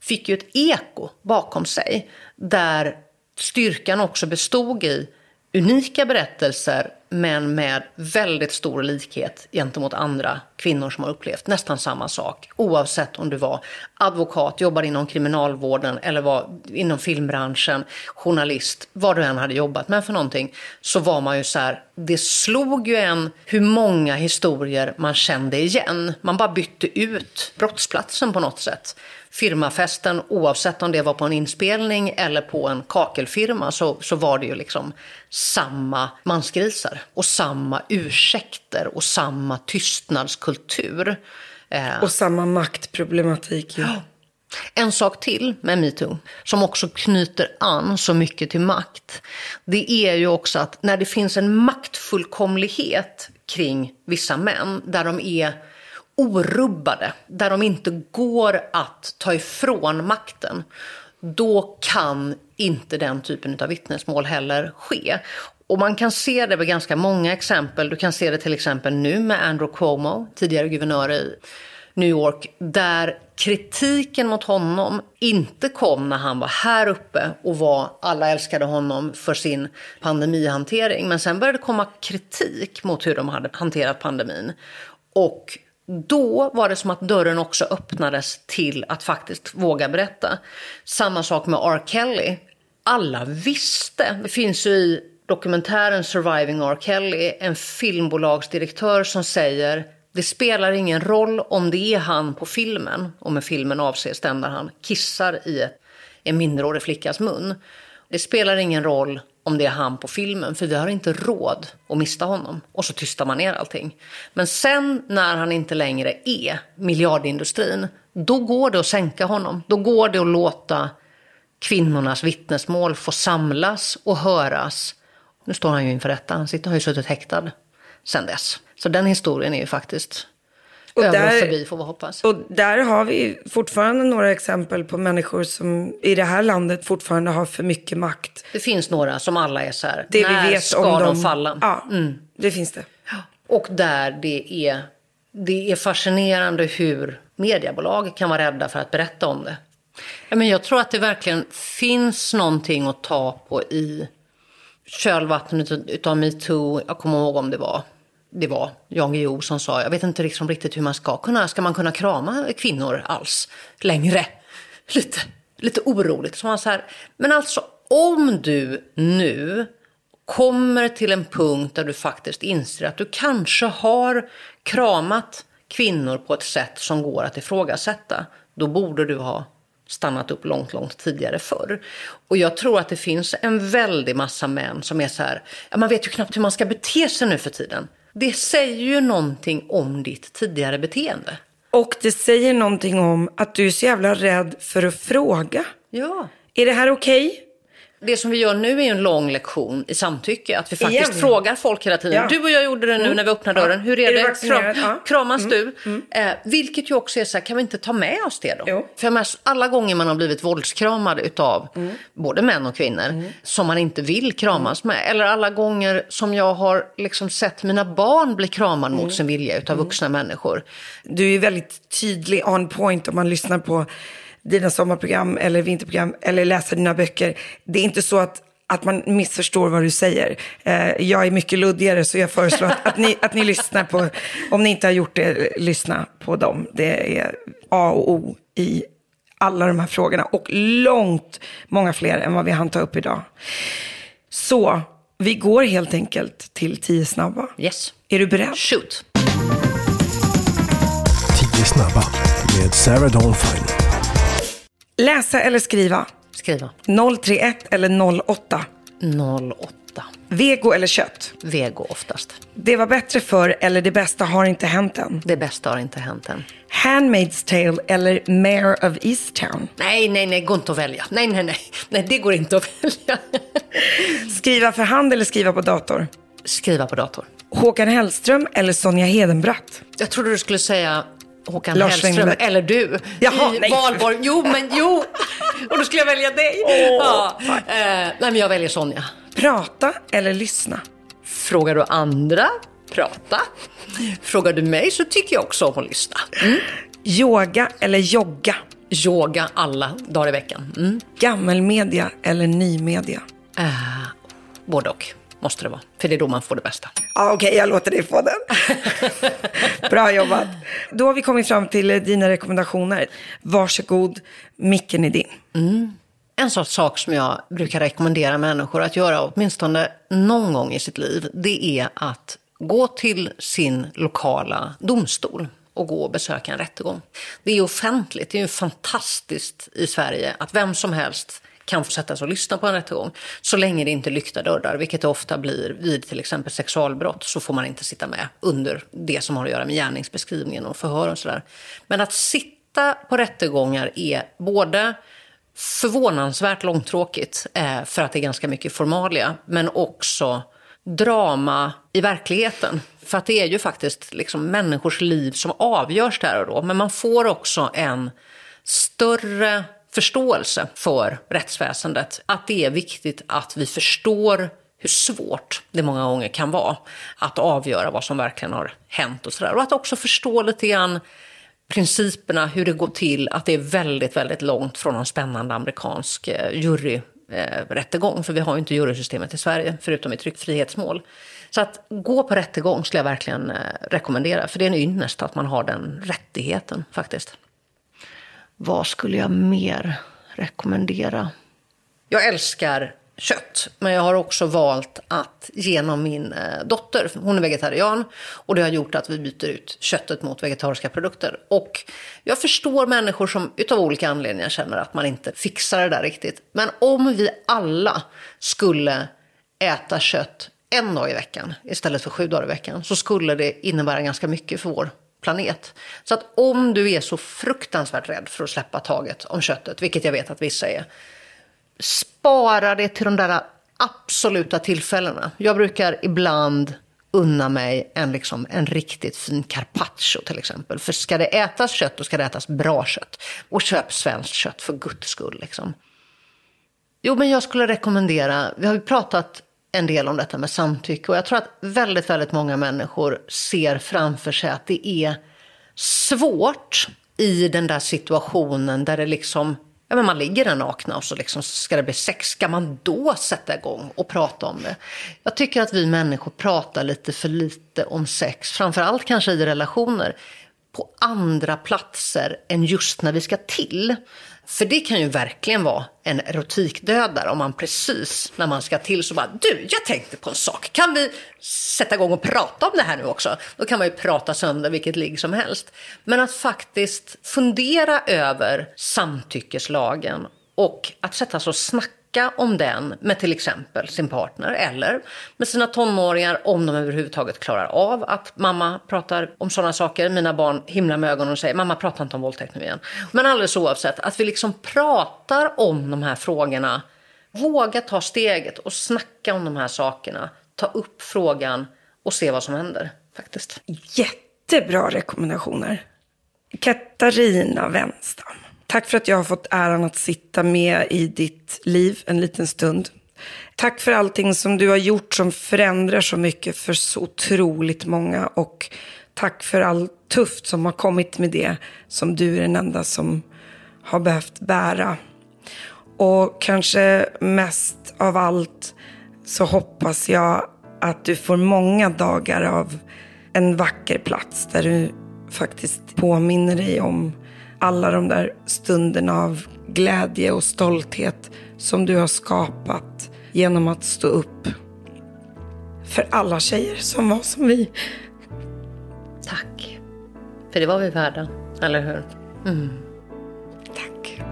fick ju ett eko bakom sig där styrkan också bestod i unika berättelser men med väldigt stor likhet gentemot andra kvinnor som har upplevt nästan samma sak. Oavsett om du var advokat, jobbade inom kriminalvården eller var inom filmbranschen, journalist, vad du än hade jobbat med för någonting, så var man ju så här, det slog ju en hur många historier man kände igen. Man bara bytte ut brottsplatsen på något sätt firmafesten, oavsett om det var på en inspelning eller på en kakelfirma, så, så var det ju liksom samma mansgrisar och samma ursäkter och samma tystnadskultur. Eh, Och samma maktproblematik. ju. en sak till med metoo, som också knyter an så mycket till makt, det är ju också att när det finns en maktfullkomlighet kring vissa män, där de är orubbade, där de inte går att ta ifrån makten, då kan inte den typen av vittnesmål heller ske. Och man kan se det med ganska många exempel. Du kan se det till exempel nu med Andrew Cuomo, tidigare guvernör i New York, där kritiken mot honom inte kom när han var här uppe och var, alla älskade honom för sin pandemihantering. Men sen började det komma kritik mot hur de hade hanterat pandemin. Och då var det som att dörren också öppnades till att faktiskt våga berätta. Samma sak med R. Kelly. Alla visste, det finns ju i dokumentären Surviving R. Kelly en filmbolagsdirektör som säger det spelar ingen roll om det är han på filmen, och med filmen avses den där han kissar i en minderårig flickas mun. Det spelar ingen roll om det är han på filmen, för vi har inte råd att mista honom. Och så tystar man ner allting. Men sen när han inte längre är miljardindustrin, då går det att sänka honom. Då går det att låta kvinnornas vittnesmål få samlas och höras. Nu står han ju inför rätta, han sitter, har ju suttit häktad sen dess. Så den historien är ju faktiskt och över och där- förbi får vi hoppas. Och där har vi fortfarande några exempel på människor som i det här landet fortfarande har för mycket makt. Det finns några som alla är så här, Det när vi vet ska om de falla? Ja, det finns det. Och där det är, det är fascinerande hur mediebolag kan vara rädda för att berätta om det. Men jag tror att det verkligen finns någonting att ta på i kölvattnet utav metoo. Jag kommer ihåg om det var det var Jan Guillou som sa, jag vet inte liksom riktigt hur man ska kunna, ska man kunna krama kvinnor alls längre? Lite, lite oroligt. Så han så här, men alltså om du nu kommer till en punkt där du faktiskt inser att du kanske har kramat kvinnor på ett sätt som går att ifrågasätta, då borde du ha stannat upp långt, långt tidigare förr. Och jag tror att det finns en väldig massa män som är så här, man vet ju knappt hur man ska bete sig nu för tiden. Det säger ju någonting om ditt tidigare beteende. Och det säger någonting om att du är så jävla rädd för att fråga. Ja. Är det här okej? Det som vi gör nu är en lång lektion i samtycke. Att vi faktiskt Igen. frågar folk hela tiden. Ja. Du och jag gjorde det nu när vi öppnade dörren. Hur är, Är det? vaccinerad? Ja. Kramas du? Eh, vilket ju också är så här, kan vi inte ta med oss det då? Jo. För menar, alla gånger man har blivit våldskramad utav både män och kvinnor som man inte vill kramas med. Eller alla gånger som jag har liksom sett mina barn bli kramade mot sin vilja utav vuxna människor. Du är väldigt tydlig on point om man lyssnar på dina sommarprogram eller vinterprogram eller läser dina böcker. Det är inte så att, att man missförstår vad du säger. Eh, jag är mycket luddigare så jag föreslår att, att, ni, att ni lyssnar på, om ni inte har gjort det, lyssna på dem. Det är A och O i alla de här frågorna och långt många fler än vad vi hann ta upp idag. Så vi går helt enkelt till tio snabba. Yes. Är du beredd? Shoot. 10 snabba med Sarah Dawn Finer. Läsa eller skriva? Skriva. 031 eller 08? 08. Vego eller kött? Vego oftast. Det var bättre förr eller det bästa har inte hänt än. Det bästa har inte hänt än. Handmaid's Tale eller Mayor of Easttown. Nej, nej, nej, går inte att välja. Nej, nej, nej. Nej, det går inte att välja. Skriva för hand eller skriva på dator. Skriva på dator. Håkan Hellström eller Sonja Hedenbratt. Jag trodde du skulle säga Håkan Lars Hellström Engberg. eller du. Jaha, I nej. valborg. Jo, men jo. Och då skulle jag välja dig. ja. eh, nej, men jag väljer Sonja. Prata eller lyssna. Frågar du andra, prata. Frågar du mig så tycker jag också om att lyssna. Mm. Yoga eller jogga. Yoga alla dagar i veckan. Mm. Gammelmedia eller nymedia. Eh, både och måste det vara. För det är då man får det bästa. Ja, Okej, jag låter dig få den. Bra jobbat. Då har vi kommit fram till eh, dina rekommendationer. Varsågod, micken är din. En sån sak som jag brukar rekommendera människor att göra åtminstone någon gång i sitt liv, det är att gå till sin lokala domstol och gå och besöka en rättegång. Det är offentligt, det är ju fantastiskt i Sverige att vem som helst kan få sätta sig och lyssna på en rättegång. Så länge det inte är lyckta dörrar, vilket det ofta blir vid till exempel sexualbrott, så får man inte sitta med under det som har att göra med gärningsbeskrivningen och förhör och sådär. Men att sitta på rättegångar är både förvånansvärt långtråkigt eh, för att det är ganska mycket formalia, men också drama i verkligheten. För att det är ju faktiskt liksom människors liv som avgörs där och då. Men man får också en större förståelse för rättsväsendet. Att det är viktigt att vi förstår hur svårt det många gånger kan vara att avgöra vad som verkligen har hänt och sådär. Och att också förstå lite grann principerna, hur det går till, att det är väldigt, väldigt långt från en spännande amerikansk eh, juryrättegång. Eh, för vi har ju inte jurysystemet i Sverige, förutom i tryckfrihetsmål. Så att gå på rättegång skulle jag verkligen eh, rekommendera. För det är en ynnest att man har den rättigheten faktiskt. Vad skulle jag mer rekommendera? Jag älskar kött, men jag har också valt att genom min eh, dotter, hon är vegetarian, och det har gjort att vi byter ut köttet mot vegetariska produkter. Och jag förstår människor som utav olika anledningar känner att man inte fixar det där riktigt. Men om vi alla skulle äta kött en dag i veckan istället för sju dagar i veckan så skulle det innebära ganska mycket för vår planet. Så att om du är så fruktansvärt rädd för att släppa taget om köttet, vilket jag vet att vissa är, spara det till de där absoluta tillfällena. Jag brukar ibland unna mig en, liksom, en riktigt fin carpaccio till exempel. För ska det ätas kött, då ska det ätas bra kött. Och köp svenskt kött för guds skull. Liksom. Jo, men jag skulle rekommendera, vi har ju pratat en del om detta med samtycke. Och jag tror att väldigt, väldigt många människor ser framför sig att det är svårt i den där situationen där det liksom Ja, men man ligger där nakna och så liksom ska det bli sex. Ska man då sätta igång och prata om det? Jag tycker att vi människor pratar lite för lite om sex. Framförallt kanske i relationer. På andra platser än just när vi ska till. För det kan ju verkligen vara en erotikdödare om man precis när man ska till så bara du, jag tänkte på en sak. Kan vi sätta igång och prata om det här nu också? Då kan man ju prata sönder vilket ligg som helst. Men att faktiskt fundera över samtyckeslagen och att sätta sig och snacka om den med till exempel sin partner eller med sina tonåringar om de överhuvudtaget klarar av att mamma pratar om sådana saker. Mina barn himlar med ögonen och säger mamma prata inte om våldtäkt nu igen. Men alldeles oavsett, att vi liksom pratar om de här frågorna. Våga ta steget och snacka om de här sakerna. Ta upp frågan och se vad som händer faktiskt. Jättebra rekommendationer. Katarina Wenstam. Tack för att jag har fått äran att sitta med i ditt liv en liten stund. Tack för allting som du har gjort som förändrar så mycket för så otroligt många. Och tack för allt tufft som har kommit med det som du är den enda som har behövt bära. Och kanske mest av allt så hoppas jag att du får många dagar av en vacker plats där du faktiskt påminner dig om alla de där stunderna av glädje och stolthet som du har skapat genom att stå upp för alla tjejer som var som vi. Tack. För det var vi värda, eller hur? Mm. Tack.